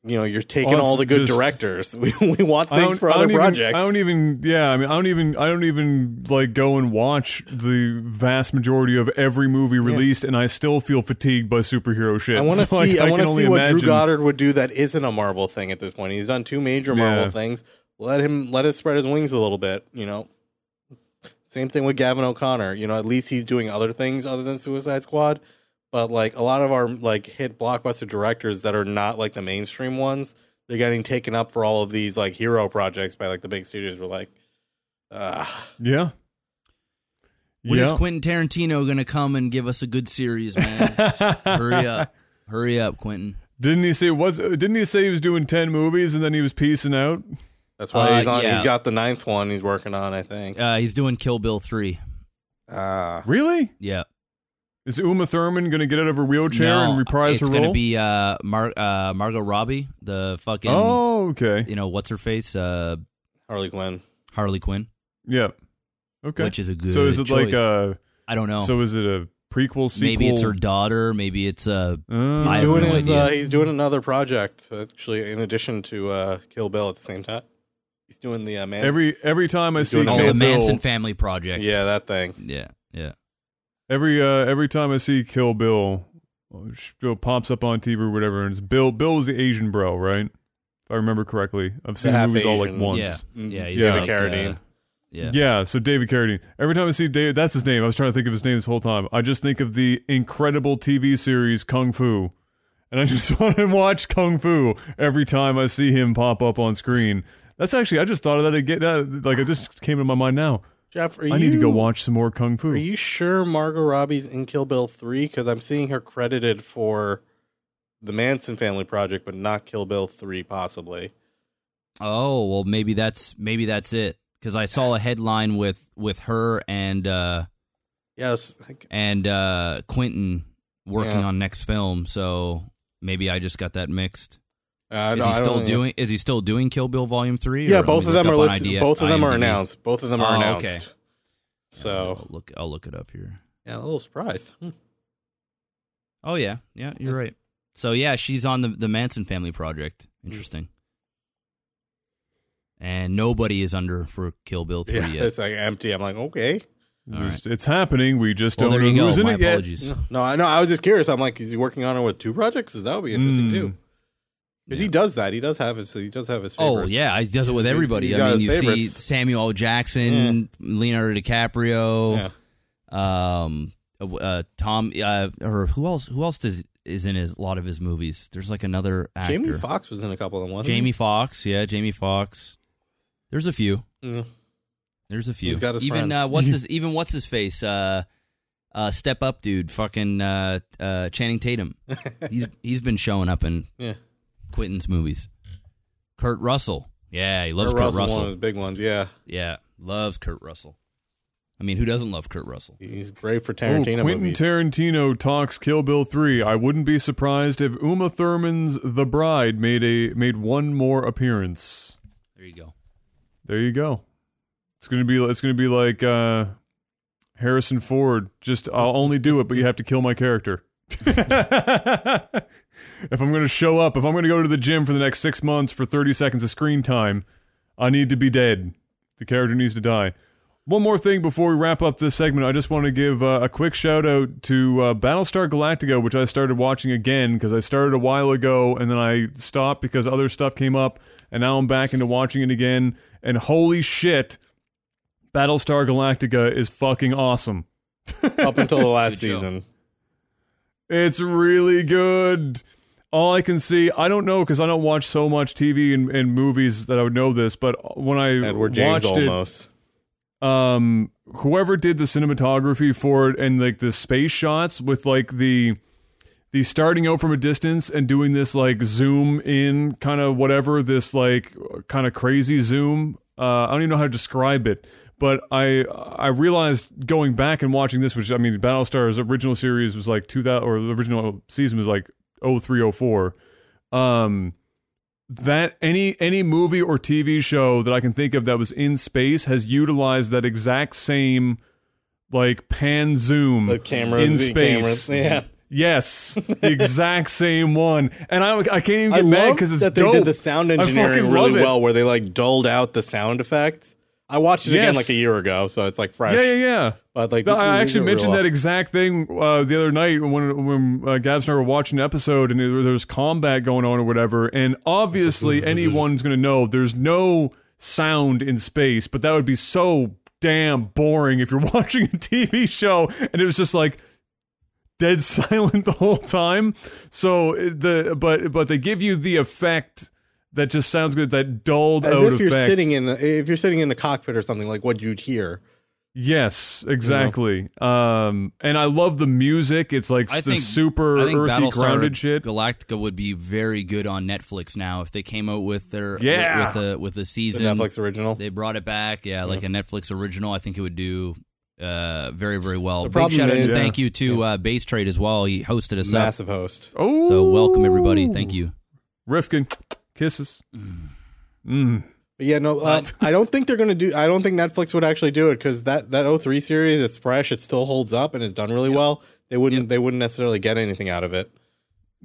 you know, you're taking all the good just- directors. We we want things for other even- projects. I don't even. Yeah, I mean, I don't even. I don't even like go and watch the vast majority of every movie released, and I still feel fatigued by superhero shit. I want to So, see. I, can want to see what imagine. Drew Goddard would do that isn't a Marvel thing at this point. He's done two major Marvel Yeah. things. Let him let us spread his wings a little bit. You know. Same thing with Gavin O'Connor. You know, at least he's doing other things other than Suicide Squad. But like a lot of our like hit blockbuster directors that are not like the mainstream ones, they're getting taken up for all of these like hero projects by like the big studios. We're like, ah, Yeah. When is yeah. Quentin Tarantino gonna come and give us a good series, man? Hurry up, hurry up, Quentin. Didn't he say was? Didn't he say he was doing ten movies and then he was piecing out? that's why Uh, he's on. yeah. He's got the ninth one he's working on. I think. Uh, he's doing Kill Bill three. Ah, Really? Yeah, Is Uma Thurman going to get out of her wheelchair no, and reprise her role? it's her gonna role? be uh, Mar- uh, Margot Robbie, the fucking oh, okay. you know what's her face, uh, Harley Quinn. Harley Quinn, Yeah. Okay. which is a good. so is it like choice. a? I don't know. So is it a prequel? Sequel? maybe it's her daughter. Maybe it's a. Uh, He's doing no his. Uh, he's doing another project actually, in addition to uh, Kill Bill at the same time. He's doing the uh, man. every every time I He's see doing oh, the Manson family project. yeah, that thing. yeah, yeah. Every uh, every time I see Kill Bill, sh- it pops up on TV or whatever, and it's Bill. Bill was the Asian bro, right? If I remember correctly, I've seen the half movies all like once. Yeah, Mm, yeah, he's David like, Carradine. uh, yeah. Yeah, so David Carradine. Every time I see David, that's his name. I was trying to think of his name this whole time. I just think of the incredible TV series Kung Fu. And I just want to watch Kung Fu every time I see him pop up on screen. That's actually, I just thought of that again. Uh, like, it just came to my mind now. Jeff, are I you, need to go watch some more Kung Fu. Are you sure Margot Robbie's in Kill Bill three? Because I'm seeing her credited for the Manson family project, but not Kill Bill three, possibly. Oh well, maybe that's maybe that's it. Because I saw a headline with with her and uh, Yes, and uh, Quentin working Yeah. on next film. So maybe I just got that mixed. Uh, Is no, he I don't still know. doing? Is he still doing Kill Bill Volume Three? Yeah, both of them are up listed. ID Both of them are announced. Both of them are Oh, announced. okay. So I'll look. I'll look it up here. yeah, a little surprised. Hmm. Oh yeah, yeah, you're right. So yeah, she's on the the Manson family project. Interesting. And nobody is under for Kill Bill three Yeah, yet. it's like empty. I'm like, okay. Just- It's happening. We just Well, don't know you go. who's in My it yet. apologies. No, no, I know. I was just curious. I'm like, is he working on it with two projects? That would be interesting Mm. too. Because he does that. He does have his. He does have his. Oh yeah, he does it with everybody. I mean, you see. Samuel. Jackson, Leonardo DiCaprio, Yeah. um, uh, Tom, uh, or who else? Who else does is in his a lot of his movies? There's like another actor. Jamie Foxx was in a couple of them. Wasn't Jamie Foxx, yeah, Jamie Foxx. There's a few. Yeah. There's a few. He's got his even friends. uh, what's his even what's his face? Uh, uh, step up, dude. Fucking uh, uh, Channing Tatum. he's he's been showing up in Yeah. Quentin's movies. Kurt Russell. Yeah, he loves Kurt Kurt, Russell's Russell. one of the big ones. Yeah, Yeah, loves Kurt Russell. I mean, who doesn't love Kurt Russell? he's great for Oh, Tarantino Quentin movies. Tarantino talks Kill Bill 3. I wouldn't be surprised if Uma Thurman's The Bride made a made one more appearance. There you go. There you go. It's gonna be it's gonna be like uh, Harrison Ford. Just I'll only do it, but you have to kill my character. if I'm gonna show up, if I'm gonna go to the gym for the next six months for 30 seconds of screen time, I need to be dead. The character needs to die. One more thing before we wrap up this segment, I just want to give uh, a quick shout out to uh, Battlestar Galactica, which I started watching again because I started a while ago and then I stopped because other stuff came up, and now I'm back into watching it again. And holy shit, Battlestar Galactica is fucking awesome. Up until the last Good show. season. It's really good. All I can see, I don't know because I don't watch so much TV and, and movies that I would know this, but when I Edward James watched it, almost. um whoever did the cinematography for it and like the space shots with like the the starting out from a distance and doing this like zoom in kind of whatever this like kind of crazy zoom uh i don't even know how to describe it but i i realized going back and watching this which i mean battlestar's original series was like 2000 or the original season was like 0304 um that any any movie or TV show that I can think of that was in space has utilized that exact same like pan zoom The cameras, in space. cameras. Yeah. Yes, the exact same one, and I I can't even I get mad because it's that they did the sound engineering really well, where they like dulled out the sound effect. I watched it again like a year ago, so it's like fresh. Yeah, yeah, yeah. But like, No, I actually mentioned that exact thing uh, the other night when when uh, Gabs and I were watching an episode and there was combat going on or whatever. And obviously, anyone's going to know there's no sound in space, but that would be so damn boring if you're watching a TV show and it was just like dead silent the whole time. So the but but they give you the effect that just sounds good. That dulled well. out As if you're effect. sitting in if you're sitting in the cockpit or something like what you'd hear. Yes, exactly. Um, and I love the music. It's like I the think super I think earthy, Battlestar grounded shit. Galactica would be very good on Netflix now if they came out with their Yeah. with, with a with a The season. Netflix original. They brought it back, yeah, like a Netflix original. I think it would do uh, very very well. The Big problem shout out and is- thank you to uh, Base Trade as well. He hosted us up, Massive host. Oh, so welcome everybody. Thank you. Rifkin. Kisses. Mm. But yeah, no, uh, I don't think they're gonna do. I don't think Netflix would actually do it because that that 03 series, it's fresh, it still holds up, and it's done really well. They wouldn't. They wouldn't necessarily get anything out of it.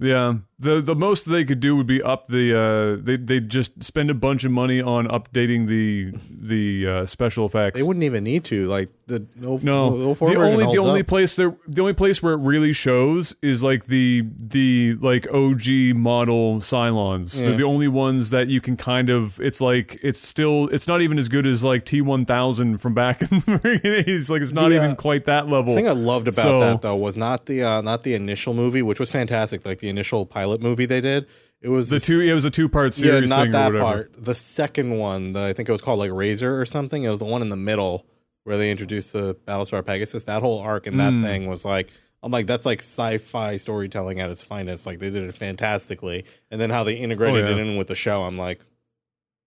Yeah, the the most they could do would be up the. Uh, they they just spend a bunch of money on updating the the uh, special effects. They wouldn't even need to. Like the no, No, 04 the only the only up. place there the only place where it really shows is like the the like OG model Cylons. They're the only ones that you can kind of. It's like it's still it's not even as good as like T one thousand from back in the eighties. Like it's not even quite that level. The thing I loved about So- that though was not the uh, not the initial movie, which was fantastic. Like the initial pilot movie they did. It was the two it was a two part Yeah, series not thing that or whatever. part. The second one, the, I think it was called like Razor or something. It was the one in the middle where they introduced the Battlestar Pegasus. That whole arc and that thing was like, I'm like, that's like sci-fi storytelling at its finest. Like they did it fantastically, and then how they integrated Oh, yeah. it in with the show. I'm like,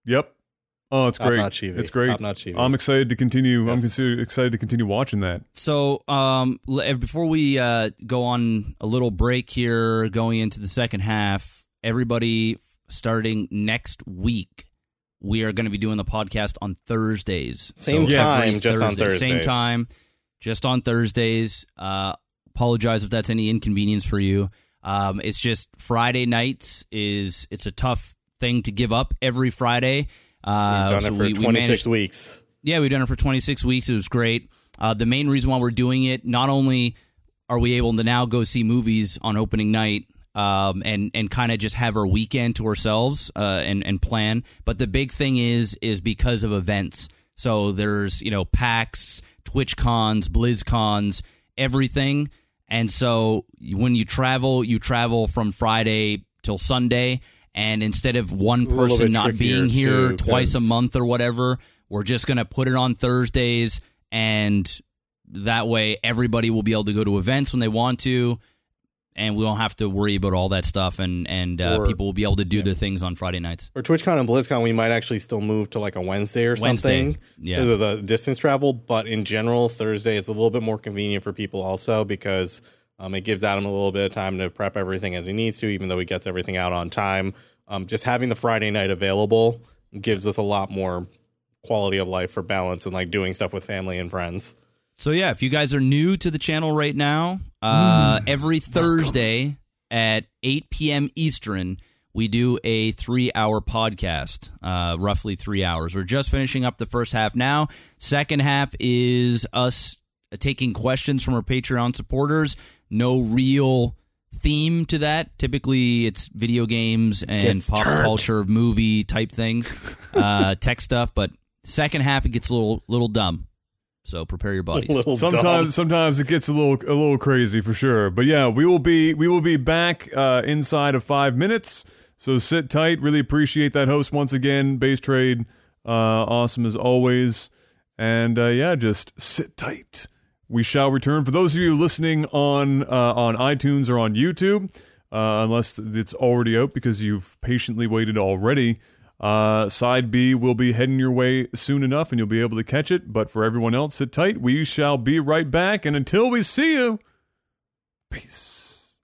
Yep. Oh, it's great. top-notch It's great. Top-notch I'm excited to continue. I'm Yes. consider- excited to continue watching that. So, um, l- before we uh, go on a little break here, going into the second half, everybody starting next week, we are going to be doing the podcast on Thursdays. Same Yes. time, just on Thursdays. Same time, just on Thursdays. Uh, apologize if that's any inconvenience for you. Um, it's just Friday nights is it's a tough thing to give up every Friday. Uh, We've done so it for we- we 26 managed- weeks. yeah, we've done it for 26 weeks. It was great. Uh, the main reason why we're doing it, not only are we able to now go see movies on opening night um, and and kind of just have our weekend to ourselves uh, and and plan, but the big thing is is because of events. So there's you know PAX, Twitch cons, Blizz cons, everything. And so when you travel, you travel from Friday till Sunday. And instead of one person not being here too, twice a month or whatever, we're just going to put it on Thursdays. And that way everybody will be able to go to events when they want to. And we don't have to worry about all that stuff. And, and uh, Or- people will be able to do their things on Friday nights. For TwitchCon and BlizzCon, we might actually still move to like a Wednesday or Wednesday, something. yeah. because of the distance travel. But in general, Thursday is a little bit more convenient for people also because um, it gives Adam a little bit of time to prep everything as he needs to, even though he gets everything out on time. Um, just having the Friday night available gives us a lot more quality of life for balance and like doing stuff with family and friends. So yeah, if you guys are new to the channel right now, uh, Mm. every Thursday at 8 p.m. Eastern, we do a three hour podcast, uh, roughly three hours. We're just finishing up the first half now. Second half is us taking questions from our Patreon supporters. No real theme to that. Typically, it's video games and Gets pop turned. culture, movie type things, uh, tech stuff. But second half, it gets a little little dumb. So prepare your bodies. Sometimes dumb. sometimes it gets a little a little crazy for sure. But yeah we will be we will be back uh, inside of five minutes. So sit tight. Really appreciate that host once again. Base trade uh, awesome as always. And uh, yeah just sit tight. We shall return. For those of you listening on uh, on itunes or on youtube uh, unless it's already out because you've patiently waited already uh, side B will be heading your way soon enough and you'll be able to catch it. But for everyone else, sit tight. We shall be right back. And until we see you, peace.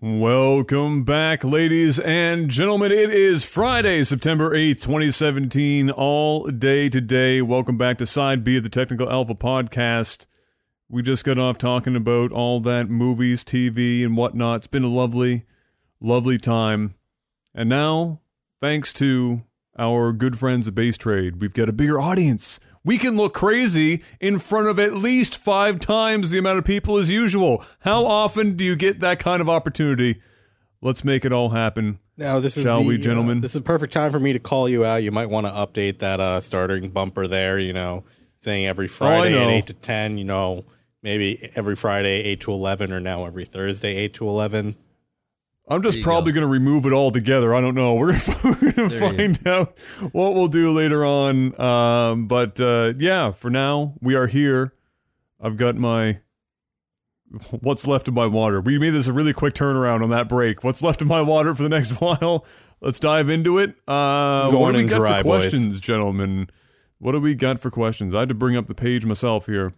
Welcome back, ladies and gentlemen. It is Friday, September 8th, 2017, all day today. Welcome back to Side B of the Technical Alpha Podcast. We just got off talking about all that movies, TV, and whatnot. It's been a lovely, lovely time. And now thanks to our good friends at Base Trade, we've got a bigger audience. We can look crazy in front of at least five times the amount of people as usual. How often do you get that kind of opportunity? Let's make it all happen. Now this is Shall the, we, uh, gentlemen? this is a perfect time for me to call you out. You might want to update that uh, starting bumper there. You know, saying every Friday at eight to ten. You know, maybe every Friday eight to eleven, or now every Thursday eight to eleven. I'm just probably going to remove it all together. I don't know. We're going to you find out what we'll do later on. Um, but uh, yeah, for now we are here. I've got my what's left of my water. We made this a really quick turnaround on that break. What's left of my water for the next while? Let's dive into it. Uh, Going what do we got dry, for boys. questions, gentlemen? What do we got for questions? I had to bring up the page myself here.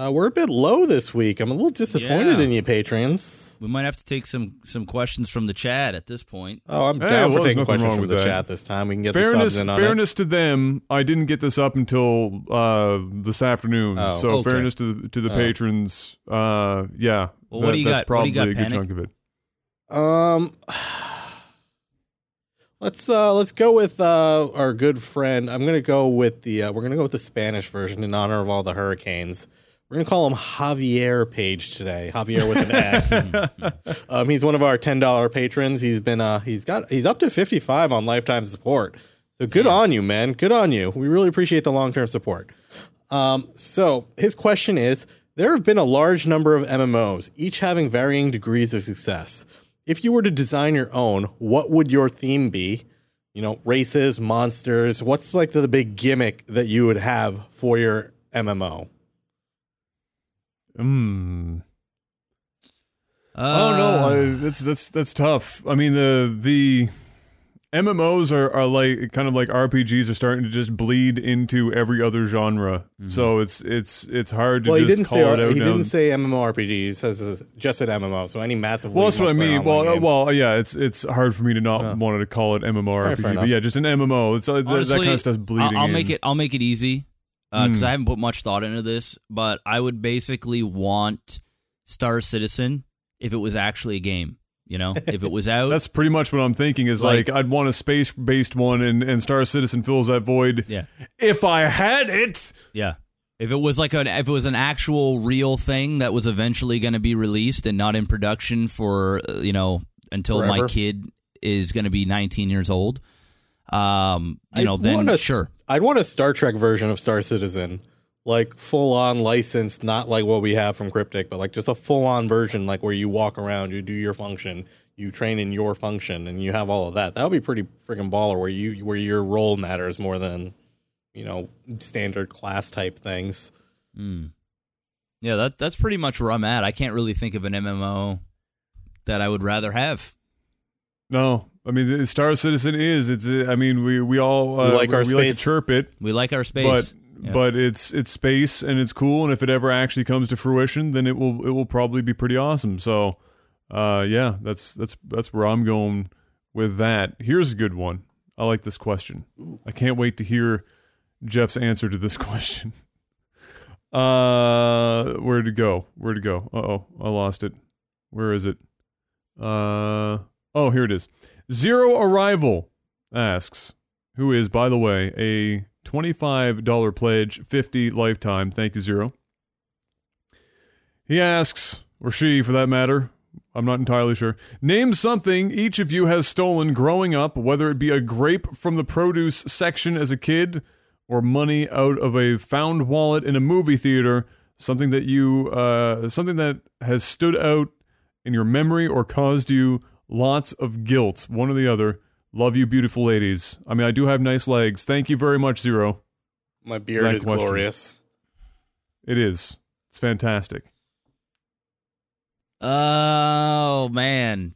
Uh, we're a bit low this week. I'm a little disappointed Yeah. in you, patrons. We might have to take some some questions from the chat at this point. Oh, I'm Hey, down well, for taking questions from the that. chat this time. We can get the fairness, subs in on fairness to them, I didn't get this up until uh, this afternoon. Oh, so okay. fairness to the, to the Oh. patrons, uh, yeah, Well, that- what do you that's got- what do probably you got, a good Panic? chunk of it. it. Um, let's uh let's go with uh our good friend. I'm gonna go with the uh, we're gonna go with the Spanish version in honor of all the hurricanes. We're gonna call him Javier Page today. Javier with an X. um, he's one of our ten dollar patrons. He's been uh he's got he's up to fifty five on lifetime support. So good on you, man. Good on you. We really appreciate the long term support. Um, so his question is: There have been a large number of MMOs, each having varying degrees of success. If you were to design your own, what would your theme be? You know, races, monsters. What's like the, the big gimmick that you would have for your MMO? Mm. Uh, oh no, I, that's that's that's tough. I mean the the MMOs are, are like kind of like RPGs are starting to just bleed into every other genre. So it's it's it's hard to Well, he just didn't call say it out he now. didn't say MMORPG. He says uh, just an MMO. So any massive. Well, that's what I mean. Well, uh, well, yeah, it's it's hard for me to not Yeah. want to call it MMORPG, Alright, fair but yeah, just an MMO. It's uh, th- that kind of stuff's bleeding. I'll, I'll in. make it. I'll make it easy because Hmm. I haven't put much thought into this. But I would basically want Star Citizen if it was actually a game. You know, if it was out. That's pretty much what I'm thinking. Is like, Like- I'd want a space based one, and and Star Citizen fills that void. yeah, If I had it, yeah. If it was like an if it was an actual real thing that was eventually going to be released and not in production for uh, you know until my kid is going to be 19 years old, um, you know, I'd then want a- sure. I'd want a Star Trek version of Star Citizen, like full on licensed, not like what we have from Cryptic, but like just a full on version, like where you walk around, you do your function, you train in your function, and you have all of that. That would be pretty freaking baller, where you where your role matters more than you know standard class type things. Mm. Yeah, that that's pretty much where I'm at. I can't really think of an MMO that I would rather have. no. I mean, the Star Citizen is. It's. I mean, we we all uh, We like our we like to space. chirp it, We like our space. but Yeah. but it's it's space and it's cool. And if it ever actually comes to fruition, then it will it will probably be pretty awesome. So, uh, yeah, that's that's that's where I'm going with that. Here's a good one. I like this question. I can't wait to hear Jeff's answer to this question. Uh, where to go? Where to go? Uh oh, I lost it. Where is it? Uh, Oh, here it is. Zero Arrival asks, who is, by the way, a $25 pledge, 50 lifetime. Thank you, Zero. He asks, or she for that matter, I'm not entirely sure. Name something each of you has stolen growing up, whether it be a grape from the produce section as a kid or money out of a found wallet in a movie theater, something that you uh, something that has stood out in your memory or caused you lots of guilt, one or the other. Love you, beautiful ladies. I mean, I do have nice legs. Thank you very much, Zero. My beard That is question. glorious. It is. It's fantastic. Oh man.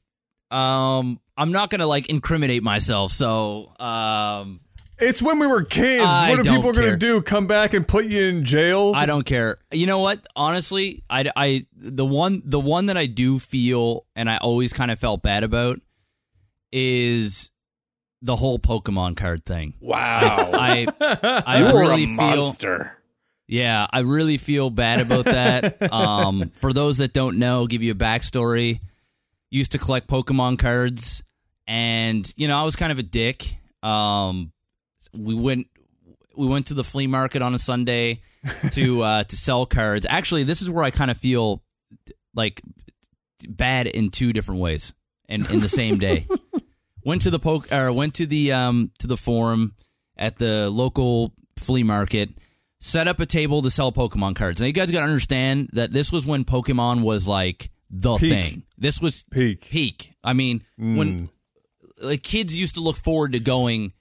Um I'm not gonna like incriminate myself, so um It's when we were kids. I what are don't people going care. to do? Come back and put you in jail? I don't care. You know what? Honestly, I, I the one the one that I do feel and I always kind of felt bad about is the whole Pokemon card thing. Wow. I I you really a feel monster. Yeah, I really feel bad about that. um, for those that don't know, give you a backstory. Used to collect Pokemon cards, and you know I was kind of a dick. Um, we went we went to the flea market on a Sunday to uh, to sell cards. Actually, this is where I kind of feel like bad in two different ways, and in the same day. went to the poke or went to the um to the forum at the local flea market set up a table to sell Pokemon cards. Now you guys got to understand that this was when Pokemon was like the Peak. thing. This was Peak. peak. I mean, when like kids used to look forward to going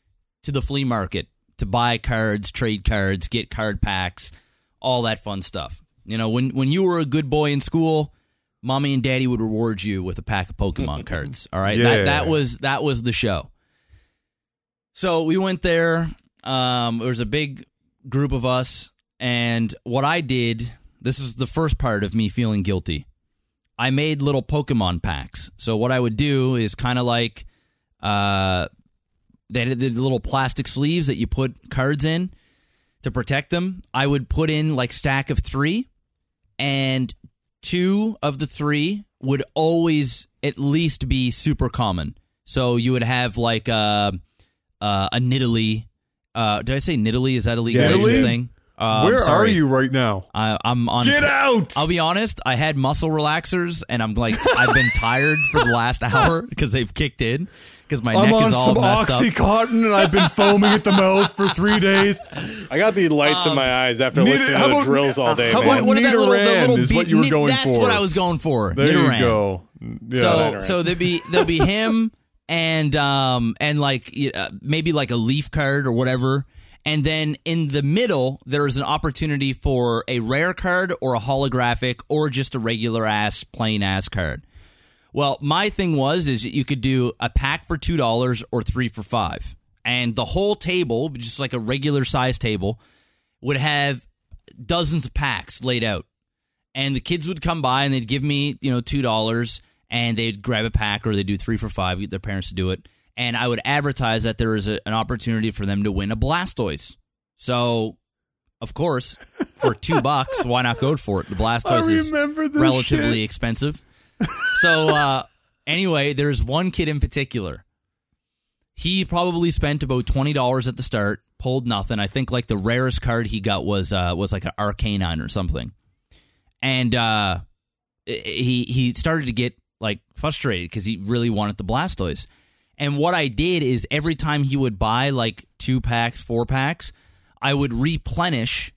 to the flea market to buy cards, trade cards, get card packs, all that fun stuff. You know, when when you were a good boy in school, mommy and daddy would reward you with a pack of Pokemon cards. All right, Yeah. that that was that was the show. So we went there. Um, there was a big group of us, and what I did. This was the first part of me feeling guilty. I made little Pokemon packs. So what I would do is kind of like uh, they had the little plastic sleeves that you put cards in to protect them. I would put in like stack of three, and two of the three would always at least be super common. So you would have like a uh, a Nidalee. Uh, did I say Nidalee? Is that a League of Legends thing? Uh, Where are you right now? I, I'm on. Get out! I'll be honest. I had muscle relaxers, and I'm like, I've been tired for the last hour because they've kicked in. Because my I'm neck on is all some messed up. Oxycontin and I've been foaming at the mouth for three days. I got the lights in my eyes after Nita- listening how to the about- drills all day, how man. about- What, what is that little, the Nidoran little is what beat- you were Nid- going that's for. what I was going for. There Nidoran. you go. Yeah. So Nidoran. so there'd be there'll be him and um and like y- uh, maybe like a leaf card or whatever. And then in the middle, there is an opportunity for a rare card or a holographic or just a regular ass plain ass card. Well, my thing was is you could do a pack for two dollars or three for five, and the whole table, just like a regular size table, would have dozens of packs laid out. And the kids would come by and they'd give me you know two dollars and they'd grab a pack or they'd do three for five get their parents to do it. And i would advertise that there was a, an opportunity for them to win a blastoise. So of course for two bucks why not go for it? The blastoise is relatively shit. expensive so uh anyway there's one kid in particular he probably spent about twenty dollars at the start, pulled nothing. I think like the rarest card he got was uh was like an Arcanine or something, and uh he he started to get like frustrated because he really wanted the Blastoise. And what I did is every time he would buy like two packs, four packs, I would replenish.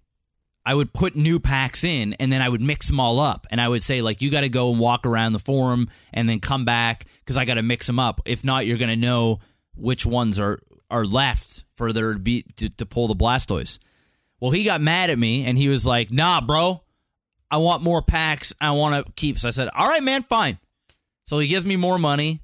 I would put new packs in and then I would mix them all up. And I would say, like, you got to go and walk around the forum and then come back because I got to mix them up. If not, you're going to know which ones are, are left for there to be to, to pull the Blastoise. Well, he got mad at me and he was like, nah, bro, I want more packs. I want to keep. So I said, all right, man, fine. So he gives me more money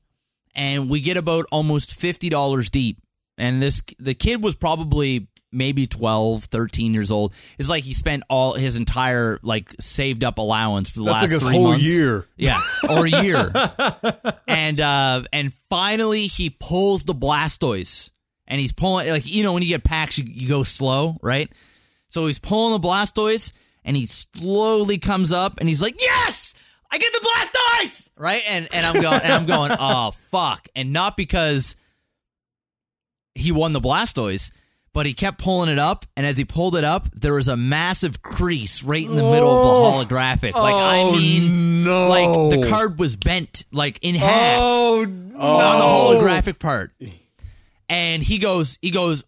and we get about almost $50 deep. And this the kid was probably maybe 12, 13 years old. It's like he spent all his entire like saved up allowance for the That's last like his three whole months. year. Yeah, or a year. and uh and finally he pulls the Blastoise. And he's pulling like you know when you get packs you, you go slow, right? So he's pulling the Blastoise and he slowly comes up and he's like, "Yes! I get the Blastoise, right? And and I'm going and I'm going, oh fuck, and not because he won the Blastoise, but he kept pulling it up, and as he pulled it up, there was a massive crease right in the middle of the oh. holographic. Like I Oh, mean, no. like the card was bent like in half Oh, on the Oh. holographic part. And he goes, he goes,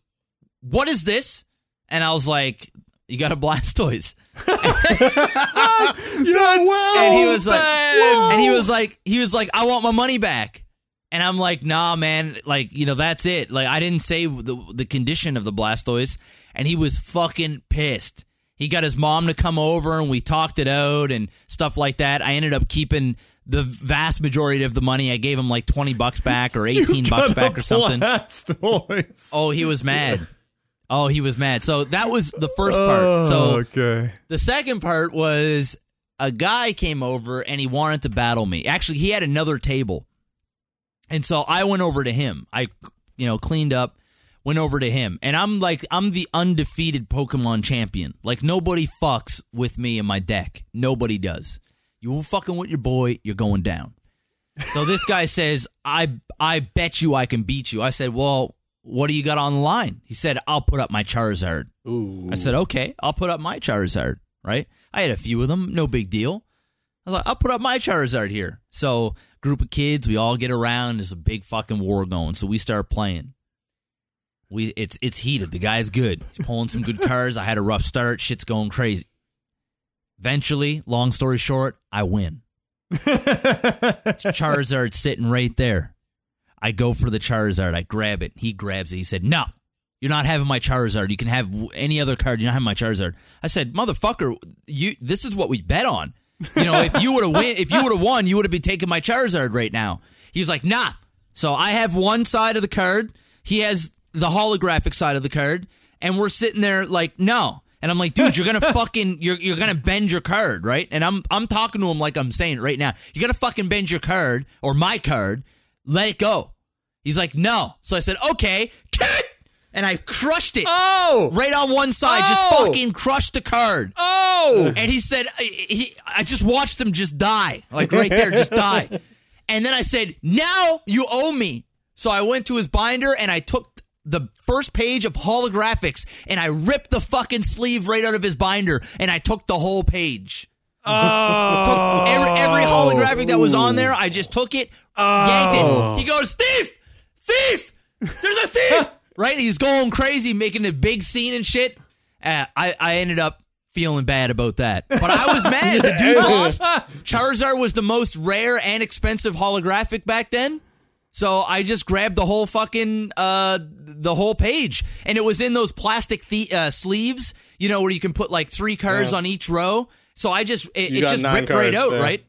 what is this? And I was like, you got a Blastoise. That's and he was like, bad. and he was like, he was like, I want my money back. And I'm like, nah, man, like you know, that's it. Like I didn't say the the condition of the Blastoise, and he was fucking pissed. He got his mom to come over, and we talked it out and stuff like that. I ended up keeping the vast majority of the money. I gave him like twenty bucks back or eighteen bucks back or something. Blastoise. Oh, he was mad. Oh, he was mad. So that was the first part. Oh, So okay. the second part was a guy came over and he wanted to battle me. Actually, he had another table. And so I went over to him. I you know, cleaned up, went over to him. And I'm like I'm the undefeated Pokemon champion. Like nobody fucks with me in my deck. Nobody does. You fucking with your boy, you're going down. So this guy says, "I I bet you I can beat you." I said, "Well, what do you got on the line?" He said, "I'll put up my Charizard." Ooh. I said, okay, I'll put up my Charizard, right? I had a few of them, no big deal. I was like, I'll put up my Charizard here. So, group of kids, we all get around. There's a big fucking war going. So we start playing. We it's it's heated. The guy's good. He's pulling some good cards. I had a rough start. Shit's going crazy. Eventually, long story short, I win. Charizard sitting right there. I go for the Charizard. I grab it. He grabs it. He said, "No, you're not having my Charizard. You can have any other card. You're not having my Charizard." I said, "Motherfucker, you. This is what we bet on. You know, if you would have win, if you would have won, you would have been taking my Charizard right now." He's like, "Nah." So I have one side of the card. He has the holographic side of the card, and we're sitting there like, "No." And I'm like, dude, you're gonna fucking you're you're gonna bend your card, right? And I'm I'm talking to him like I'm saying it right now. You're gonna fucking bend your card or my card. Let it go. He's like, no. So I said, okay, kick! and I crushed it oh. right on one side. Just Oh! fucking crushed the card. Oh. And he said, I- he, I just watched him just die, like right there, just die. And then I said, now you owe me. So I went to his binder and I took the first page of holographics and I ripped the fucking sleeve right out of his binder and I took the whole page. Oh. Every, every holographic that was on there, I just took it, oh. yanked Oh. it. He goes, thief, thief, there's a thief. Right? He's going crazy, making a big scene and shit. Uh, I, I ended up feeling bad about that. But I was mad. The dude lost. Charizard was the most rare and expensive holographic back then. So I just grabbed the whole fucking uh the whole page, and it was in those plastic the- uh, sleeves, you know, where you can put like three cards Yeah. on each row. So I just it, it just ripped right out, there. right?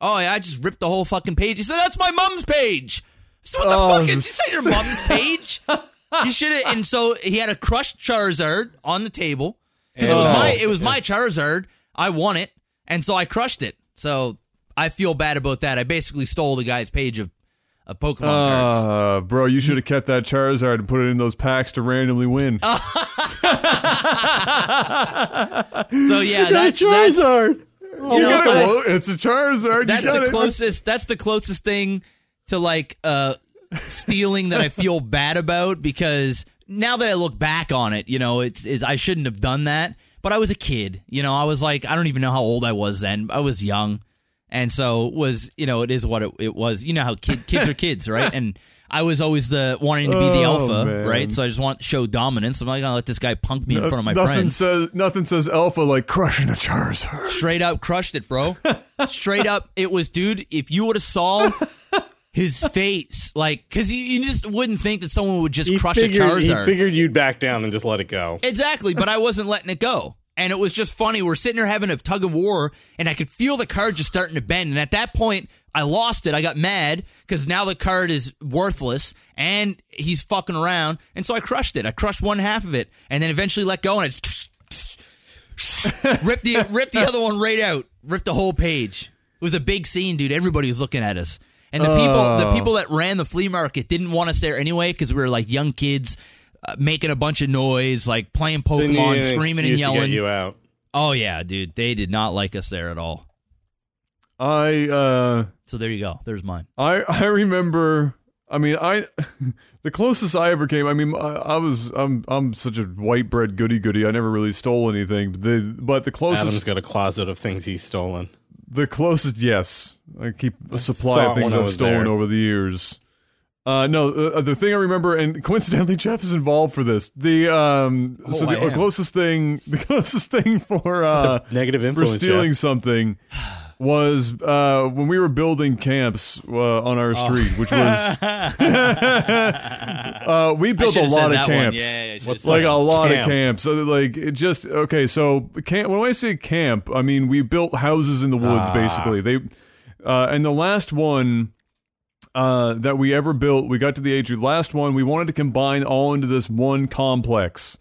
Oh yeah, I just ripped the whole fucking page. He said, "That's my mom's page." Said, "What the Oh, fuck is is that your mom's page?" you should have. And so he had a crushed Charizard on the table because it was Oh. my it was my Charizard. I won it, and so I crushed it. So I feel bad about that. I basically stole the guy's page of, of Pokemon cards. Uh, bro, you should have kept that Charizard and put it in those packs to randomly win. So yeah, that, that's Charizard. you got it. Well, it's a Charizard. that's you got the it. closest. That's the closest thing to like uh stealing that I feel bad about because now that I look back on it, you know, it's, it's I shouldn't have done that. But I was a kid, you know. I was like, I don't even know how old I was then. I was young, and so was you know, it is what it, it was. You know how kid, kids are kids, right? And I was always the wanting to be the Oh, alpha, man. right? So I just want to show dominance. I'm not gonna let this guy punk me in front of my nothing friends. says nothing says alpha like crushing a Charizard. Straight up crushed it, bro. Straight up, it was, dude. If you would have saw his face, like, because you, you just wouldn't think that someone would just He crush figured, a he figured you'd back down and just let it go. exactly, but I wasn't letting it go. And it was just funny. We're sitting there having a tug of war, and I could feel the card just starting to bend. And at that point, I lost it. I got mad because now the card is worthless, and he's fucking around. And so I crushed it. I crushed one half of it, and then eventually let go, and I just ripped the ripped the other one right out. Ripped the whole page. It was a big scene, dude. Everybody was looking at us. And the people, the Oh. people that ran the flea market didn't want us there anyway because we were like young kids uh, making a bunch of noise, like playing Pokemon, screaming and excuse to get yelling. you out. Oh yeah, dude, they did not like us there at all. I uh So there you go. There's mine. I I remember. I mean, I the closest I ever came. I mean, I, I was I'm I'm such a white bread goody goody. I never really stole anything. But the but the closest Adam's got a closet of things he's stolen. The closest yes, I keep a supply of things I've stolen there. over the years. Uh, no, uh, the thing I remember, and coincidentally, Jeff is involved for this. The um, so Oh, I the am. closest thing, the closest thing for uh, Negative influence for stealing Jeff. something was uh, when we were building camps uh, on Oh. our street, which was uh, we built a lot of camps. Yeah, yeah, I should've What's said Like a lot Camp. of camps. So like it just okay. So camp. When I say camp, I mean we built houses in the woods. Ah. Basically, they uh, and the last one uh, that we ever built, we got to the age. of the Last one, we wanted to combine all into this one complex.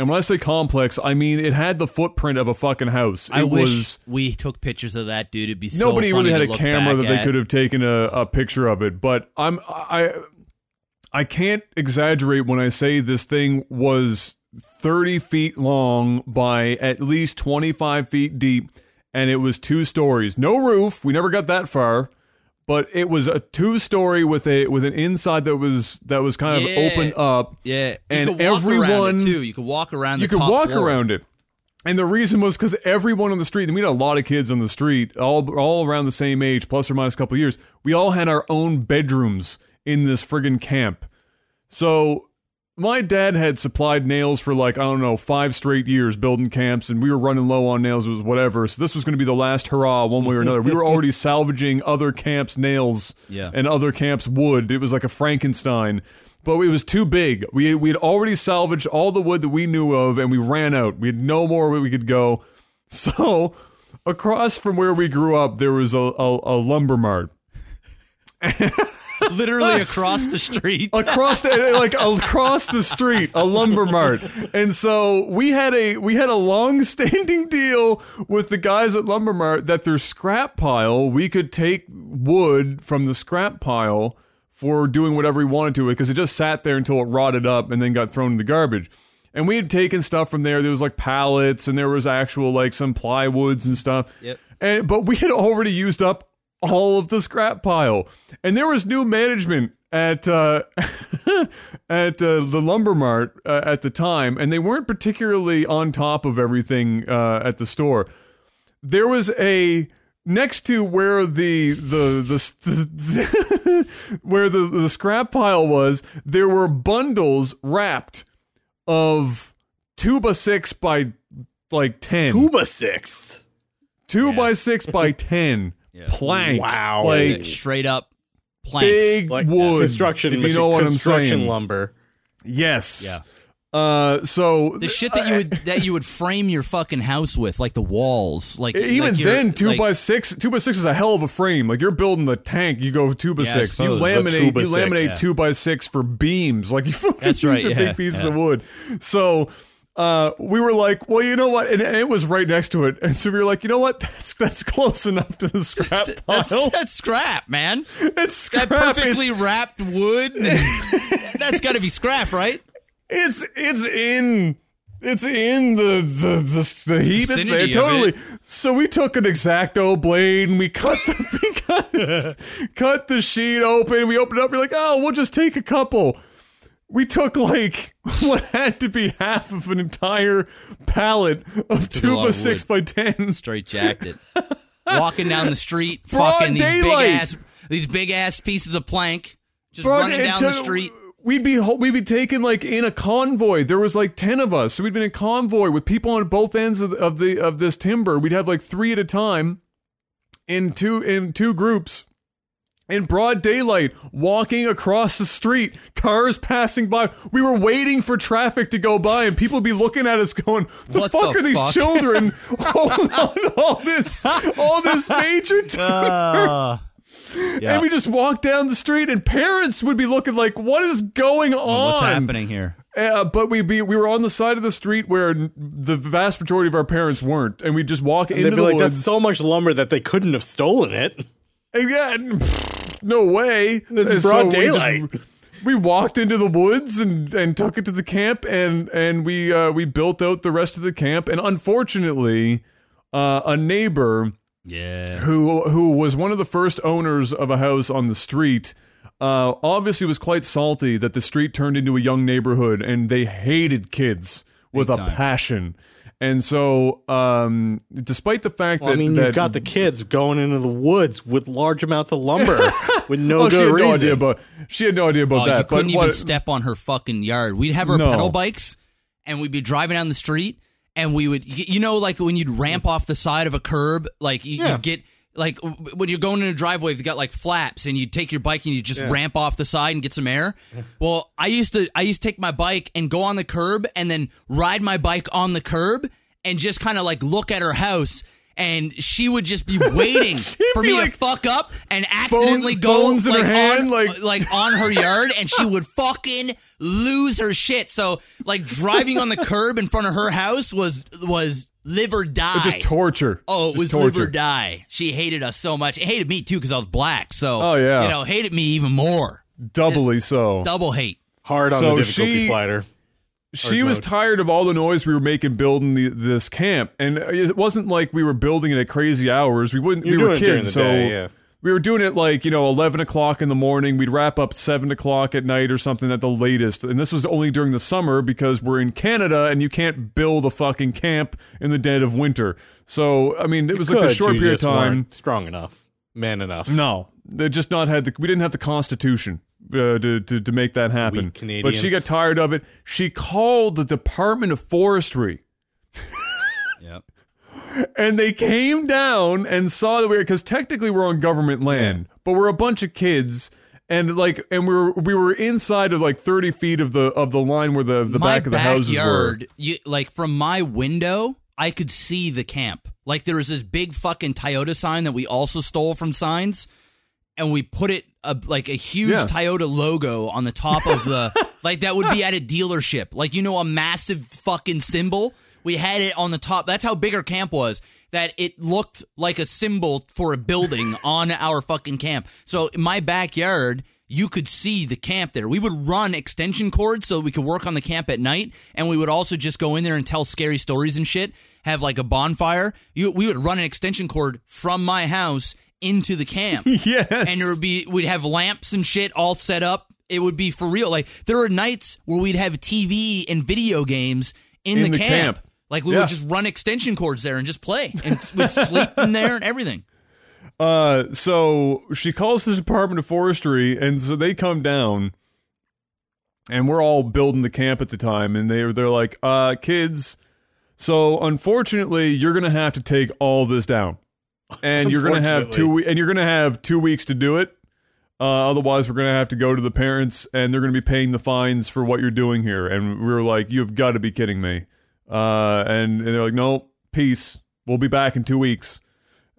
And when I say complex, I mean it had the footprint of a fucking house. It I wish was we took pictures of that, dude. It'd be so nobody really had a camera that they could have taken a, a picture of it but i'm i i can't exaggerate when i say this thing was 30 feet long by at least 25 feet deep and it was two stories no roof we never got that far but it was a two story with a with an inside that was that was kind Yeah. of open up Yeah, and everyone- too. You could walk around. You could walk floor. around it. And the reason was because everyone on the street, and we had a lot of kids on the street, all all around the same age, plus or minus a couple years. We all had our own bedrooms in this friggin' camp. So my dad had supplied nails for like I don't know five straight years building camps, and we were running low on nails. It was whatever. So this was going to be the last hurrah, one way or another. we were already salvaging other camps' nails Yeah. and other camps' wood. It was like a Frankenstein. But it was too big. We we had already salvaged all the wood that we knew of, and we ran out. We had no more where we could go. So, across from where we grew up, there was a, a, a lumber mart. literally across the street. across the, like across the street a lumber mart and so we had a we had a long standing deal with the guys at lumber mart that their scrap pile we could take wood from the scrap pile for doing whatever we wanted to it because it just sat there until it rotted up and then got thrown in the garbage and we had taken stuff from there there was like pallets and there was actual like some plywoods and stuff Yep. and but we had already used up all of the scrap pile, and there was new management at uh, at uh, the lumber mart uh, at the time, and they weren't particularly on top of everything uh, at the store. There was a next to where the the the, where the the scrap pile was. There were bundles wrapped of two by six by like ten Two by six. two by six by ten plank. Wow. like straight up planks. big Like wood. construction. if you know what I'm construction saying. lumber. Yes. Yeah. Uh, so The shit that you would that you would frame your fucking house with, like the walls, like even like then, two like- by six, two by six is a hell of a frame. Like you're building the tank, you go two by yeah, six, You laminate, The two by you six, laminate yeah. two by six for beams. Like you fucking use right, your yeah, big pieces yeah. of wood. So. Uh, we were like, well, you know what, and, and it was right next to it, and so we were like, you know what, that's that's close enough to the scrap That's, pile. that's scrap, man. it's scrap. That It's- perfectly wrapped wood. that's got to be scrap, right? It's it's in it's in the the the, the heat. It's there totally. it. So we took an X-Acto blade and we cut the we cut, cut the sheet open. We opened it up. We're like, oh, we'll just take a couple. We took like what had to be half of an entire pallet of two by six by ten. Straight jacked it. Walking down the street, Broad fucking these big ass these big ass pieces of plank, just Bro, running down the street. We'd be we'd be taken like in a convoy. There was like ten of us, so we'd been in a convoy with people on both ends of, of the of this timber. We'd have like three at a time, in two in two groups, in broad daylight, walking across the street. Cars passing by. We were waiting for traffic to go by, and people would be looking at us, going, "The What fuck the are these fuck?" children holding on all this all this major timber?" Yeah. And we just walk down the street, and parents would be looking like, "What is going on? What's happening here? Uh, but we be we were on the side of the street where the vast majority of our parents weren't, and we just walk into They'd be the like, woods. that's so much lumber that they couldn't have stolen it. Pfft, no way. It's And broad we just- daylight. We walked into the woods and, and took it to the camp, and and we uh, we built out the rest of the camp. And unfortunately, uh, a neighbor Yeah. who who was one of the first owners of a house on the street. Uh, obviously, was quite salty that the street turned into a young neighborhood, and they hated kids with Big a time. passion. And so, um, despite the fact Well, that I mean, that you've got the kids going into the woods with large amounts of lumber with no oh, good she had reason. no idea about she had no idea about Oh, that. you couldn't but even what, step on her fucking yard. We'd have our No. pedal bikes, and we'd be driving down the street, and we would, you know, like when you'd ramp off the side of a curb, like you, Yeah. you get. Like when you're going in a driveway, they've got like flaps, and you take your bike and you just Yeah. ramp off the side and get some air. Well, I used to, I used to take my bike and go on the curb, and then ride my bike on the curb, and just kind of like look at her house, and she would just be waiting for be me like, to fuck up and accidentally go phones in like, hand, on, like- uh, like on her yard and she would fucking lose her shit. So like driving on the curb in front of her house was was live or die. It's just torture. Oh, it Just was torture. live or die. She hated us so much. It hated me too because I was black. So Oh, yeah. you know, hated me even more. Doubly so. Double hate. Hard on So the difficulty she- slider. she was mode. tired of all the noise we were making building the, this camp, and it wasn't like we were building it at crazy hours. We wouldn't. You're we were doing it during kids, the so day, yeah. We were doing it like you know eleven o'clock in the morning. We'd wrap up seven o'clock at night or something at the latest. And this was only during the summer because we're in Canada and you can't build a fucking camp in the dead of winter. So I mean, it was like a short you period of time. strong enough, man enough. No, they just not had the. We didn't have the Constitution uh, to, to to make that happen. But she got tired of it. She called the Department of Forestry. and they came down and saw that we because technically we're on government land, but we're a bunch of kids. And like, and we were we were inside of like thirty feet of the of the line where the the my back of the houses were. backyard, you, like from my window, I could see the camp. Like there was this big fucking Toyota sign that we also stole from signs, and we put it a, like a huge Yeah. Toyota logo on the top of the like that would be at a dealership. Like you know, a massive fucking symbol. We had it on the top. That's how big our camp was. That it looked like a symbol for a building on our fucking camp. So in my backyard, you could see the camp there. We would run extension cords so we could work on the camp at night, and we would also just go in there and tell scary stories and shit. Have like a bonfire. You, we would run an extension cord from my house into the camp yes, and there would be we'd have lamps and shit all set up. It would be for real. Like there were nights where we'd have TV and video games in, In the, the camp. camp. Like we Yeah. would just run extension cords there and just play, and we'd sleep in there and everything. Uh, so she calls the Department of Forestry, and so they come down, and we're all building the camp at the time, and they they're like, uh, kids. So unfortunately, you're gonna have to take all this down, and you're gonna have two, we- and you're gonna have two weeks to do it. Uh, otherwise, we're gonna have to go to the parents, and they're gonna be paying the fines for what you're doing here. And we were like, "You've got to be kidding me!" Uh, and, and they're like, "No, peace. We'll be back in two weeks."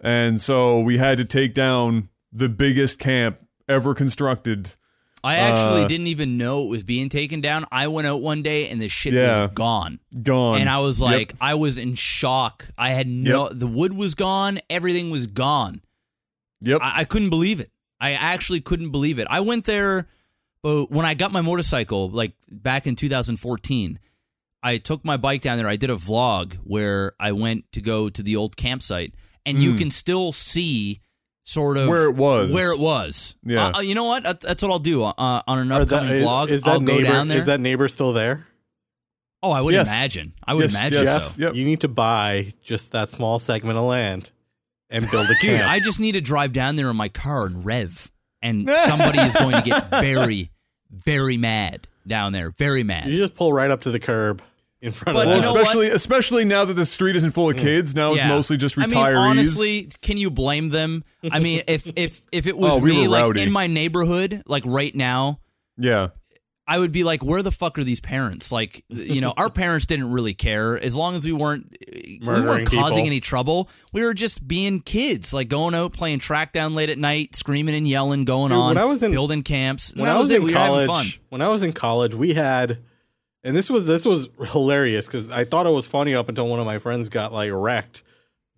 And so we had to take down the biggest camp ever constructed. I actually Uh, didn't even know it was being taken down. I went out one day and the shit Yeah. was gone. Gone. And I was Yep. like, I was in shock. I had no, the wood was gone, everything was gone. Yep. I, I couldn't believe it. I actually couldn't believe it. I went there, but when I got my motorcycle, like back in 2014, I took my bike down there. I did a vlog where I went to go to the old campsite, and you Mm. can still see sort of Where it was. Where it was. Yeah. Uh, uh, you know what? That's what I'll do uh, on an upcoming that- is- vlog. Is that I'll go neighbor? down there. Is that neighbor still there? oh, I would Yes. imagine. I would Yes, imagine yes. so. Yep. You need to buy just that small segment of land and build a Dude, camp. I just need to drive down there in my car and rev, and somebody is going to get very, very mad down there. Very mad. you just pull right up to the curb in front But of well, you the know house. especially especially now that the street isn't full of mm. kids. Now it's Yeah. mostly just retirees. I mean, honestly, can you blame them? I mean, if if if it was Oh, we me, were like rowdy. in my neighborhood, like right now, yeah. I would be like, where the fuck are these parents? Like, you know, our parents didn't really care as long as we weren't we Murdering weren't causing people. any trouble. We were just being kids, like going out playing track down late at night, screaming and yelling, going Dude, on, when I was in- building camps. when that I was it. in we were having college, fun. when I was in college, we had, and this was this was hilarious because I thought it was funny up until one of my friends got like wrecked.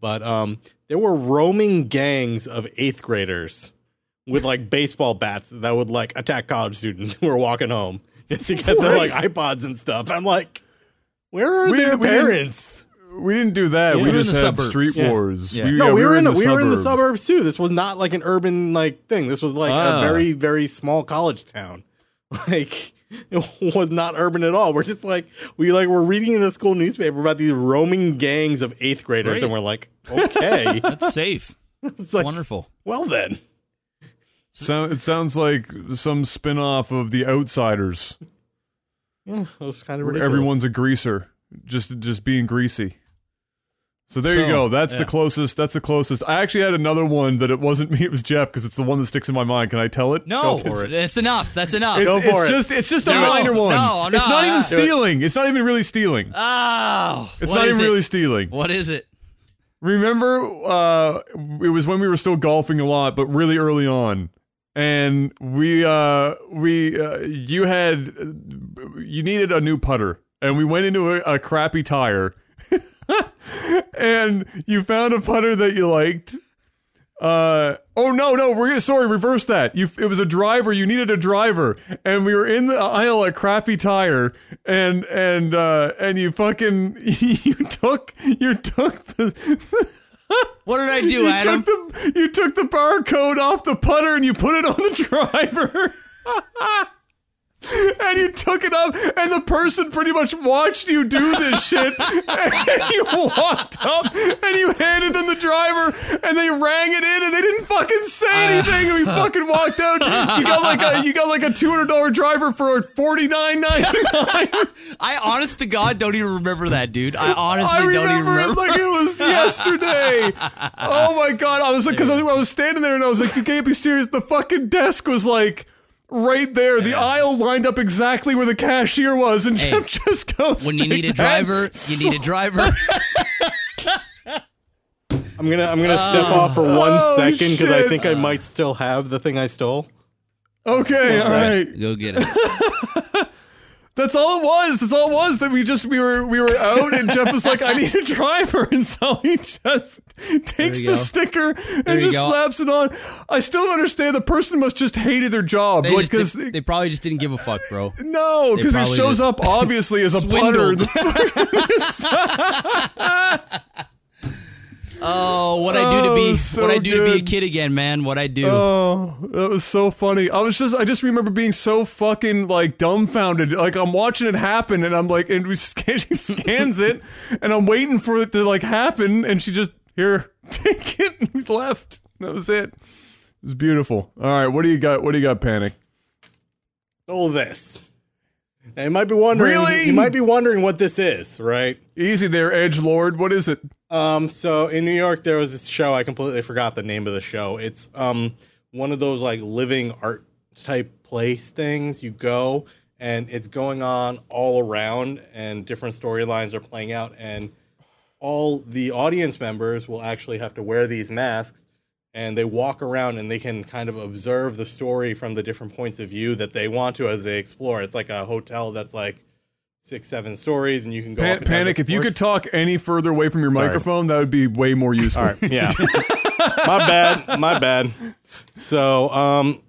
But um, there were roaming gangs of eighth graders with like baseball bats that would like attack college students who were walking home just to get their like iPods and stuff. I'm like, where are We- their we didn't- parents? we didn't do that. Yeah. we We were in just the had suburbs. street Yeah. wars. Yeah. We, No, yeah, we, were in the, we were in the suburbs. suburbs too. This was not like an urban like thing. This was like Ah. a very very small college town. Like it was not urban at all. We're just like we like we're reading in the school newspaper about these roaming gangs of eighth graders, Great. and we're like, okay, That's safe. it's like Wonderful. well then. So, it sounds like some spin off of The Outsiders. Yeah, it was kind of where everyone's a greaser, just just being greasy. So there you go. That's yeah. the closest. That's the closest. I actually had another one that it wasn't me. It was Jeff because it's the one that sticks in my mind. Can I tell it? No, it's, it. it's enough. That's enough. It's, it's it. just it's just a minor one. no, it's no, not even no. stealing. It's not even really stealing. oh, It's not even it? really stealing. What is it? Remember, uh, it was when we were still golfing a lot, but really early on, and we, uh, we, uh, you had, you needed a new putter, and we went into a, a crappy tire, and you found a putter that you liked. Uh oh no no we're gonna sorry reverse that you it was a driver you needed a driver and we were in the aisle at crappy tire and and uh and you fucking you took you took the What did I do, you Adam? took the you took the barcode off the putter and you put it on the driver. And you took it up, and the person pretty much watched you do this shit. And you walked up, and you handed them the driver, and they rang it in, and they didn't fucking say uh. anything. And we fucking walked out. You got like a you got like a two hundred dollar driver for forty nine ninety nine. I honest to God don't even remember that, dude. I honestly I don't even remember it like it was yesterday. oh my god! I was like, because I was standing there and I was like, you can't be serious. The fucking desk was like right there. The aisle lined up exactly where the cashier was, and Hey, Jeff just goes. when you need a "Take that." driver, you need a driver. I'm gonna I'm gonna step oh. off for one Oh, second because I shit. think I might still have the thing I stole. Okay, all right. Go get it. That's all it was. That's all it was. That we just we were we were out, and Jeff was like, "I need a driver," and so he just takes the go. sticker and just slaps it on. I still don't understand. The person must just hated their job, They, like because they, they probably just didn't give a fuck, bro. No, because he shows up obviously as a putter. in swindled. the Oh, what I do to oh, be Oh, so what I do to be a good. kid again, man. What I do. Oh, that was so funny. I was just, I just remember being so fucking like dumbfounded. Like I'm watching it happen, and I'm like, and we scan, she scans it, and I'm waiting for it to like happen, and she just here, take it, and we left. That was it. It was beautiful. All right, what do you got? What do you got? Panic. Stole this. And you might be wondering. Really? You might be wondering what this is, right? Easy there, Edge Lord. What is it? Um, so in New York, there was this show. I completely forgot the name of the show. It's um one of those like living art type place things. You go and it's going on all around, and different storylines are playing out, and all the audience members will actually have to wear these masks, and they walk around and they can kind of observe the story from the different points of view that they want to as they explore. It's like a hotel that's like six, seven stories, and you can go. Pan- up and down Panic. If you could talk any further away from your Sorry. microphone, that would be way more useful. All right. Yeah. my bad. My bad. So, um,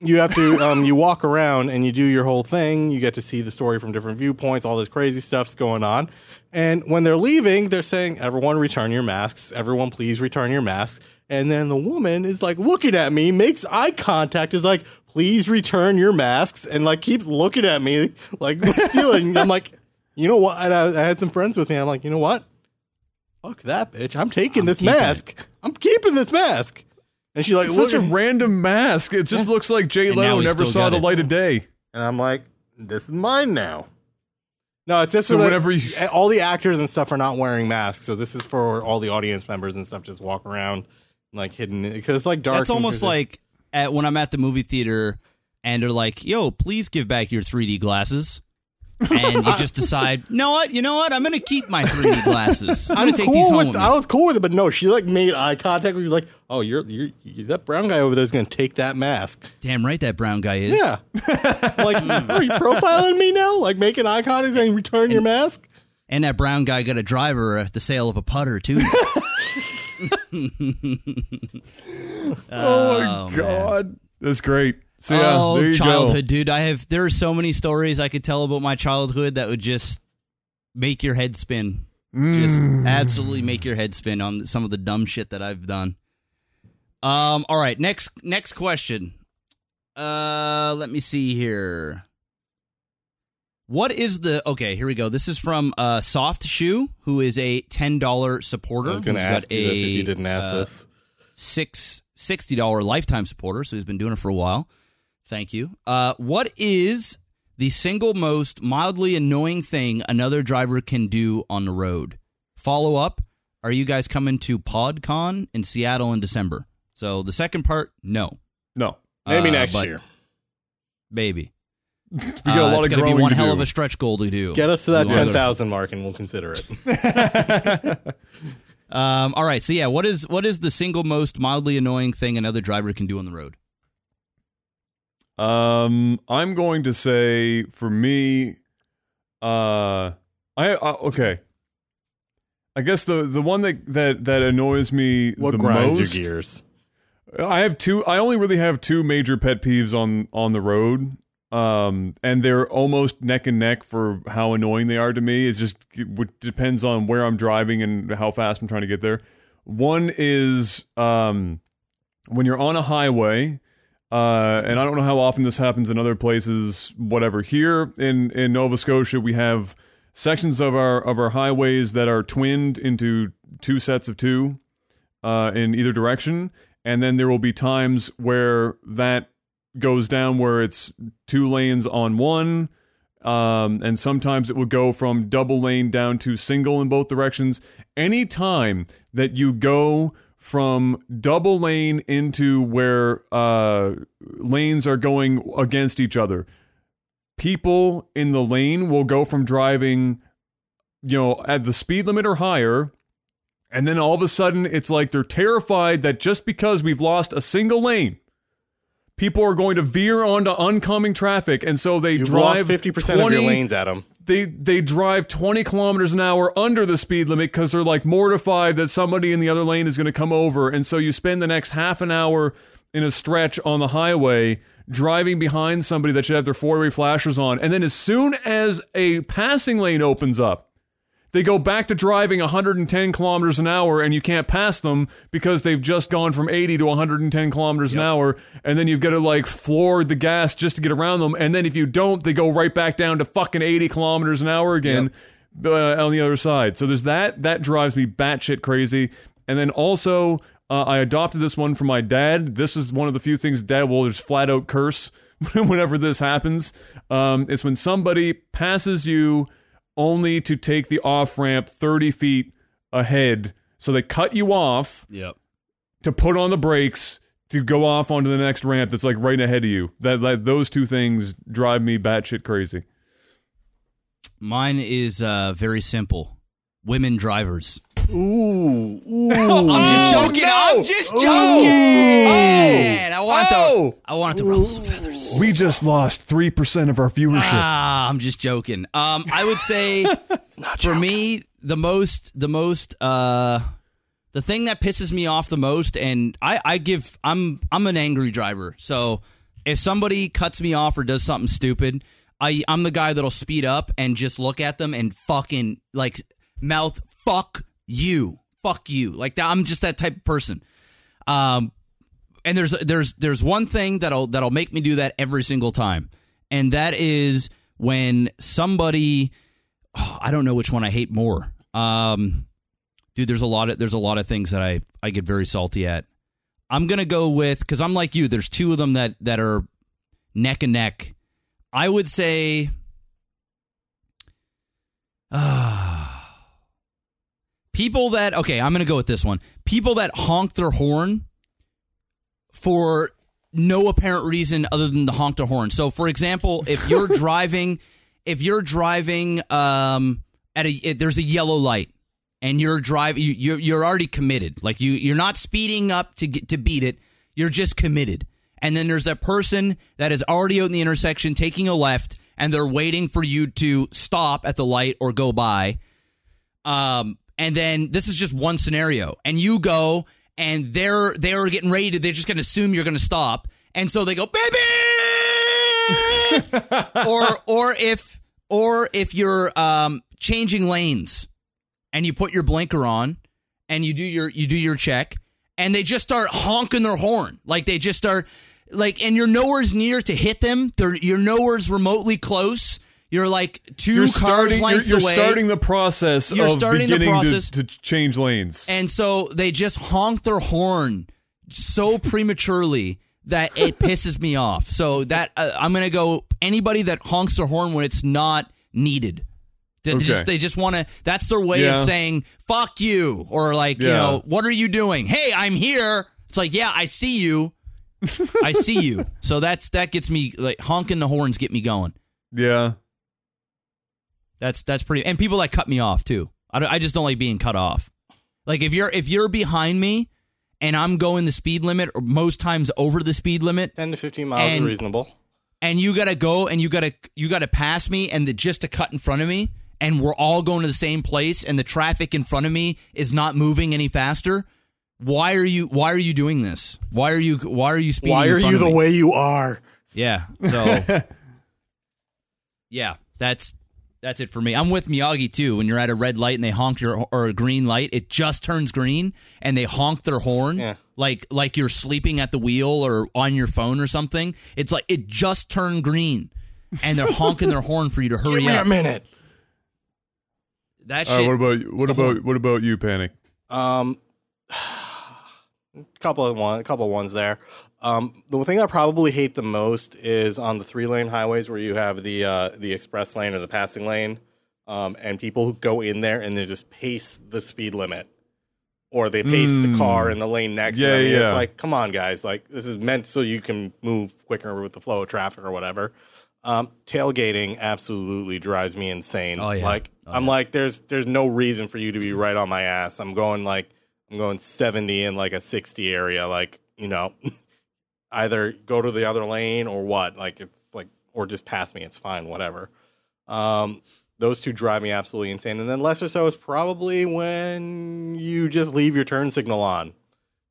you have to um, you walk around and you do your whole thing. You get to see the story from different viewpoints. All this crazy stuff's going on. And when they're leaving, they're saying, "Everyone, return your masks. Everyone, please return your masks." And then the woman is like looking at me, makes eye contact, is like, "Please return your masks," and like keeps looking at me like stealing. I'm like, you know what? And I, I had some friends with me. I'm like, you know what? Fuck that bitch. I'm taking this keeping it. mask. I'm keeping this mask. And she like It's such a random mask. It just looks like Jay And Leno never saw the it. light of day. and I'm like, this is mine now. No, it's just So so that whenever you- all the actors and stuff are not wearing masks. So this is for all the audience members and stuff. Just walk around like hidden because it's like dark. It's almost like at when I'm at the movie theater and they're like, "Yo, please give back your 3D glasses." And you just decide, "You know what? You know what? I'm going to keep my 3D glasses. I'm to take cool these home with. with me." I was cool with it, but no, she like made eye contact with you, Like, oh, you're you're, you that brown guy over there is going to take that mask. Damn right that brown guy is. Yeah, like are you profiling me now? Like making eye contact and return your mask? And that brown guy got a driver at the sale of a putter too. Oh, my god, that's great. So yeah, oh, there you childhood, dude. I have there are so many stories I could tell about my childhood that would just make your head spin. Just Mm. absolutely make your head spin on some of the dumb shit that I've done. Um. All right. Next. Next question. Uh. Let me see here. What is the okay? Here we go. This is from uh, Soft Shoe, who is a ten dollar supporter. I was going to ask you this if you didn't ask uh, this. six sixty dollar lifetime supporter, so he's been doing it for a while. Thank you. Uh, what is the single most mildly annoying thing another driver can do on the road? Follow up: Are you guys coming to PodCon in Seattle in December? So the second part, no, No, Maybe uh, next year. baby. we got Uh, a lot it's of gonna growing be one to hell do. of a stretch goal to do. Get us to that 10,000 mark and we'll consider it. Um, all right, so yeah, what is what is the single most mildly annoying thing another driver can do on the road? Um, I'm going to say for me, uh, I, I okay. I guess the the one that that that annoys me What the grinds most. your gears? I have two. I only really have two major pet peeves on on the road. Um, and they're almost neck and neck for how annoying they are to me. It's just it depends on where I'm driving and how fast I'm trying to get there. One is um, when you're on a highway, uh, and I don't know how often this happens in other places. Whatever. Here in in Nova Scotia, we have sections of our of our highways that are twinned into two sets of two uh, in either direction, and then there will be times where that goes down where it's two lanes on one. Um, and sometimes it will go from double lane down to single in both directions. Anytime that you go from double lane into where uh, lanes are going against each other, people in the lane will go from driving, you know, at the speed limit or higher. And then all of a sudden, it's like they're terrified that just because we've lost a single lane, people are going to veer onto oncoming traffic, and so they You've drive 50% of your 20 lanes, Adam. they they drive 20 kilometers an hour under the speed limit because they're like mortified that somebody in the other lane is going to come over and so you spend the next half an hour in a stretch on the highway driving behind somebody that should have their four-way flashers on and then as soon as a passing lane opens up they go back to driving 110 kilometers an hour and you can't pass them because they've just gone from 80 to 110 kilometers an hour and then you've got to like floor the gas just to get around them and then if you don't they go right back down to fucking 80 kilometers an hour again uh, on the other side. So there's that that drives me batshit crazy. And then also uh, I adopted this one from my dad. This is one of the few things dad will just flat out curse whenever this happens. Um, it's when somebody passes you only to take the off ramp 30 feet ahead. So they cut you off Yep. to put on the brakes to go off onto the next ramp that's like right ahead of you. That, that those two things drive me batshit crazy. Mine is uh, very simple. Women drivers. Ooh, ooh. I'm just joking. I'm just joking. I want Oh. to. I want to ruffle some feathers. We just lost three percent of our viewership. Ah, I'm just joking. Um, I would say for me, the most, the most, uh, the thing that pisses me off the most, and I, I give, I'm, I'm an angry driver. So if somebody cuts me off or does something stupid, I, I'm the guy that'll speed up and just look at them and fucking like mouth fuck you, fuck you. Like that. I'm just that type of person. Um, and there's there's there's one thing that'll that'll make me do that every single time, and that is when somebody, oh, I don't know which one I hate more. Um, dude, there's a lot of there's a lot of things that I I get very salty at. I'm gonna go with because I'm like you. There's two of them that that are neck and neck. I would say, ah, people that okay. I'm gonna go with this one. People that honk their horn for no apparent reason other than the honk the horn. So, for example, if you're driving, if you're driving um, at a there's a yellow light and you're driving, you, you're you're already committed. Like you you're not speeding up to get to beat it. You're just committed. And then there's that person that is already out in the intersection taking a left, and they're waiting for you to stop at the light or go by. Um, and then this is just one scenario, and you go, and they're they're getting ready to. They're just going to assume you're going to stop, and so they go, baby. or or if or if you're um changing lanes, and you put your blinker on and you do your you do your check and they just start honking their horn. Like they just start like and you're nowhere's near to hit them. They're you're nowhere's remotely close. You're like 2 You're cars starting. You're, you're away. starting the process You're of starting the beginning process. To, to change lanes. And so they just honk their horn so prematurely that it pisses me off. So that uh, I'm going to go anybody that honks their horn when it's not needed. They, just, they just want to. That's their way Yeah. of saying "fuck you" or like you Yeah. know, "What are you doing?" Hey, I'm here. It's like, yeah, I see you. I see you. So that's that gets me like honking the horns get me going. yeah. That's that's pretty. And people that cut me off too. I, I just don't like being cut off. Like if you're if you're behind me and I'm going the speed limit or most times over the speed limit 10 to 15 miles And- is reasonable. and you gotta go and you gotta you gotta pass me and the, just to cut in front of me and we're all going to the same place and the traffic in front of me is not moving any faster. Why are you why are you doing this? Why are you why are you speeding? Why are you the me? way you are? Yeah. So Yeah, that's that's it for me. I'm with Miyagi too. When you're at a red light and they honk your or a green light, it just turns green and they honk their horn Yeah. like like you're sleeping at the wheel or on your phone or something. It's like it just turned green and they're honking their horn for you to hurry Give me up. a minute. That All right, shit. what about you? What about what about you, Panic? Um, couple of one, a couple of ones there. Um, the thing I probably hate the most is on the three lane highways where you have the uh, the express lane or the passing lane, um, and people who go in there and they just pace the speed limit, or they pace the car in the lane next Yeah, to them. And It's like, come on, guys! Like this is meant so you can move quicker with the flow of traffic or whatever. Um, tailgating absolutely drives me insane. Oh, yeah. Like I'm like, there's there's no reason for you to be right on my ass. I'm going like I'm going 70 in like a 60 area. Like you know, either go to the other lane or what. Like it's like or just pass me. It's fine. Whatever. Um, those two drive me absolutely insane. And then lesser so is probably when you just leave your turn signal on.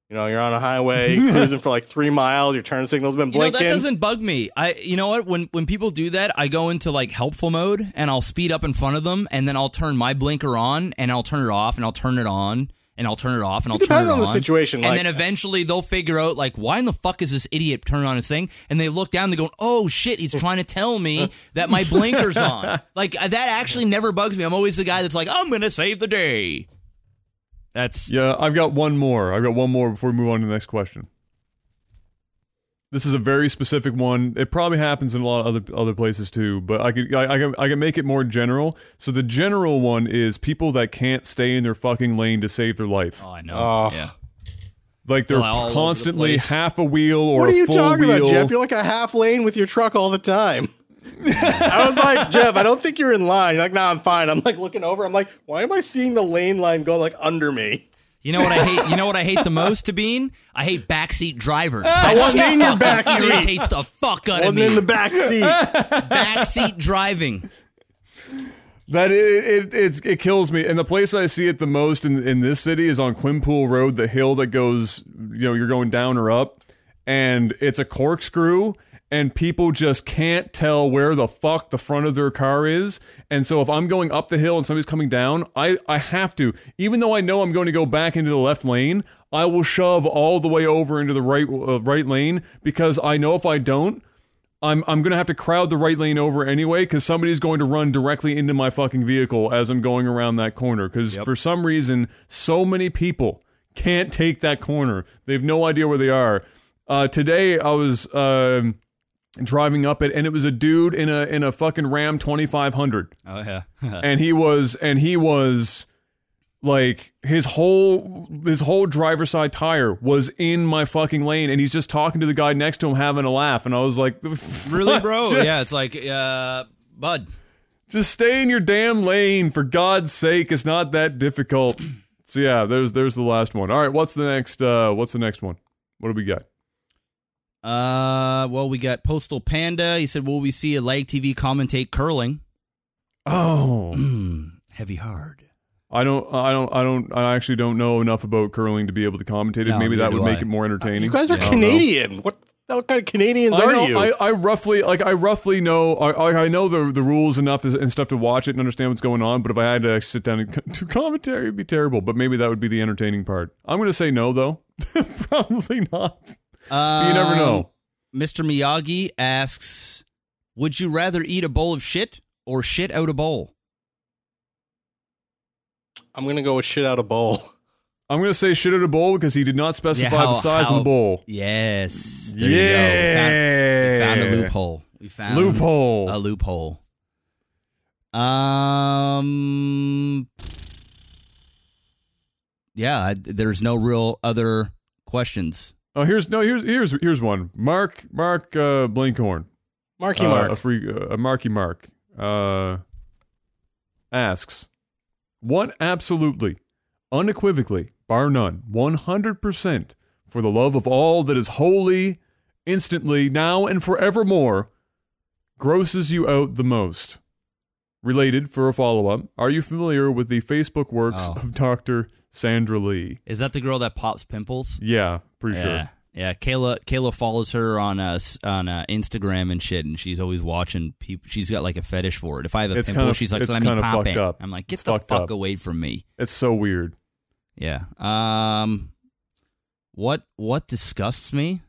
You know, you're on a highway cruising for like three miles. Your turn signal's been You know, blinking. that doesn't bug me. I you know what? When when people do that, I go into like helpful mode and I'll speed up in front of them and then I'll turn my blinker on and I'll turn it off and I'll turn it on and I'll turn it off and I'll turn it on on. the situation, And like- then eventually they'll figure out like why in the fuck is this idiot turning on his thing? And they look down and they go, "Oh shit, he's trying to tell me that my blinker's on." Like uh, that actually never bugs me. I'm always the guy that's like, "I'm going to save the day." That's Yeah, I've got one more. I've got one more before we move on to the next question. This is a very specific one. It probably happens in a lot of other other places too, but I could I, I can I can make it more general. So the general one is people that can't stay in their fucking lane to save their life. Oh, I know. Oh. yeah. Like they're all over the constantly half a wheel or What are a you full talking wheel. about, Jeff? You're like a half lane with your truck all the time. I was like, Jeff, I don't think you're in line. You're like, no, I'm fine. I'm like looking over. I'm like, why am I seeing the lane line go like under me? You know what I hate? You know what I hate the most, Tabine? I hate backseat drivers. I wasn't in your backseat. irritates the fuck out of Wasn't me. in the backseat. backseat driving. That it, it it's it kills me. And the place I see it the most in in this city is on Quinpool Road, the hill that goes, you know, you're going down or up, and it's a corkscrew. And people just can't tell where the fuck the front of their car is. And so if I'm going up the hill and somebody's coming down, I, I have to, even though I know I'm going to go back into the left lane, I will shove all the way over into the right uh, right lane because I know if I don't, I'm I'm gonna have to crowd the right lane over anyway because somebody's going to run directly into my fucking vehicle as I'm going around that corner. Because for some reason, so many people can't take that corner. They have no idea where they are. Uh, today I was um driving up it, and it was a dude in a in a fucking Ram 2500 Oh yeah. and he was and he was like his whole his whole driver's side tire was in my fucking lane and he's just talking to the guy next to him having a laugh and I was like really, bro? Just, yeah, it's like, uh, bud. just stay in your damn lane for God's sake. It's not that difficult. So yeah there's there's the last one. All right what's the next uh what's the next one? What do we got Uh, well, we got Postal Panda. He said, "Will we see a Lag TV commentate curling?" oh Hmm, heavy hard. I don't I don't I don't I actually don't know enough about curling to be able to commentate it No, maybe that would do make I. it more entertaining You guys are I know. Canadian. What what kind of Canadians I are know, you? I, I roughly like I roughly know I, I I know the the rules enough and stuff to watch it and understand what's going on. But if I had to sit down and do commentary, it'd be terrible. But maybe that would be the entertaining part. I'm going to say no, though. Probably not. Um, you never know. Mr. Miyagi asks, "Would you rather eat a bowl of shit or shit out a bowl?" I'm gonna go with shit out a bowl. I'm going to say shit out a bowl because he did not specify how- the size of the bowl. Yes. There yeah, you go. We found, we found a loophole. We found Loophole. A loophole. Um. Yeah, I, there's no real other questions. Oh, here's no here's here's here's one. Mark Mark uh, Blinkhorn, Marky uh, Mark. a free uh, a Marky Mark, uh, asks, "What absolutely, unequivocally, bar none, one hundred percent, for the love of all that is holy, instantly, now and forevermore, grosses you out the most?" Related for a follow up, are you familiar with the Facebook works Oh. of Doctor Sandra Lee? Is that the girl that pops pimples? Yeah, pretty yeah. sure. Yeah, Kayla. Kayla follows her on uh, on uh, Instagram and shit, and she's always watching people. She's got like a fetish for it. If I have a It's pimple, kinda- she's like, "Let me pop it." up. I'm like, "Get It's the fuck up. away from me." It's so weird. Yeah. Um what what disgusts me?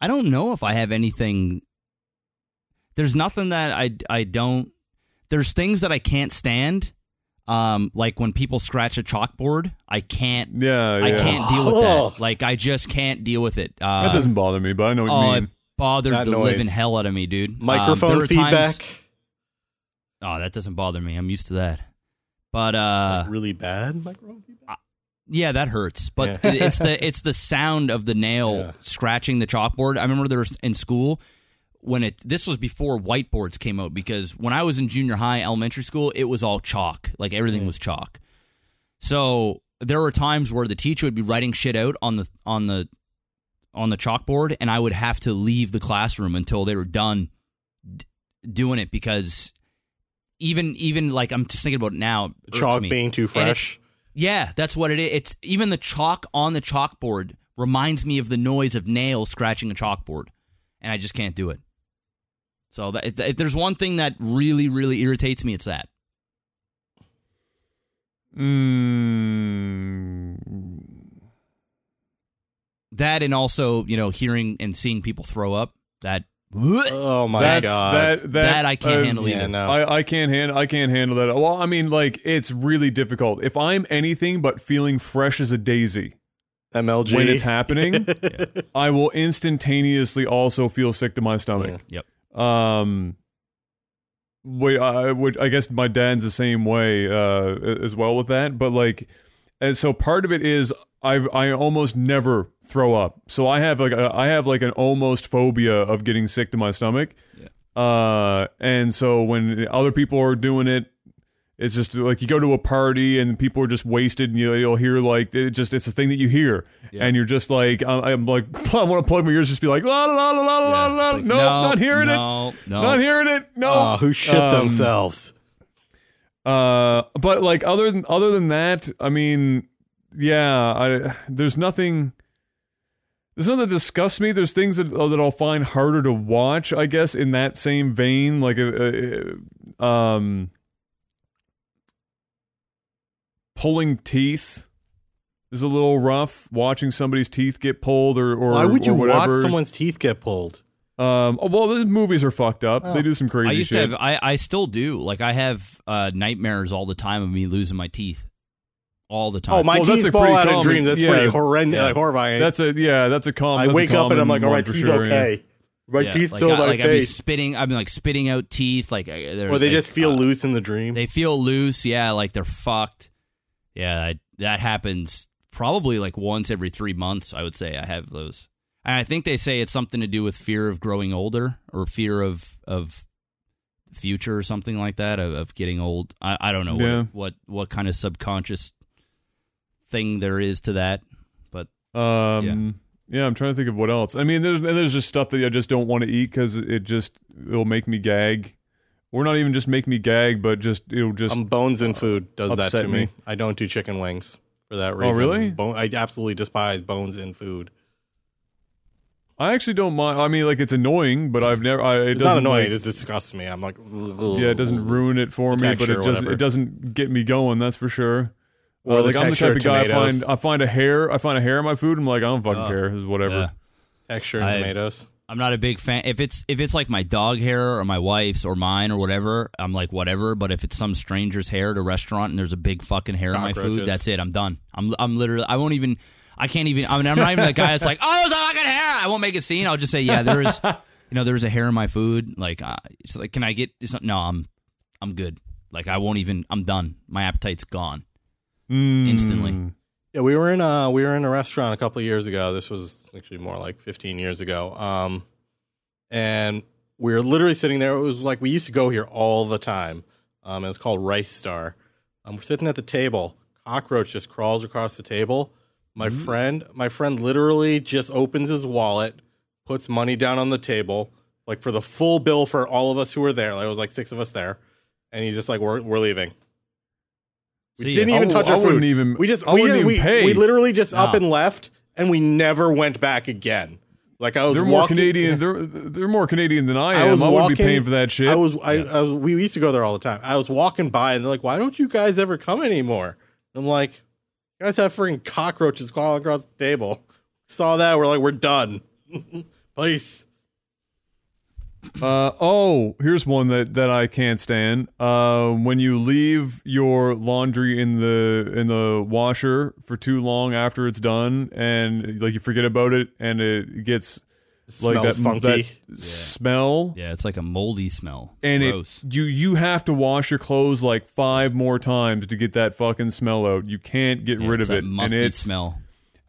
I don't know if I have anything There's nothing that I I don't There's things that I can't stand. Um like when people scratch a chalkboard, I can't Yeah, yeah. I can't deal with Oh. that. Like I just can't deal with it. Uh, That doesn't bother me, but I know what Oh, you it mean. bothered That the noise. living hell out of me, dude. Um, Microphone are feedback. times- oh, that doesn't bother me. I'm used to that. But uh Like, really bad microphone feedback. Yeah, that hurts. But Yeah. it's the it's the sound of the nail Yeah. scratching the chalkboard. I remember there was in school when it this was before whiteboards came out because when I was in junior high, elementary school, it was all chalk. Like everything mm. was chalk. So there were times where the teacher would be writing shit out on the on the on the chalkboard and I would have to leave the classroom until they were done d- doing it because even even like I'm just thinking about it now Chalk being too fresh. yeah, that's what it is. It's even the chalk on the chalkboard reminds me of the noise of nails scratching a chalkboard, and I just can't do it. So that, if, if there's one thing that really, really irritates me, it's that. Mm, That and also, you know, hearing and seeing people throw up. That Oh my that's god. that that that I can't uh, handle yeah, no. I, I can't handle I can't handle that. Well, I mean, like it's really difficult. If I'm anything but feeling fresh as a daisy MLG. when it's happening, I will instantaneously also feel sick to my stomach. Yep. Um, wait, I would. I guess my dad's the same way uh, as well with that. But like, and so part of it is I I almost never throw up. So I have like a, I have like an almost phobia of getting sick to my stomach. Yeah. Uh, and so when other people are doing it. It's just like you go to a party and people are just wasted, and you, you'll hear like it just it's a thing that you hear, Yeah. and you're just like I'm, I'm like I want to plug my ears, just be like la la la la la la Yeah, la. like, No, not hearing it. no, No, Not hearing it. No. Oh, who shit Um, themselves? Uh, but like other than other than that, I mean, yeah, I there's nothing. There's nothing that disgusts me. There's things that uh, that I'll find harder to watch. I guess in that same vein, like a, uh um, pulling teeth is a little rough. Watching somebody's teeth get pulled, or or Why would or you watch someone's teeth get pulled? Um, oh, well, the movies are fucked up. Oh. They do some crazy I used shit. to have. I, I still do. Like I have uh, nightmares all the time of me losing my teeth, all the time. Oh, my Well, that's teeth a fall pretty out in common- dreams. That's yeah. pretty horrendous, Yeah. like horrifying. That's a yeah. That's a common. I that's a wake up and I'm like, all one right, for teeth sure, yeah. okay. My Yeah, teeth like still I, my like I'd be spitting. I've been like spitting out teeth. Like I- they're Or they like, just feel uh, loose in the dream. They feel loose. Yeah, like they're fucked. Yeah, I, that happens probably like once every three months. I would say I have those, and I think they say it's something to do with fear of growing older or fear of of future or something like that of, of getting old. I, I don't know Yeah. what, what what kind of subconscious thing there is to that, but Um, yeah. I'm trying to think of what else. I mean, there's and there's just stuff that I just don't want to eat because it just it'll make me gag, or not even just make me gag, but just it'll just um, bones in food does that upset to me. me. I don't do chicken wings for that Oh, reason. really? Bone, I absolutely despise bones in food. I actually don't mind. I mean, like it's annoying, but I've never. I, it It's doesn't not annoying. like- it just disgusts me. I'm like, yeah, it doesn't ruin it for The me, but texture it or doesn't. whatever. It doesn't get me going. That's for sure. Or Uh, the like I'm the type of of guy. I tomatoes. find I find a hair. I find a hair in my food. I'm like, I don't fucking care. It's whatever. Yeah. texture and I- tomatoes. I'm not a big fan. If it's if it's like my dog hair or my wife's or mine or whatever, I'm like whatever. But if it's some stranger's hair at a restaurant and there's a big fucking hair in my food, Cockroaches. that's it. I'm done. I'm I'm literally. I won't even. I can't even. I mean, I'm not even the guy that's like, oh, there's a fucking hair. I won't make a scene. I'll just say, yeah, there is. You know, there's a hair in my food. Like, uh, it's like, can I get? It's not, no, I'm I'm good. Like, I won't even. I'm done. My appetite's gone. Mm. Instantly. Yeah, we were in a we were in a restaurant a couple of years ago. This was actually more like 15 years ago. Um, and we were literally sitting there. It was like we used to go here all the time. Um, and it's called Rice Star. Um, we're sitting at the table. Cockroach just crawls across the table. My friend, my friend, literally just opens his wallet, puts money down on the table, like for the full bill for all of us who were there. Like it was like six of us there, and he's just like, "We're we're leaving." We See, didn't I even w- touch I our food. wouldn't even- We just I we, wouldn't even we, pay. we literally just up and left, and we never went back again. Like I was They're more walking, Canadian. They're they're more Canadian than I am. I I, wouldn't be paying for that shit. I was, I, I was. We used to go there all the time. I was walking by, and they're like, "Why don't you guys ever come anymore?" I'm like, "You guys have freaking cockroaches crawling across the table." Saw that, we're like, "We're done." Please. Uh, oh, here's one that, that I can't stand. Uh, when you leave your laundry in the in the washer for too long after it's done, and like you forget about it, and it gets like that, funky. that smell, Yeah, it's like a moldy smell. and Gross. it you you have to wash your clothes like five more times to get that fucking smell out. You can't get Yeah, rid it's of that it, and musty it's smell.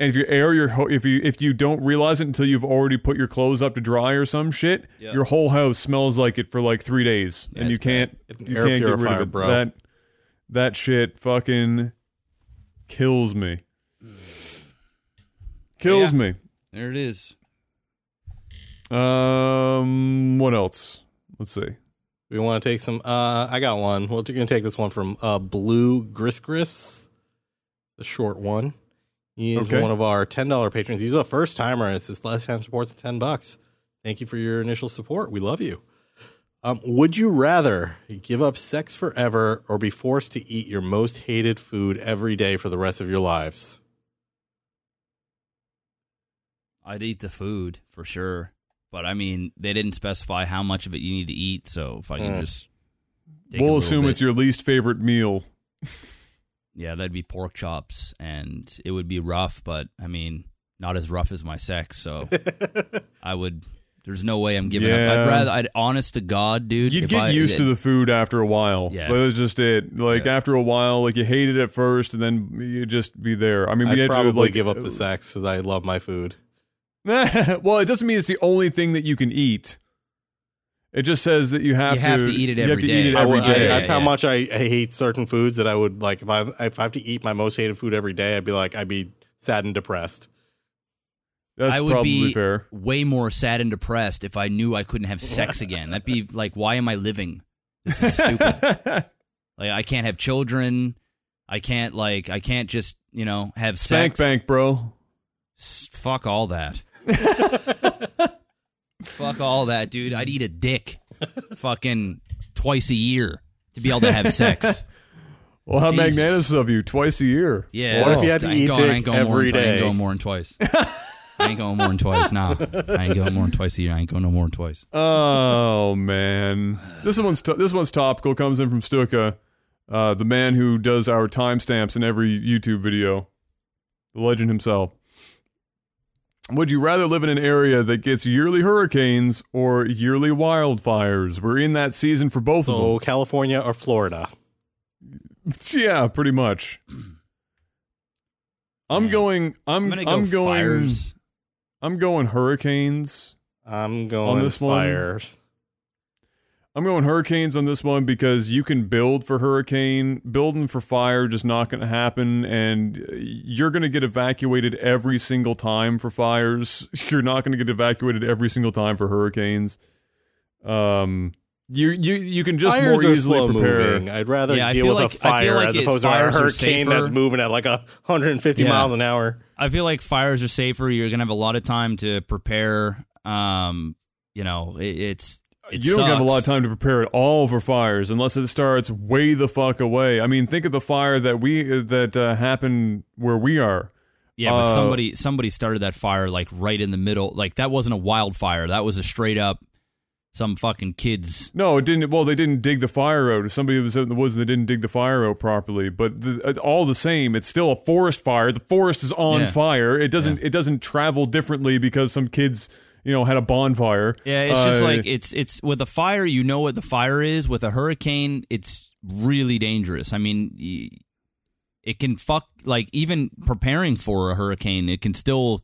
And if you air your ho- if you if you don't realize it until you've already put your clothes up to dry or some shit, Yeah. your whole house smells like it for like three days, Yeah, and you can't Get you air can't get rid of it. bro. That that shit fucking kills me. Kills Yeah. me. There it is. Um, what else? Let's see. We want to take some. Uh, I got one. We're going to take this one from uh, Blue Gris Gris, the short one. He is Okay. one of our ten dollar patrons. He's a first timer. It's his last time support's ten bucks. Thank you for your initial support. We love you. Um, would you rather give up sex forever or be forced to eat your most hated food every day for the rest of your lives? I'd eat the food for sure. But I mean, they didn't specify how much of it you need to eat. So if I can Mm. just. take we'll little assume bit- it's your least favorite meal. Yeah, that'd be pork chops, and it would be rough, but I mean, not as rough as my sex. So I would. There's no way I'm giving up. Yeah. I'd rather. I'd honest to God, dude. You'd if get I- used to the food after a while. Yeah. That's just it. Like Yeah. after a while, like you hate it at first, and then you just be there. I mean, we I'd had probably to like give up the uh, sex because I love my food. well, it doesn't mean it's the only thing that you can eat. It just says that you have, You have to eat it you have to day. eat it every I- day. that's how yeah. much I, I hate certain foods that I would like. If I if I have to eat my most hated food every day, I'd be like I'd be sad and depressed. That's I would probably be fair. way more sad and depressed if I knew I couldn't have sex again. That'd be like, why am I living? This is stupid. like I can't have children. I can't like I can't just you know have Spank sex. bank, bro. S- fuck all that. fuck all that, dude. I'd eat a dick, fucking twice a year to be able to have sex. Well, how Jesus. magnanimous of you! Twice a year. Yeah. What if you had to I ain't eat going, I ain't going more every than, I ain't going more than twice. I ain't going more than twice. Nah, I ain't going more than twice a year. I ain't going no more than twice. Oh man, this one's t- this one's topical. Comes in from Stuka, uh, the man who does our timestamps in every YouTube video, the legend himself. Would you rather live in an area that gets yearly hurricanes or yearly wildfires? We're in that season for both So of them. California or Florida? yeah, pretty much. I'm Man. going. I'm. I'm gonna go I'm going. fires. I'm going hurricanes. I'm going this one? Fires. I'm going hurricanes on this one because you can build for hurricane, building for fire just not going to happen, and you're going to get evacuated every single time for fires. You're not going to get evacuated every single time for hurricanes. Um, you you you can just Fires more are easily prepare. moving. I'd rather Yeah, deal with like- a I feel fire like as opposed to a hurricane that's moving at like a 150 Yeah. miles an hour. I feel like fires are safer. You're gonna have a lot of time to prepare. Um, you know, it, it's it you don't have a lot of time to prepare at all for fires unless it starts way the fuck away. I mean, think of the fire that we that uh, happened where we are. Yeah, but Uh, somebody somebody started that fire like right in the middle. Like that wasn't a wildfire. That was a straight up some fucking kids. No, it didn't. Well, they didn't dig the fire out. Somebody was out in the woods and they didn't dig the fire out properly. But the, uh, all the same, it's still a forest fire. The forest is on Yeah. fire. It doesn't. It doesn't travel differently because some kids, you know, had a bonfire. Yeah, it's just Uh, like it's it's with a fire. You know what the fire is. With a hurricane, it's really dangerous. I mean, it can fuck like even preparing for a hurricane. It can still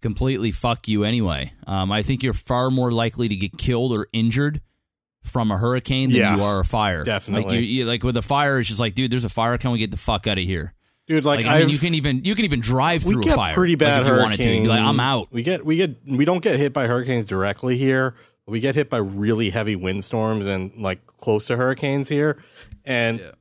completely fuck you anyway. Um, I think you're far more likely to get killed or injured from a hurricane than Yeah, you are a fire. definitely. Like you, you like with a fire, it's just like, dude, there's a fire. Can we get the fuck out of here? Dude, like, Like, I mean, you can even you can even drive through a fire. pretty bad like, if you wanted to. like, I'm out. We get we get we don't get hit by hurricanes directly here. But we get hit by really heavy windstorms and like close to hurricanes here, and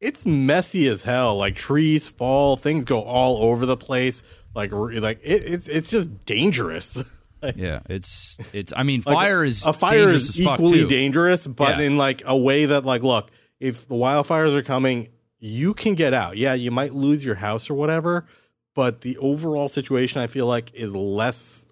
it's messy as hell. Like trees fall, things go all over the place. Like like it, it's it's just dangerous. Like, Yeah, it's it's. I mean, like, fire is a fire is equally dangerous, but Yeah. in like a way that like look, if the wildfires are coming, you can get out. Yeah, you might lose your house or whatever, but the overall situation I feel like is less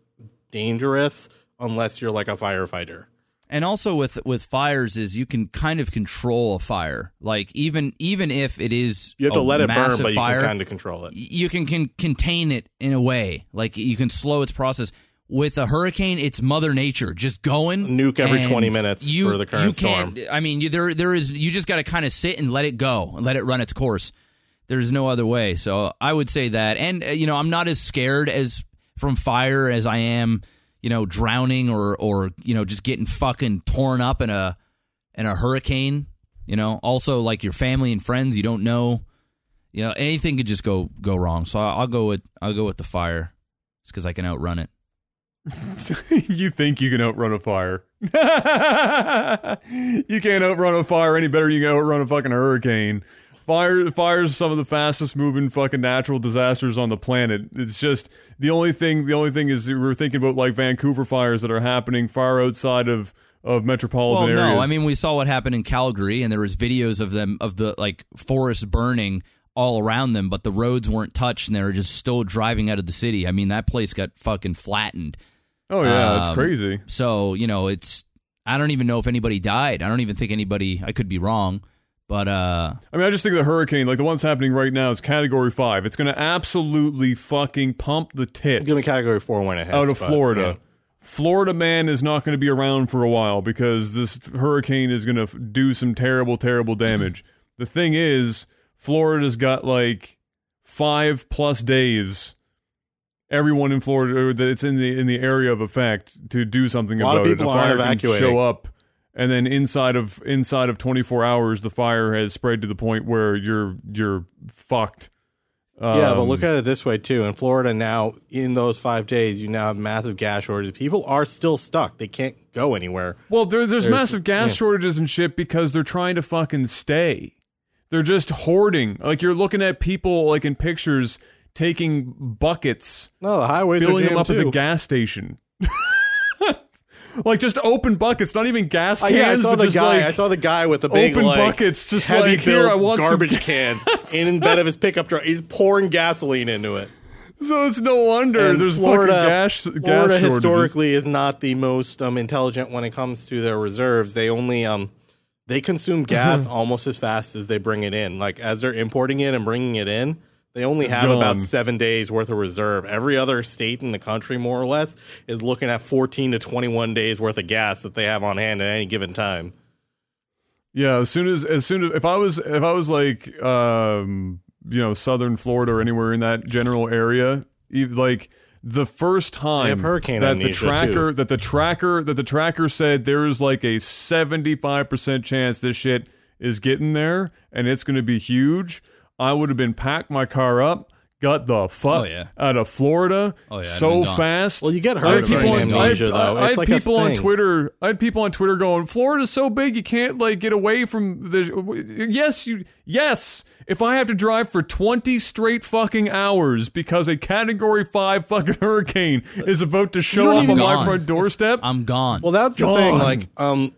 dangerous unless you're like a firefighter. and also with with fires is you can kind of control a fire. Like even even if it is You have to let it burn, but you fire, can kind of control it. you can, can contain it in a way. Like you can slow its process. With a hurricane, it's Mother Nature just going Nuke every 20 minutes you, for the current you can't, storm. I mean, you, there there is you just got to kind of sit and let it go and let it run its course. There's no other way. So I would say that, and uh, you know, I'm not as scared as from fire as I am, you know, drowning or or you know just getting fucking torn up in a in a hurricane. You know, also like your family and friends, you don't know. You know, anything could just go go wrong. So I'll go with I'll go with the fire, just because I can outrun it. you think you can outrun a fire? you can't outrun a fire any better. than You can outrun a fucking hurricane. Fire, fires some of the fastest moving fucking natural disasters on the planet. It's just the only thing. The only thing is we're thinking about like Vancouver fires that are happening far outside of of metropolitan Well, areas. no, I mean we saw what happened in Calgary, and there was videos of them of the like forest burning all around them, but the roads weren't touched, and they were just still driving out of the city. I mean, that place got fucking flattened. Oh yeah, it's um, crazy. So you know, it's I don't even know if anybody died. I don't even think anybody. I could be wrong, but uh, I mean, I just think of the hurricane, like the one's happening right now, is Category Five. It's going to absolutely fucking pump the tits. Give me category four when it hits. out of but, Florida. yeah. Florida man is not going to be around for a while because this hurricane is going to f- do some terrible, terrible damage. the thing is, Florida's got like five plus days. Everyone in Florida that it's in the in the area of effect to do something A lot of people it. A aren't fire can evacuating. show up, and then inside of inside of 24 hours, the fire has spread to the point where you're you're fucked. Yeah, but Um, look at it this way too. In Florida now, in those five days, you now have massive gas shortages. People are still stuck; they can't go anywhere. Well, there, there's, There's- massive gas yeah. shortages and shit because they're trying to fucking stay. They're just hoarding. Like you're looking at people like in pictures taking buckets, No, the highways filling them up jammed at the gas station. like just open buckets, not even gas Uh, cans. yeah, I saw the guy. like, I saw the guy with the big open like, buckets, just heavy like, here, I want garbage cans in bed of his pickup truck. He's pouring gasoline into it. So it's no wonder And there's Florida, fucking gas gas Florida shortages. historically is not the most um, intelligent when it comes to their reserves. They only um they consume gas almost as fast as they bring it in. Like as they're importing it and bringing it in, they only It's have about seven days worth of reserve. Every other state in the country, more or less, is looking at fourteen to twenty-one days worth of gas that they have on hand at any given time. Yeah, as soon as as soon as if I was if I was like um you know southern Florida or anywhere in that general area, like the first time that the tracker too. that the tracker that the tracker said there is like a seventy five percent chance this shit is getting there and it's going to be huge. I would have been packed my car up, got the fuck Oh, yeah. out of Florida Oh, yeah, so fast. Well, you get I hurt had people during on, I had, though. I had like people on. Twitter. I had people on Twitter going, "Florida's so big, you can't like get away from the." Yes, you. Yes, if I have to drive for twenty straight fucking hours because a Category Five fucking hurricane is about to show up on even- my front doorstep, I'm gone. Well, that's the thing. Like, um,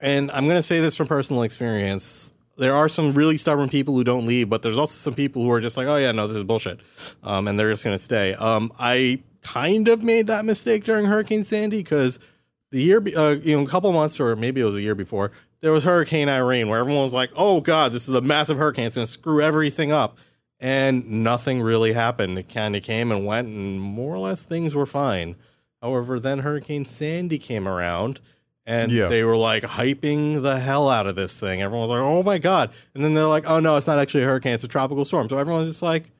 and I'm going to say this from personal experience. There are some really stubborn people who don't leave, but there's also some people who are just like, oh yeah, no, this is bullshit, um, and they're just going to stay. Um, I kind of made that mistake during Hurricane Sandy because the year, uh, you know, a couple months or maybe it was a year before, there was Hurricane Irene, where everyone was like, oh god, this is a massive hurricane, it's going to screw everything up, and nothing really happened. It kind of came and went, and more or less things were fine. However, then Hurricane Sandy came around and Yeah. they were like hyping the hell out of this thing. Everyone was like, oh my God. And then they're like, oh no, it's not actually a hurricane, it's a tropical storm. So everyone's just like,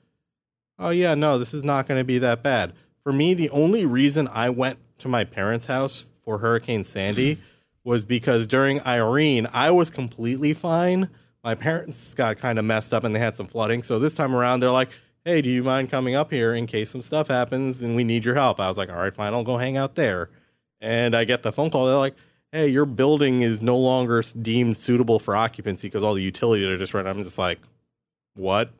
oh yeah, no, this is not going to be that bad. For me, the only reason I went to my parents' house for Hurricane Sandy was because during Irene, I was completely fine. My parents got kind of messed up and they had some flooding. So this time around, they're like, hey, do you mind coming up here in case some stuff happens and we need your help? I was like, all right, fine, I'll go hang out there. And I get the phone call. They're like, hey, your building is no longer deemed suitable for occupancy because all the utilities are just right. I'm just like, what?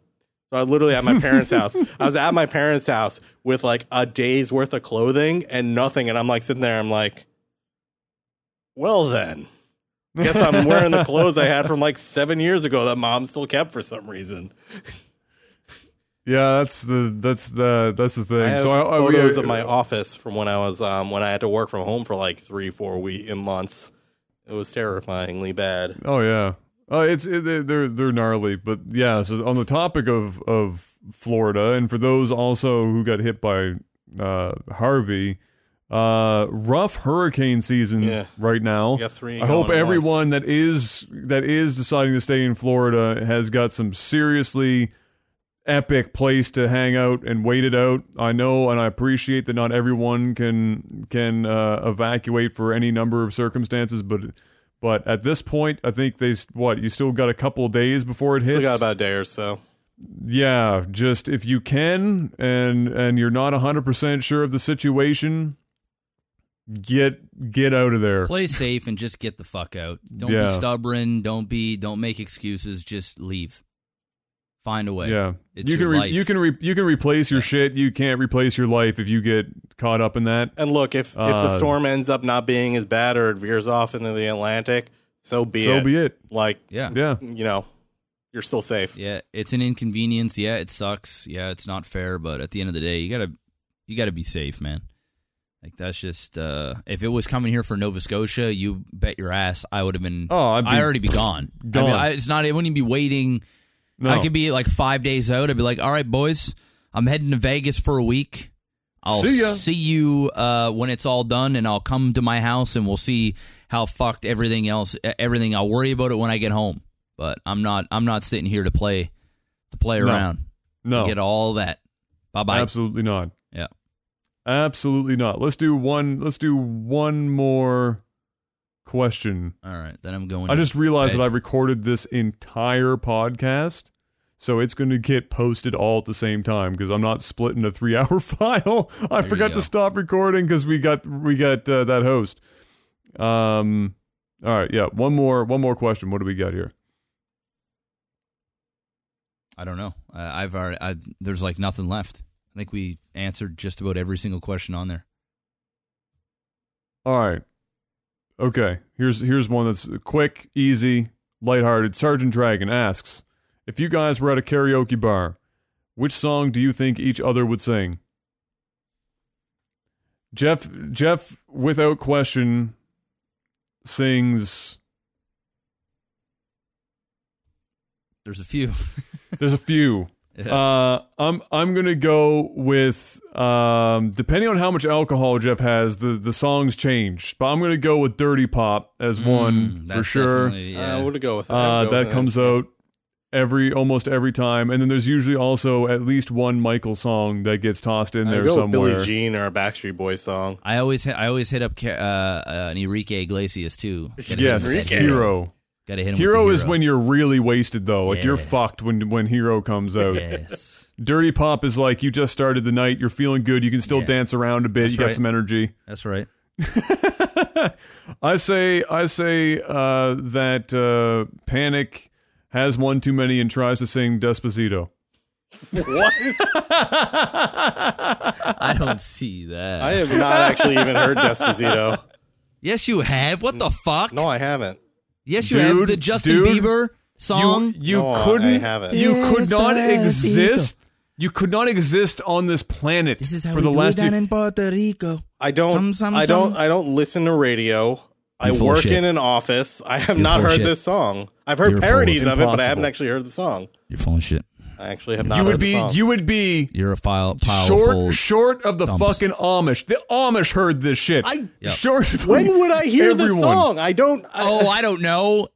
So I literally at my parents' house. I was at my parents' house with like a day's worth of clothing and nothing. And I'm like sitting there, I'm like, well then. Guess I'm wearing the clothes I had from like seven years ago that mom still kept for some reason. yeah, that's the that's the that's the thing. I have so I, I, photos of my office from when I was um, when I had to work from home for like three, four week in months. It was terrifyingly bad. Oh yeah. Uh, it's it, they're they're gnarly, but yeah. So on the topic of of Florida, and for those also who got hit by uh, Harvey, uh, rough hurricane season Yeah. right now. Got three I hope everyone that is that is deciding to stay in Florida has got some seriously epic place to hang out and wait it out. I know and I appreciate that not everyone can can uh, evacuate for any number of circumstances, but but at this point, I think they s- what you still got a couple of days before it hits. Still got about a day or so. yeah, just if you can and and you're not hundred percent sure of the situation, get get out of there. Play safe and just get the fuck out. Don't Yeah. be stubborn. Don't be. Don't make excuses. Just leave. Find a way. Yeah, It's you can your re- life. you can re- you can replace your shit. You can't replace your life if you get caught up in that. And look, if if the Uh, storm ends up not being as bad or it veers off into the Atlantic, so be so it. be it. Like Yeah. Yeah, you know, you're still safe. Yeah, it's an inconvenience. Yeah, it sucks. Yeah, it's not fair, but at the end of the day, you gotta you gotta be safe, man. Like that's just uh if it was coming here for Nova Scotia, you bet your ass I would have been. Oh, I'd be I already be gone. I gone. mean, I, it's not. It wouldn't even be waiting. No. I could be like five days out. I'd be like, all right, boys, I'm heading to Vegas for a week. I'll See ya. see you uh, when it's all done, and I'll come to my house and we'll see how fucked everything else. Everything. I'll worry about it when I get home. But I'm not. I'm not sitting here to play to play No. around. no, Get all that. Bye bye. absolutely not. Yeah. Absolutely not. Let's do one. Let's do one more question. All right, then I'm going. I just realized bed. that I recorded this entire podcast, so it's going to get posted all at the same time because I'm not splitting a three-hour file. I you forgot to stop recording because we got we got uh, that host. Um. All right. Yeah. One more. One more question. What do we got here? I don't know. I, I've already. I, there's like nothing left. I think we answered just about every single question on there. All right. Okay. Here's here's one that's quick, easy, lighthearted. Sergeant Dragon asks, if you guys were at a karaoke bar, which song do you think each other would sing? Jeff Jeff without question sings There's a few. there's a few. Yeah. Uh, I'm I'm gonna go with um, depending on how much alcohol Jeff has, the the songs change. But I'm gonna go with Dirty Pop as one Mm, for sure. definitely- Yeah. Uh, what to go with that? Uh, Go that with comes out every almost every time, and then there's usually also at least one Michael song that gets tossed in I there go with somewhere. Billie Jean or a Backstreet Boys song. I always hit, I always hit up uh, uh, an Enrique Iglesias too. Yes, in Enrique. hero. Got to hit him. Hero, with is the hero. when you're really wasted though. Like you're fucked when when Hero comes out. Yes, Dirty Pop is like you just started the night, you're feeling good, you can still Yeah. dance around a bit, you got some energy. that's right. I say I say uh, that uh, Panic has one too many and tries to sing Despacito. What? I don't see that. I have not actually even heard Despacito. yes, you have. What the fuck? No, I haven't. Yes, you Dude, have the Justin dude, Bieber song. You you No, I couldn't haven't. you could not Despacito. exist. You could not exist on this planet this is how for we the do last it down in Puerto Rico. I don't. Some, some, I don't. some. I don't listen to radio. I You're work in an office. I have You're not heard shit. this song. I've heard You're full of parodies of it, but I haven't actually heard the song. You're full of shit. I actually have not you heard would the be song. you would be You're a file, pile short full. short of the dumps. fucking Amish. The Amish heard this shit. I- Yep. Short. when would I hear the Everyone. song? I don't. I, oh, I don't know.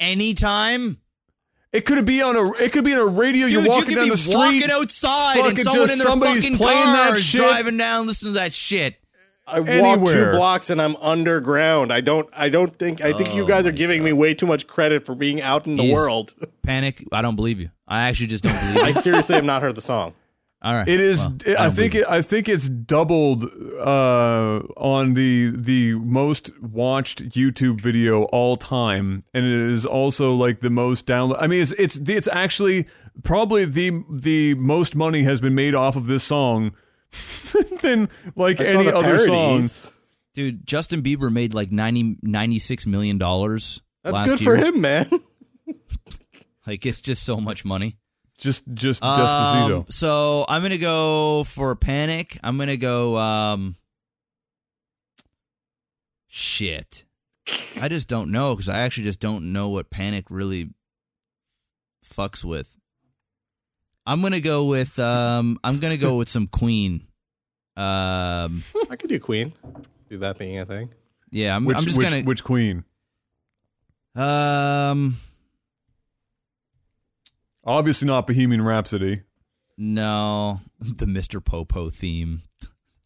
Anytime. It could be on a. It could be on a radio. Dude, you're you walking could down be the street. walking outside and fucking someone just in their somebody's fucking playing car that is shit. driving down listening to that shit. I walk Anywhere. two blocks and I'm underground. I don't. I don't think. I think you oh guys are giving me way too much credit for being out in the He's- world. Panic. I don't believe you. I actually just don't believe I you. seriously have not heard the song. All right. It is. Well, it- I, don't think. It, I think it's doubled uh, on the the most watched YouTube video all time, and it is also like the most download. I mean, it's it's it's actually probably the the most money has been made off of this song than like I any the other song. Dude, Justin Bieber made like 90, 96 million dollars That's last good year. for him, man. Like it's just so much money. Just just Um, so I'm gonna go for Panic. I'm gonna go. um Shit. I just don't know because I actually just don't know what Panic really fucks with. I'm gonna go with. um I'm gonna go with some Queen. Um. I could do Queen. Do that being a thing. Yeah, I'm, Which I'm just which, gonna. which queen? um. Obviously not Bohemian Rhapsody. No, the Mr. Popo theme.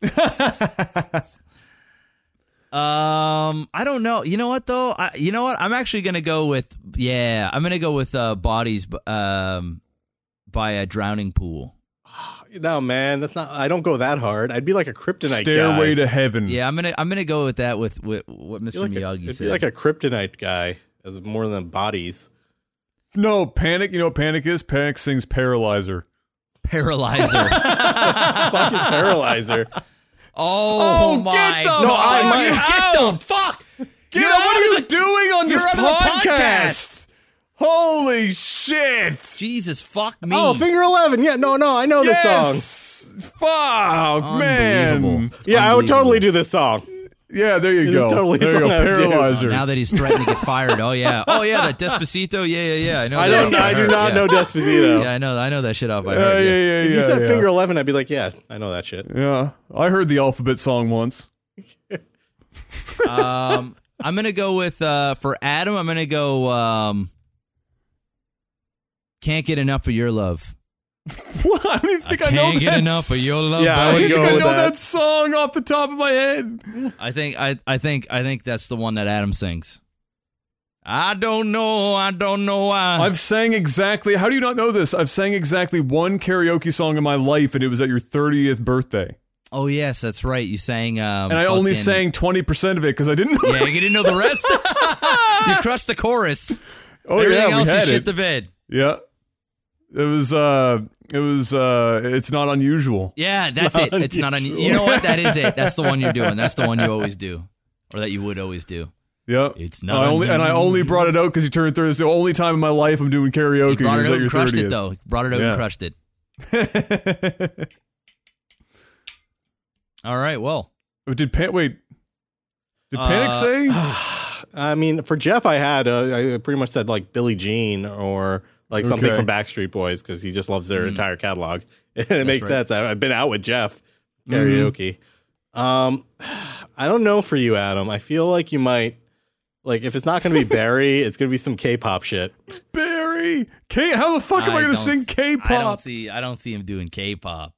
um, I don't know. You know what though? I, you know what? I'm actually gonna go with yeah. I'm gonna go with uh, bodies um by a drowning pool. No, man, that's not. I don't go that hard. I'd be like a kryptonite Stairway guy. to Heaven. Yeah, I'm gonna I'm gonna go with that with, with what Mr. like a, Miyagi it'd said. be like a kryptonite guy as more than bodies. No, Panic. You know what Panic is? Panic sings Paralyzer. paralyzer. Fuck is paralyzer. oh, Oh, my get the god! No, I- You my- get out! the fuck. Get You're out! out What are you the- doing on this you're out of the podcast? Holy shit! Jesus, fuck me. Oh, Finger Eleven. Yeah, no, no, I know this song. Fuck, man. Yeah, I would totally do this song. Yeah, there you It is go. totally there you go. something I would do. Paralyzer. Now that he's threatening to get fired. Oh yeah. Oh yeah, that Despacito. Yeah, yeah, yeah. I know. I don't. off by I do not yeah. know Despacito. Yeah, I know. I know that shit off by yeah, heart. yeah, Yeah. yeah, If you yeah, said yeah. Finger Eleven, I'd be like, yeah, I know that shit. Yeah, I heard the alphabet song once. Um, I'm gonna go with uh for Adam. I'm gonna go. Um, can't get enough of your love. What? I don't even think I, I know can't get that enough of your love. Yeah, I I would don't baby. think I know that. that song off the top of my head. I think I I think I think that's the one that Adam sings. I don't know. I don't know why. I've sang exactly. How do you not know this? I've sang exactly one karaoke song in my life, and it was at your 30th birthday. oh yes, that's right. You sang. Um, And I only sang 20% of it because I didn't know. Yeah, you didn't know the rest. you crushed the chorus. oh, Everything yeah, else we you had shit the bed. yeah. It was, uh, it was, uh, it's not unusual. Yeah, that's it. It's not on. You know what? That is it. That's the one you're doing. That's the one you always do, or that you would always do. Yeah. It's not I only, and I only brought it out because you turned 30. It's the only time in my life I'm doing karaoke. You brought is it out and crushed 30th. it though. Brought it out Yeah. and crushed it. All right. Well, Did Pan, wait, did Panic Uh, say? I mean, for Jeff, I had uh, I pretty much said like Billie Jean or like something from Backstreet Boys because he just loves their Mm. entire catalog. And it makes right. sense. I, I've been out with Jeff Mm-hmm. karaoke. Um, I don't know for you, Adam. I feel like you might like if it's not going to be Barry, it's going to be some K-pop shit. Barry! K, how the fuck am I, I going to sing K-pop? I don't see. I don't see him doing K-pop.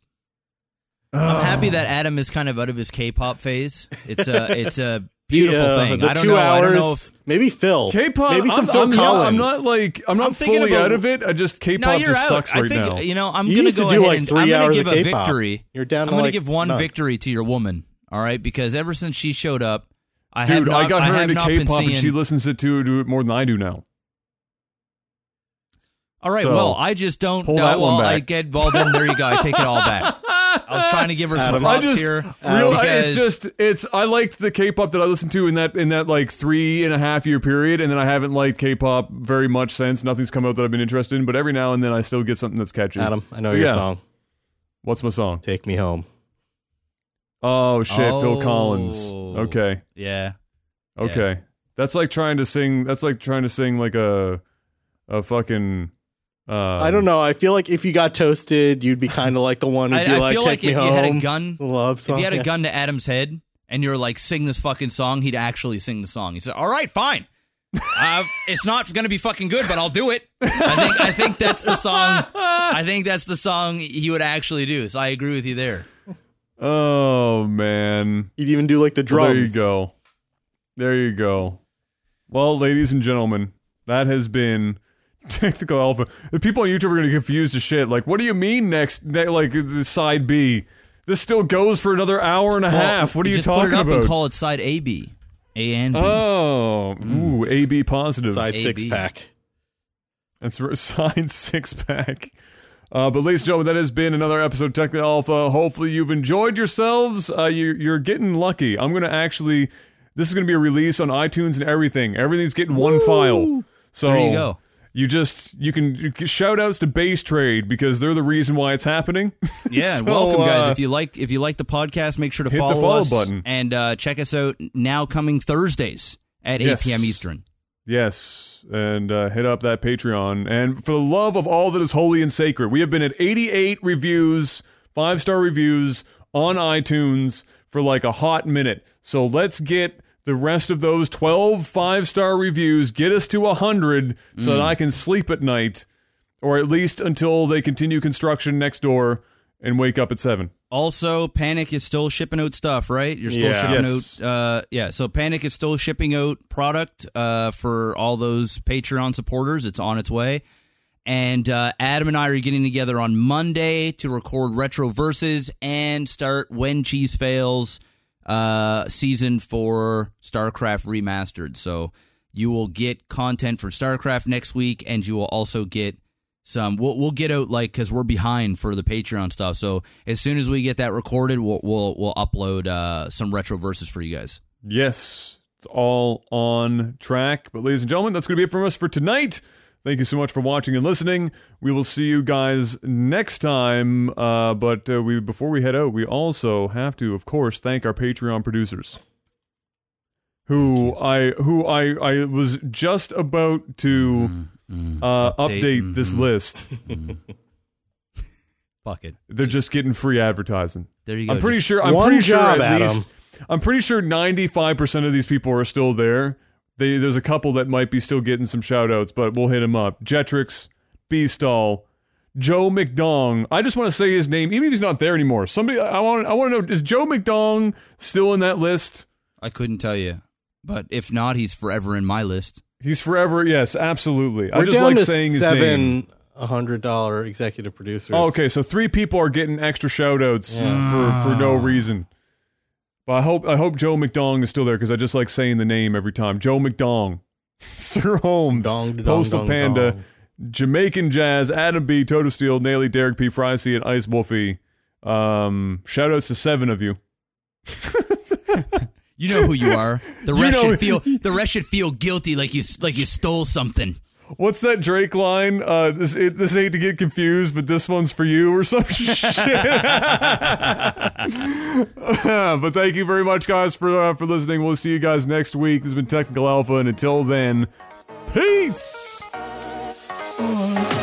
I'm happy that Adam is kind of out of his K-pop phase. It's a it's a beautiful Yeah, thing. The I don't two know. hours. I don't know if maybe Phil. K-pop. Maybe some I'm, Phil I'm Collins. Not, I'm not like I'm not I'm thinking fully about- out of it. I just K-pop you're just out. sucks I right think now. you know. I'm You gonna go ahead like, and I'm gonna give a victory. You're down I'm gonna like, give one none. victory to your woman. All right, because ever since she showed up, I have Dude, not, I got her have into not been K-pop, and seeing- she listens to to do it more than I do now. All right, So, well, I just don't. pull know. that one well, I back. get. Well, then there you go. I take it all back. I was trying to give her some Adam, I props just here. Uh, real, because- it's just it's I liked the K-pop that I listened to in that in that like three and a half year period, and then I haven't liked K-pop very much since. Nothing's come out that I've been interested in, but every now and then I still get something that's catchy. Adam, I know But your yeah. song. What's my song? Take me home. Oh shit, Phil Oh. Collins. Okay, yeah. okay, that's like trying to sing. That's like trying to sing like a a fucking. Uh, I don't know. I feel like if you got toasted, you'd be kind of like the one who'd I, be I like, feel "Take like me if home." you had a gun, Love if you had a gun to Adam's head, and you're like, sing this fucking song, he'd actually sing the song. He said, "All right, fine." uh, it's not going to be fucking good, but I'll do it. I think I think that's the song. I think that's the song he would actually do. So I agree with you there. Oh man. You'd even do like the Well, drums. there you go. There you go. Well, ladies and gentlemen, that has been Technical Alpha. The people on YouTube are going to confuse the shit. Like, what do you mean next? ne- Like, the side B? This still goes for another hour and a half. What are you just talking put it up about? and call it side A B, A and B. oh, ooh, AB positive. Side AB. six pack. That's right, side six pack. Uh, but ladies and gentlemen, that has been another episode of Technical Alpha. Hopefully you've enjoyed yourselves. Uh, you, you're getting lucky. I'm going to actually, this is going to be a release on iTunes and everything. Everything's getting one file. So There you go. You just you can, you can shout outs to Base Trade because they're the reason why it's happening. Yeah, So, welcome guys. uh, If you like if you like the podcast, make sure to hit the follow, follow us button. and uh, check us out now coming Thursdays at Yes. 8 p.m. Eastern. Yes, and uh, hit up that Patreon. And for the love of all that is holy and sacred, we have been at 88 reviews, five star reviews on iTunes for like a hot minute. So let's get the rest of those 12 five star reviews, get us to 100 so that I can sleep at night, or at least until they continue construction next door and wake up at 7. Also, Panic is still shipping out stuff, right? You're still Yeah. shipping Yes. out. Uh, yeah, so Panic is still shipping out product uh, for all those Patreon supporters. It's on its way. And uh, Adam and I are getting together on Monday to record Retro Verses and start When Cheese Fails uh, season for StarCraft Remastered. So you will get content for StarCraft next week, and you will also get some. We'll we'll get out like because we're behind for the Patreon stuff. So as soon as we get that recorded, we'll we'll, we'll upload uh, some retro verses for you guys. Yes, it's all on track. But, ladies and gentlemen, that's going to be it from us for tonight. Thank you so much for watching and listening. We will see you guys next time. Uh, but uh, we before we head out, we also have to, of course, thank our Patreon producers, who I who I I was just about to uh, Update, update this mhm. list. Fuck it. They're just getting free advertising. There you go. I'm pretty Just- sure. I'm pretty sure at Adam. least. I'm pretty sure 95 percent of these people are still there. They, there's a couple that might be still getting some shout outs, but we'll hit him up. Jetrix, Beastall, Joe McDong. I just want to say his name, even if he's not there anymore. Somebody, I want, I want to know: is Joe McDong still in that list? I couldn't tell you, but if not, he's forever in my list. He's forever. Yes, absolutely. I We're just down like to saying his name. seven hundred dollar executive producers. Oh, okay, so three people are getting extra shout outs for, for no reason. But I hope I hope Joe McDong is still there because I just like saying the name every time. Joe McDong. Sir Holmes, Dong, dong, Postal dong, Panda, dong. Jamaican Jazz, Adam B, Toto Steel, Naily, Derek P, Frycy, and Ice Wolfie. Um, shout outs to seven of you. You know who you are. The You rest know- should feel the rest should feel guilty, like you like you stole something. What's that Drake line? Uh, this it, this ain't to get confused, but this one's for you or some shit. but thank you very much, guys, for uh, for listening. We'll see you guys next week. This has been Technical Alpha, and until then, peace. Bye.